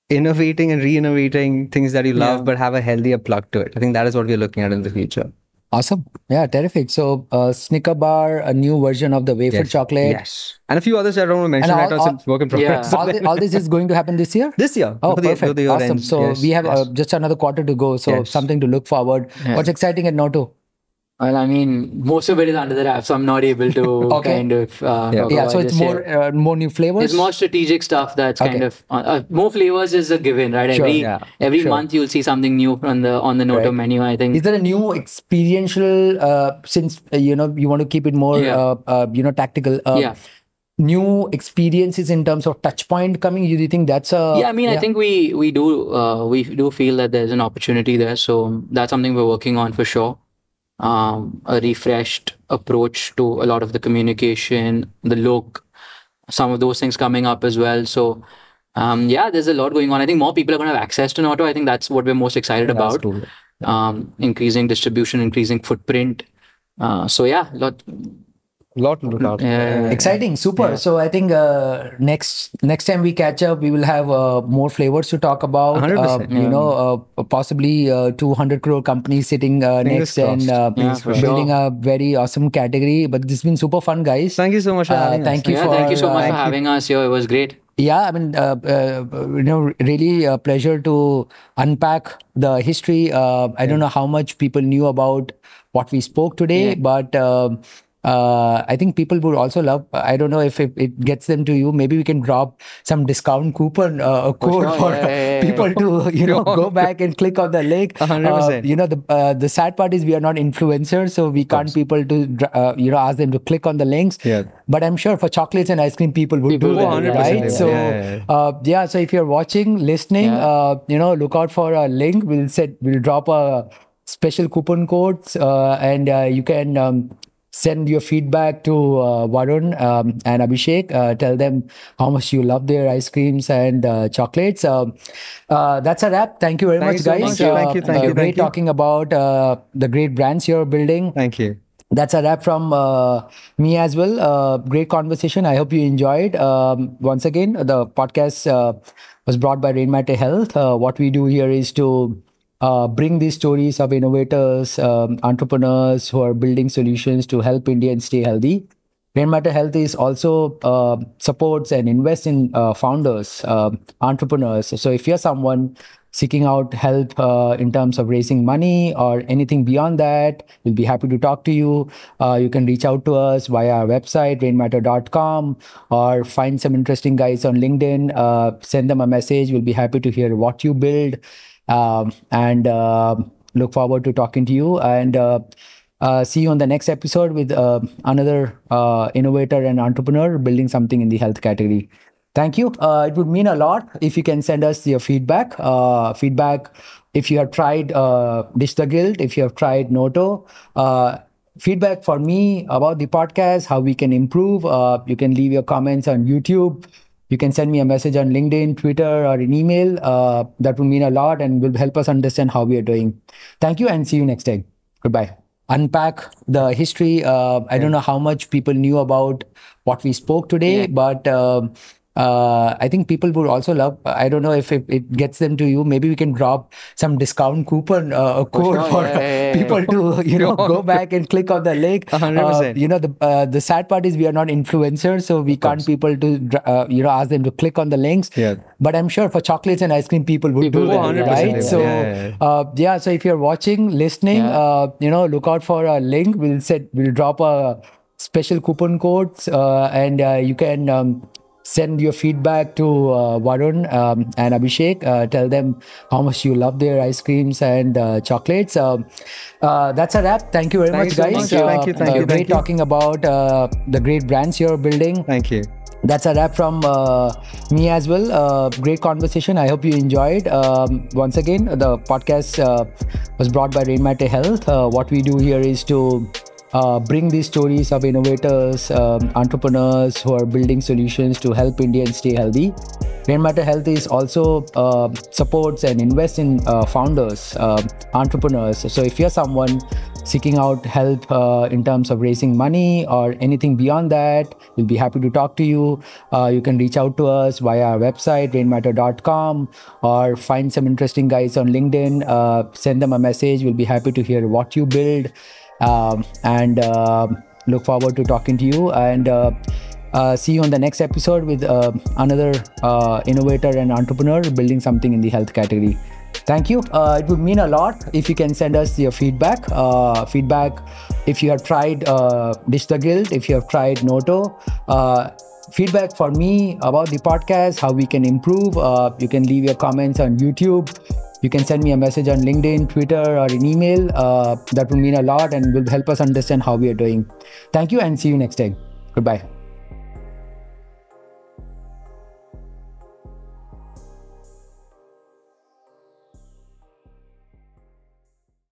innovating and re-innovating things that you love, Yeah. but have a healthier plug to it. I think that is what we're looking at in the future. Awesome. Yeah, terrific. So uh, Snicker bar, a new version of the wafer Yes. chocolate. Yes. And a few others I don't want to mention all- right now, so it's work in Yeah. All, thi- all this is going to happen this year. This year. Oh, the- perfect. the awesome. ends. So Yes, we have yes. uh, just another quarter to go. So something to look forward. What's exciting at Noto? Well, I mean, most of it is under the wrap, so I'm not able to Okay. kind of. Uh, Yeah. Yeah, so it's more uh, more new flavors. It's more strategic stuff that's kind of uh, uh, more flavors is a given, right? Sure, every yeah, every sure. month you'll see something new on the on the Noto Right. menu. I think Is there a new experiential? Uh, since uh, you know you want to keep it more, Yeah. uh, uh, you know, tactical. Yeah. New experiences in terms of touch point coming. You do you think that's a? yeah, I mean, I think we we do uh, we do feel that there's an opportunity there, so that's something we're working on for sure. Um, a refreshed approach to a lot of the communication, the look, some of those things coming up as well. So, um, yeah, there's a lot going on. I think more people are going to have access to Noto. I think that's what we're most excited That's about. cool. Um, increasing distribution, increasing footprint. Uh, so yeah, lot. Lot to look out. Yeah. Exciting, super. So I think uh, next next time we catch up, we will have uh, more flavors to talk about. 100%, Uh, You know, uh, possibly uh, 200 crore companies sitting uh, Fingers next and uh, Yeah, building sure. a very awesome category. But this has been super fun, guys. Thank you so much for Uh, having us. thank you yeah, for thank you so much uh, for having us here. It was great. yeah i mean uh, uh, you know really a pleasure to unpack the history uh, i don't know how much people knew about what we spoke today Yeah. but uh, I think people would also love. I don't know if it, it gets them to you. Maybe we can drop some discount coupon, uh, a code sure. for Yeah, yeah, yeah, people to you know go back and click on the link. Uh, you know the uh, the sad part is we are not influencers, so we can't people to uh, you know ask them to click on the links. Yeah. But I'm sure for chocolates and ice cream, people would People do that, right? yeah. So Yeah, yeah, yeah. uh, yeah, so if you're watching, listening, Yeah. uh, you know, look out for a link. We'll set, we'll drop a special coupon codes, uh, and uh, you can um, send your feedback to uh, Varun um, and Abhishek. Uh, tell them how much you love their ice creams and uh, chocolates. Um, uh, that's a wrap. Thank you very Thank much, you so guys. much. Thank you, thank uh, you, Great thank you. talking about uh, the great brands you're building Thank you. that's a wrap from uh, me as well. Uh, great conversation. I hope you enjoyed. Um, once again, the podcast uh, was brought by Rainmatter Health. Uh, what we do here is to uh, bring these stories of innovators, um, entrepreneurs who are building solutions to help Indians stay healthy. Rainmatter Health is also uh, supports and invests in uh, founders, uh, entrepreneurs. So if you're someone seeking out help uh, in terms of raising money or anything beyond that, we'll be happy to talk to you. Uh, you can reach out to us via our website, rainmatter.com, or find some interesting guys on LinkedIn. Uh, send them a message. We'll be happy to hear what you build um, and uh, look forward to talking to you. And uh, uh, see you on the next episode with uh, another innovator and entrepreneur building something in the health category. Thank you. It would mean a lot if you can send us your feedback. Feedback if you have tried uh, the Guilt, if you have tried Noto. Feedback for me about the podcast, how we can improve. Uh, you can leave your comments on YouTube. You can send me a message on LinkedIn, Twitter, or an email. Uh, that would mean a lot and will help us understand how we are doing. Thank you and see you next time. Goodbye. Unpack the history. Uh, I don't know how much people knew about what we spoke today, Yeah. but um uh, I think people would also love. I don't know if it, it gets them to you. Maybe we can drop some discount coupon, uh, code sure. for Yeah, yeah, yeah, people to you know go back and click on the link. Uh, you know the uh, the sad part is we are not influencers, so we can't course. people to uh, you know ask them to click on the links. Yeah. But I'm sure for chocolates and ice cream, people would People do that, right? So Yeah, uh, yeah. So if you're watching, listening, uh, you know, look out for a link. We'll set we'll drop a special coupon codes, uh, and uh, you can. Um, Send your feedback to uh, Varun um, and Abhishek. Uh, tell them how much you love their ice creams and uh, chocolates. Um, uh, that's a wrap. Thank you very Thank much, you so guys. much. Thank you, thank uh, you, Great thank you. talking about uh, the great brands you're building Thank you. that's a wrap from uh, me as well. Uh, great conversation. I hope you enjoyed. Um, once again, the podcast uh, was brought by Rainmatter Health. Uh, what we do here is to uh, bring these stories of innovators, um, entrepreneurs who are building solutions to help Indians stay healthy. Rainmatter Health is also uh, supports and invests in uh, founders, uh, entrepreneurs. So if you're someone seeking out help uh, in terms of raising money or anything beyond that, we'll be happy to talk to you. Uh, you can reach out to us via our website, rainmatter.com, or find some interesting guys on LinkedIn. Uh, send them a message. We'll be happy to hear what you build um, and uh, look forward to talking to you. And uh, uh, see you on the next episode with uh, another innovator and entrepreneur building something in the health category. Thank you. Uh, it would mean a lot if you can send us your feedback. Uh, feedback if you have tried uh, Ditch the Guilt, if you have tried Noto. Uh, feedback for me about the podcast, how we can improve. You can leave your comments on YouTube. You can send me a message on LinkedIn, Twitter, or an email. Uh, that will mean a lot and will help us understand how we are doing. Thank you and see you next time. Goodbye.